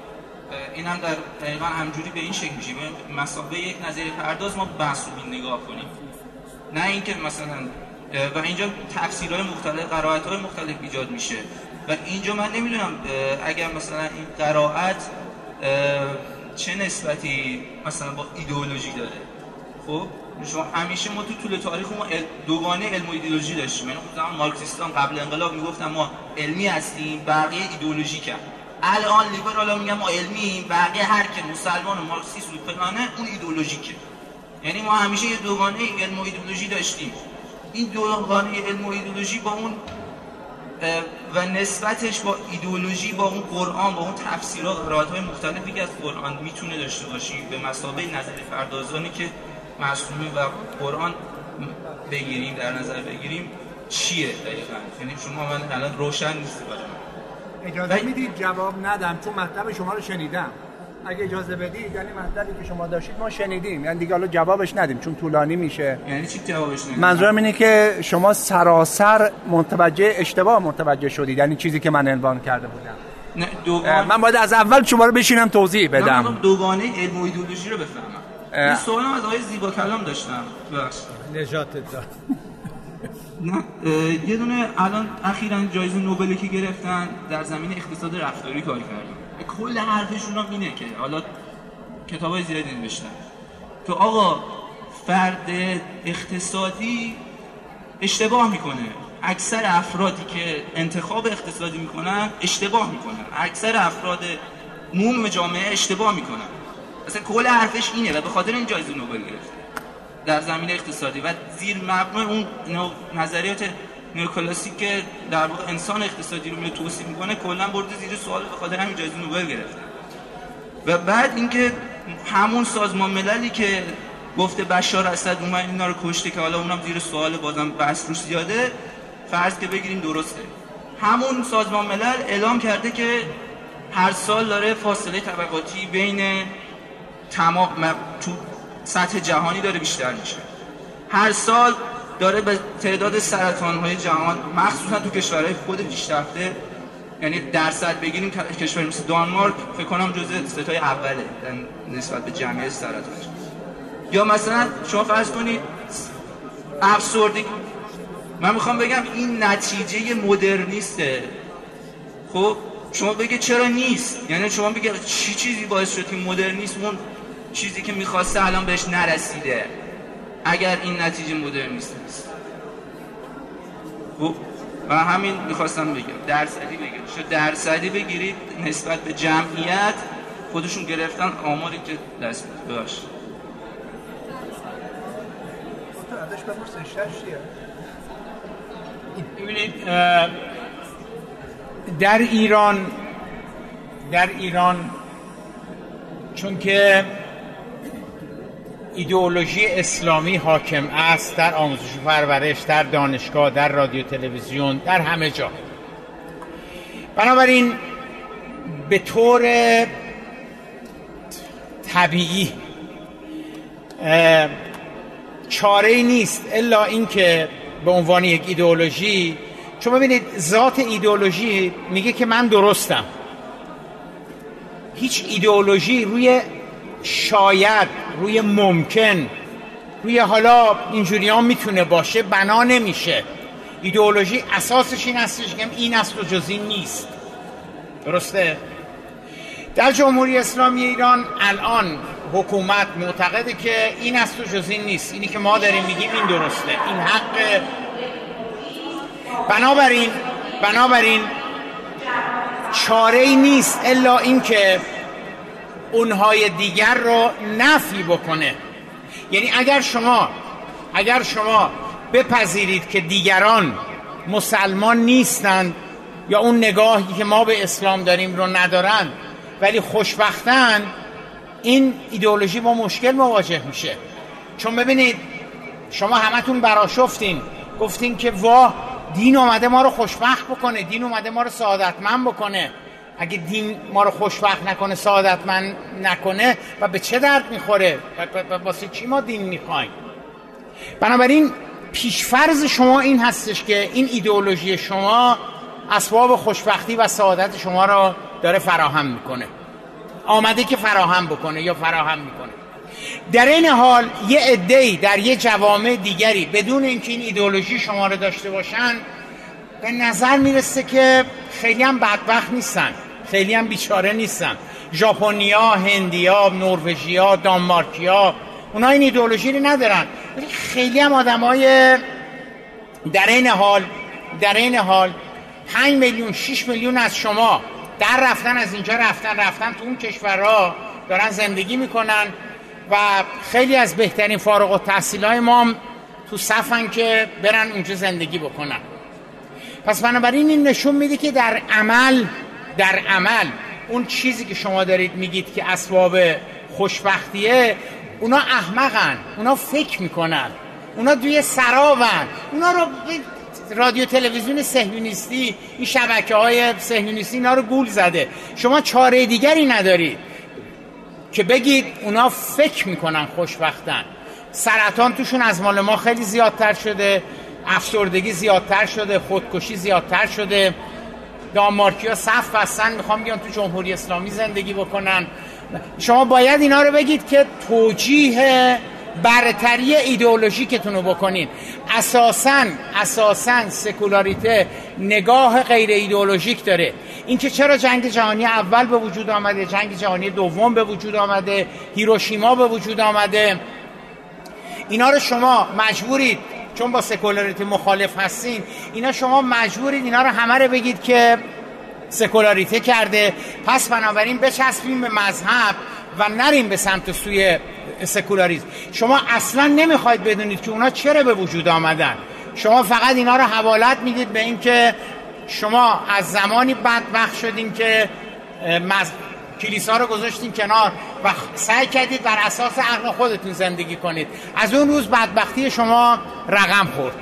این هم در دقیقا همجوری به این شکل میشه. مسابقه یک نظریه پرداز ما بحث نگاه کنیم. نه اینکه مثلا و اینجا تفسیرهای مختلف قرائت های مختلف ایجاد میشه. و اینجا من نمی‌دونم اگر مثلا این قرائت چه نسبتی مثلا با ایدئولوژی داره. خب؟ شما همیشه ما تو طول تاریخ ما دوگانه علم و ایدئولوژی داشتیم. یعنی خود مارکسیستان قبل انقلاب می‌گفتن ما علمی هستیم بقیه ایدئولوژیکن الان لیبرال میگن ما علمی بقیه هر که مسلمان و مارکسیست و فلانه اون ایدئولوژیکه. یعنی ما همیشه یه دوگانه علم و ایدئولوژی داشتیم. این دوگانه علم و ایدئولوژی با اون و نسبتش با ایدئولوژی با اون قرآن با اون تفسیرات قرائت های مختلفی که از قرآن می‌تونه داشته باشی. به مسابقه نظر پردازانی که معصومه و قرآن بگیریم در نظر بگیریم چیه دقیقا؟ یعنی شما من الان روشن نیست برای اجازه می‌دید؟ جواب ندم چون مطلب شما رو شنیدم. اگه اجازه بدید یعنی مطلبی که شما داشتید ما شنیدیم. یعنی دیگه حالا جوابش ندیم چون طولانی میشه. یعنی چی جوابش ندیم؟ منظورم اینه که شما سراسر متوجه اشتباه متوجه شدید. یعنی چیزی که من عنوان کرده بودم. نه دوگان... من باید از اول شما رو بشینم توضیح بدم. من دوگانه علم و ایدئولوژی رو بفهمم. این سوالم از آقای زیبا کلام داشتم. بخش نجات داد. نه یه دونه الان اخیرا جایزه نوبلی که گرفتن در زمین اقتصاد رفتاری کار کردن. کل حرفشون هم اینه که حالا کتاب های زیادی نوشتن. که آقا فرد اقتصادی اشتباه می‌کنه. اکثر افرادی که انتخاب اقتصادی می‌کنن اشتباه می‌کنن. اکثر افراد موم جامعه اشتباه می‌کنن. اصلا کل حرفش اینه و به خاطر این جایزه نوبل گرفته. در زمین اقتصادی و زیر مبنای اون نظریات نیوکلاسیک که در واقع انسان اقتصادی رو توصیف می‌کنه کلا برده زیر سوال به خاطر همین جایزه نوبل گرفته. و بعد اینکه همون سازمان مللی که گفته بشار اسد اومد اینا رو کشته که حالا اونم زیر سوال بازم بحث روش زیاده فرض که بگیریم درسته. همون سازمان ملل اعلام کرده که هر سال داره فاصله طبقاتی بین تمام تو سطح جهانی داره بیشتر میشه. هر سال داره به تعداد سرطان های جهان مخصوصا تو کشورهای خود پیشرفته یعنی درصد بگیریم کشور مثل دانمارک فکر کنم جزء ستای اوله نسبت به جمعیت سرطان یا مثلا شما فرض کنید افسردگی. من می‌خوام بگم این نتیجه مدرنیسته خب شما بگه چرا نیست؟ یعنی شما بگه چی چیزی باعث شد که مدرنیسم اون چیزی که می‌خواسته الان بهش نرسیده؟ اگر این نتیجه مدرنیست نیست. خب و همین می‌خواستم بگم. درصدی بگیرید شو درصدی بگیرید نسبت به جمعیت خودشون گرفتن آماری که دست باش ببینید در ایران در ایران چون که ایدئولوژی اسلامی حاکم است در آموزش و پرورش در دانشگاه در رادیو تلویزیون در همه جا. بنابراین به طور طبیعی چاره نیست الا اینکه به عنوان یک ایدئولوژی. چون ببینید ذات ایدئولوژی میگه که من درستم. هیچ ایدئولوژی روی شاید روی ممکن روی حالا اینجوری ها می‌تونه باشه بنا نمیشه. ایدئولوژی اساسش این هستش که این است و جز نیست. درسته؟ در جمهوری اسلامی ایران الان حکومت معتقده که این است و جز نیست. اینی که ما داریم میگیم این درسته. این حق. بنابراین بنابراین چاره ای نیست الا اینکه اونهای دیگر رو نفی بکنه. یعنی اگر شما اگر شما بپذیرید که دیگران مسلمان نیستند یا اون نگاهی که ما به اسلام داریم رو ندارن ولی خوشبختن این ایدئولوژی با مشکل مواجه میشه. چون ببینید شما همتون براشفتین گفتین که واه دین اومده ما رو خوشبخت بکنه دین اومده ما رو سعادتمند بکنه. اگه دین ما رو خوشبخت نکنه سعادتمند نکنه و به چه درد می‌خوره؟ و واسه چی ما دین می‌خوایم؟ بنابراین پیشفرز شما این هستش که این ایدئولوژی شما اسباب خوشبختی و سعادت شما رو داره فراهم می‌کنه. آمده که فراهم بکنه یا فراهم می‌کنه. در این حال یه عده‌ای در یه جوامع دیگری بدون اینکه این ایدئولوژی شما رو داشته باشن به نظر می‌رسه که خیلی هم بدبخت نیستن. خیلی هم بیچاره نیستن. ژاپنیا، هندیا، نروژیا، دانمارکیا اونا این ایدئولوژی رو ندارن. ولی خیلی هم آدمای در این حال در این حال 5 میلیون 6 میلیون از شما در رفتن از اینجا رفتن رفتن تو اون کشورها دارن زندگی می‌کنن و خیلی از بهترین فارغ و تحصیل های ما هم تو صفن که برن اونجا زندگی بکنن. پس بنابراین این نشون میده که در عمل در عمل اون چیزی که شما دارید میگید که اسباب خوشبختیه اونا احمقن اونا فکر می‌کنن اونا دوی سرابن اونا رو رادیو تلویزیون سهیونیستی این شبکه های سهیونیستی اینا رو گول زده. شما چاره دیگری ندارید که بگید اونا فکر می‌کنن خوشبختن. سرطان توشون از مال ما خیلی زیادتر شده. افسردگی زیادتر شده خودکشی زیادتر شده. دانمارکی ها صف بستن می‌خوام بیان تو جمهوری اسلامی زندگی بکنن. شما باید اینا رو بگید که توجیه برتری ایدئولوژیکتون رو بکنین. اساسا اساسا سکولاریته نگاه غیر ایدئولوژیک داره. اینکه چرا جنگ جهانی اول به وجود آمده جنگ جهانی دوم به وجود آمده هیروشیما به وجود آمده. اینا رو شما مجبورید چون با سکولاریته مخالف هستین اینا شما مجبورید اینا رو همه رو بگید که سکولاریته کرده. پس بنابراین بچسبیم به مذهب و نریم به سمت سوی سکولاریزم شما اصلا نمی‌خواید بدونید که اونا چرا به وجود آمدن. شما فقط اینا رو حوالت می‌دید به اینکه شما از زمانی بدبخت شدین که مز... کلیسا رو گذاشتین کنار و سعی کردید بر اساس عقل خودتون زندگی کنید. از اون روز بدبختی شما رقم خورد.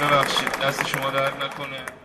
ببخشید دست شما درد نکنه.